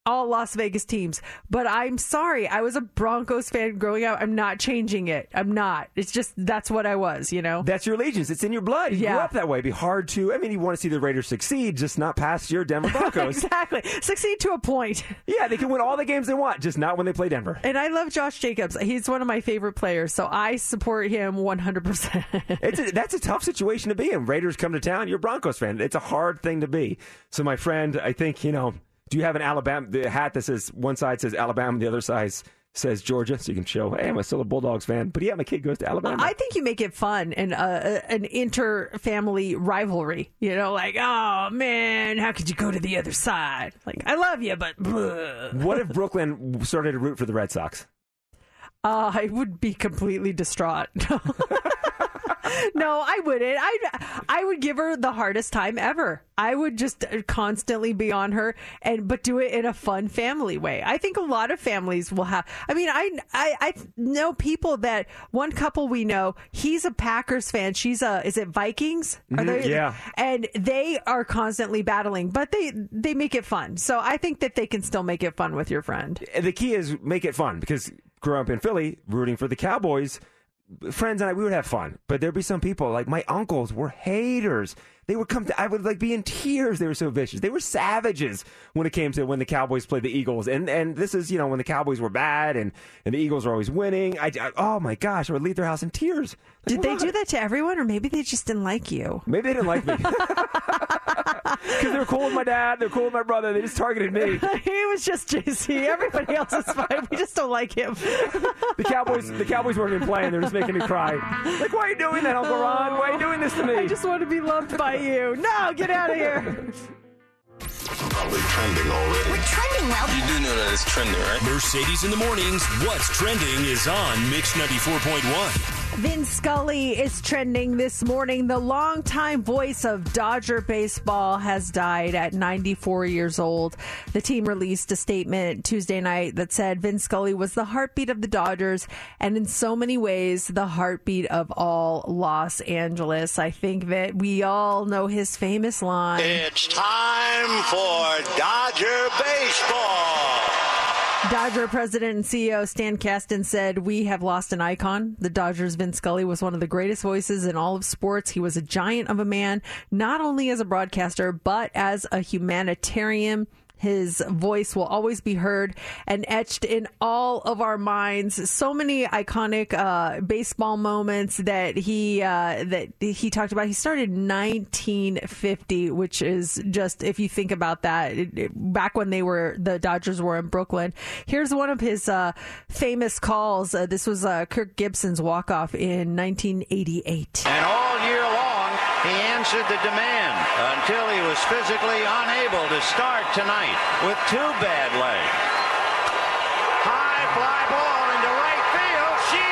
all Las Vegas teams, but I'm sorry. I was a Broncos fan growing up. I'm not changing it. I'm not. It's just that's what I was, you know. That's your allegiance. It's in your blood. You grew Yeah. up that way. It'd be hard to. I mean, you want to see the Raiders succeed, just not past your Denver [laughs] Broncos. exactly. Succeed to a point. [laughs] yeah, they can win all the games they want, just not when they play Denver. And I love Josh Jacobs. He's one of my favorite players, so I support him 100%. It's a, that's a tough situation to be in. Raiders come to town, you're a Broncos fan. It's a hard thing to be. So, my friend, I think you know. Do you have an Alabama the hat that says one side says Alabama, the other side says Georgia, so you can show, hey, I'm a still a Bulldogs fan. But yeah, my kid goes to Alabama. I think you make it fun and uh, an inter-family rivalry. You know, like, oh man, how could you go to the other side? Like, I love you, but bleh. what if Brooklyn started to root for the Red Sox? Uh, I would be completely distraught. [laughs] no, I wouldn't. I I would give her the hardest time ever. I would just constantly be on her and but do it in a fun family way. I think a lot of families will have. I mean, I I, I know people that one couple we know. He's a Packers fan. She's a is it Vikings? Are Mhm, yeah. And they are constantly battling, but they they make it fun. So I think that they can still make it fun with your friend. the key is make it fun because growing up in Philly, rooting for the Cowboys, friends and I, we would have fun. But there'd be some people like my uncles were haters. They would come to. I would like be in tears. They were so vicious. They were savages when it came to when the Cowboys played the Eagles. And and this is you know when the Cowboys were bad and and the Eagles were always winning. I, I oh my gosh, I would leave their house in tears. Did they do that to everyone, or maybe they just didn't like you? Maybe they didn't like me [laughs] because they were cool with my dad. They're cool with my brother. They just targeted me. [laughs] he was just JC. Everybody else is fine. We just don't like him. The Cowboys, the Cowboys weren't even playing. They're just making me cry. Like, why are you doing that, Uncle Ron? Why are you doing this to me? I just want to be loved by you. No, get out of here. Probably trending already. We're trending well. You do know that it's trending, right? Mercedes in the mornings. What's trending is on Mix 94.1. Vin Scully is trending this morning. The longtime voice of Dodger baseball has died at 94 years old. The team released a statement Tuesday night that said Vin Scully was the heartbeat of the Dodgers and in so many ways the heartbeat of all Los Angeles. I think that we all know his famous line. It's time for Dodger baseball. Dodger president and CEO Stan Kasten said, We have lost an icon. The Dodgers' Vin Scully was one of the greatest voices in all of sports. He was a giant of a man, not only as a broadcaster, but as a humanitarian. His voice will always be heard and etched in all of our minds. So many iconic uh, baseball moments that he uh, that he talked about. He started in 1950, which is just if you think about that, it, it, back when they were the Dodgers were in Brooklyn. Here's one of his uh, famous calls. Uh, this was uh, Kirk Gibson's walk off in 1988. And all year long, he answered the demand until he was physically unable to start tonight with two bad legs. High fly ball into right field. She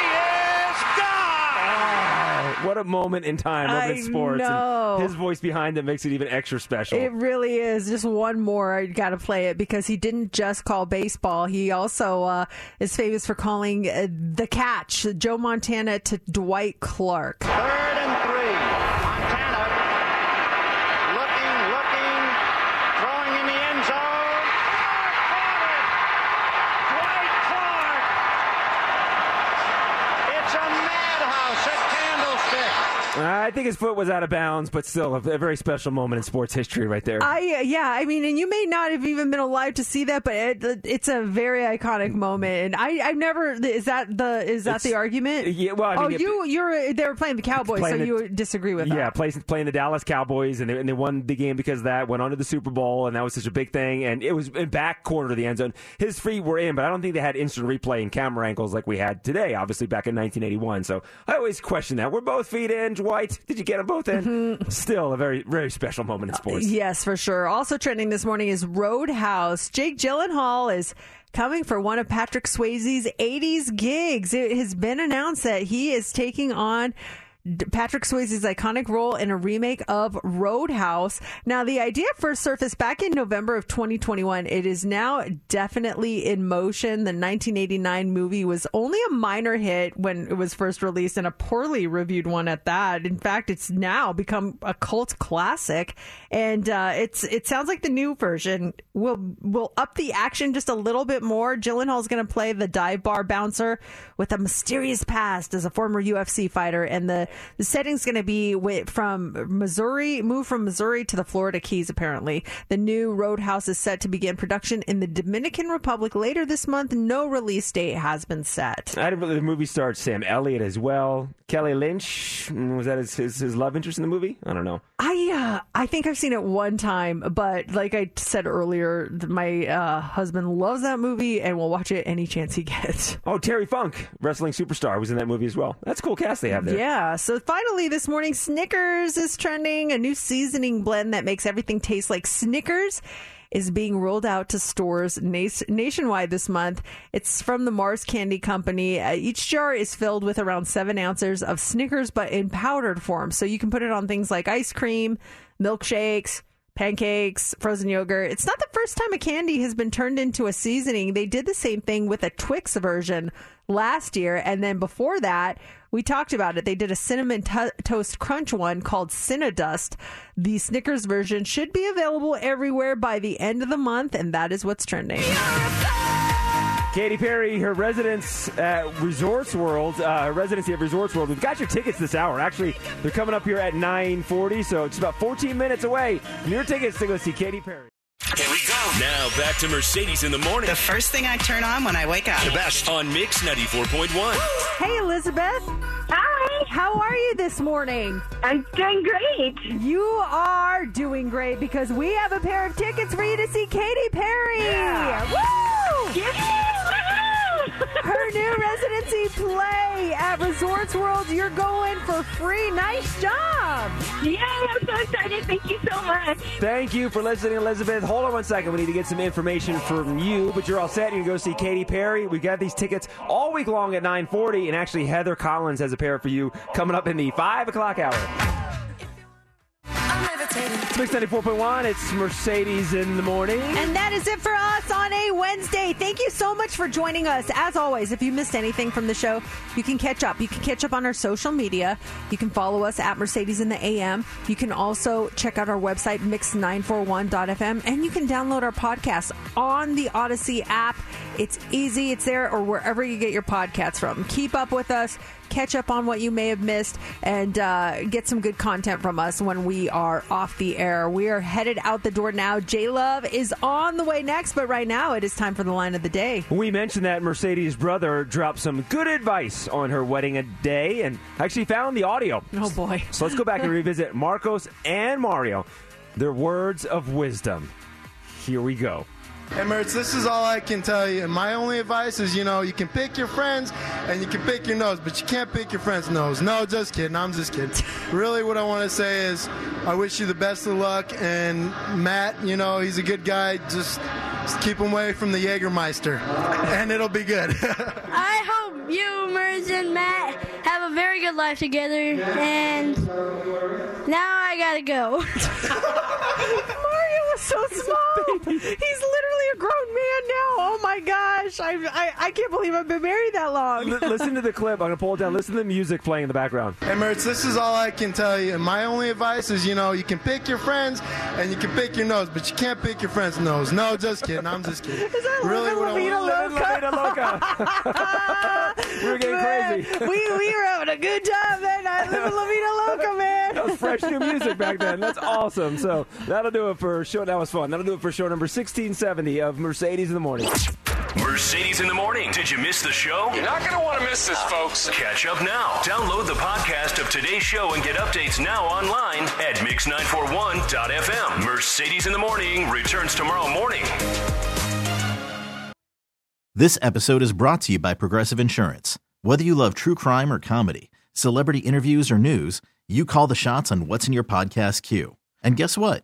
is gone. What a moment in time, moment in sports. know. And his voice behind it makes it even extra special. It really is. Just one more. I got to play it because he didn't just call baseball. He also uh, is famous for calling uh, the catch, Joe Montana to Dwight Clark. Third and three. Montana looking, looking, throwing in the end zone. Dwight Clark. It's a madhouse at Candlestick. I think his foot was out of bounds, but still a, a very special moment in sports history right there. I uh, yeah, I mean, and you may not have even been alive to see that, but it, it's a very iconic moment. And I, I've never is that the is that It's- the argument? yeah, well, I oh, mean, it- you you're they were playing the Cowboys, Playing so the- you disagree with that? Yeah, play, playing the Dallas Cowboys, and they, and they won the game because of that. Went on to the Super Bowl, and that was such a big thing. And it was in back corner of the end zone. His feet were in, but I don't think they had instant replay and camera angles like we had today. Obviously, back in 1981. So I always question that. We're both feet in, Dwight? Did you get them both in? Mm-hmm. Still a very very special moment in uh, sports. Yes, for sure. Also trending this morning is Roadhouse. Jake Gyllenhaal is coming for one of Patrick Swayze's 80s gigs. It has been announced that he is taking on Patrick Swayze's iconic role in a remake of Roadhouse. Now, the idea first surfaced back in November of 2021. It is now definitely in motion. The 1989 movie was only a minor hit when it was first released and a poorly reviewed one at that. In fact, it's now become a cult classic, and uh, it's it sounds like the new version will will up the action just a little bit more. Gyllenhaal's going to play the dive bar bouncer with a mysterious past as a former UFC fighter, and the the setting's going to be from Missouri, moved from Missouri to the Florida Keys. Apparently, the new Roadhouse is set to begin production in the Dominican Republic later this month. No release date has been set. I didn't the movie stars Sam Elliott as well. Kelly Lynch mm, was that his, his his love interest in the movie? I don't know. I uh, I think I've seen it one time, but like I said earlier, my uh, husband loves that movie and will watch it any chance he [laughs] gets. Oh, Terry Funk, wrestling superstar, was in that movie as well. That's a cool cast they have there. Yeah. So finally, this morning, Snickers is trending. A new seasoning blend that makes everything taste like Snickers is being rolled out to stores nationwide this month. It's from the Mars Candy Company. Uh, each jar is filled with around seven ounces of Snickers, but in powdered form. So you can put it on things like ice cream, milkshakes, pancakes, frozen yogurt. It's not the first time a candy has been turned into a seasoning. They did the same thing with a Twix version last year. And then before that, we talked about it. They did a cinnamon to- toast crunch one called Cinnadust. The Snickers version should be available everywhere by the end of the month, and that is what's trending. Katy Perry, her residence at Resorts World, uh, her residency at Resorts World. We've got your tickets this hour. Actually, they're coming up here at 9:40, so it's about 14 minutes away. from Your tickets to go see Katy Perry. Here we go. Now back to Mercedes in the morning. The first thing I turn on when I wake up. The best on Mix 94.1. [gasps] Hey, Elizabeth. Hi. How are you this morning? I'm doing great. You are doing great because we have a pair of tickets for you to see Katy Perry. Woo! Her new residency play at Resorts World. You're going for free. Nice job. Yay, I'm so excited. Thank you so much. Thank you for listening, Elizabeth. Hold on one second. We need to get some information from you, but you're all set. You can go see Katy Perry. We've got these tickets all week long at 9:40, and actually Heather Collins has a pair for you coming up in the five o'clock hour. Mix 94.1. It's Mercedes in the morning. And that is it for us on a Wednesday. Thank you so much for joining us. As always, if you missed anything from the show, you can catch up. You can catch up on our social media. You can follow us at Mercedes in the AM. You can also check out our website, mix941.fm, and you can download our podcast on the Odyssey app. It's easy, it's there, or wherever you get your podcasts from. Keep up with us. Catch up on what you may have missed and uh, get some good content from us when we are off the air. We are headed out the door now. J Love is on the way next, but right now it is time for the line of the day. We mentioned that Mercedes' brother dropped some good advice on her wedding a day and actually found the audio. Oh, boy. So let's go back and revisit [laughs] Marcos and Mario, their words of wisdom. Here we go. Hey, Mertz, this is all I can tell you. And my only advice is, you know, you can pick your friends and you can pick your nose, but you can't pick your friend's nose. No, just kidding. I'm just kidding. [laughs] really, what I want to say is, I wish you the best of luck. And Matt, you know, he's a good guy. Just, just keep him away from the Jägermeister, and it'll be good. [laughs] I hope you, Merz, and Matt have a very good life together. And now I gotta go. [laughs] Mario was so small. He's literally a grown man now. Oh my gosh. I, I, I can't believe I've been married that long. L- listen to the [laughs] clip. I'm going to pull it down. Listen to the music playing in the background. Hey, Mertz, this is all I can tell you. My only advice is, you know, you can pick your friends and you can pick your nose, but you can't pick your friend's nose. No, just kidding. I'm just kidding. Is that really what I Living want- La Vida we were getting crazy. we, we were having a good time that night. Living La Vida Loca, man. [laughs] That was fresh new music back then. That's awesome. So that'll do it for show. That was fun. That'll do it for show number 1670 of Mercedes in the Morning. Mercedes in the morning. Did you miss the show? You're not going to want to miss this, ah. folks. Catch up now. Download the podcast of today's show and get updates now online at mix941.fm. Mercedes in the morning returns tomorrow morning. This episode is brought to you by Progressive Insurance. Whether you love true crime or comedy, celebrity interviews or news, you call the shots on what's in your podcast queue. And guess what?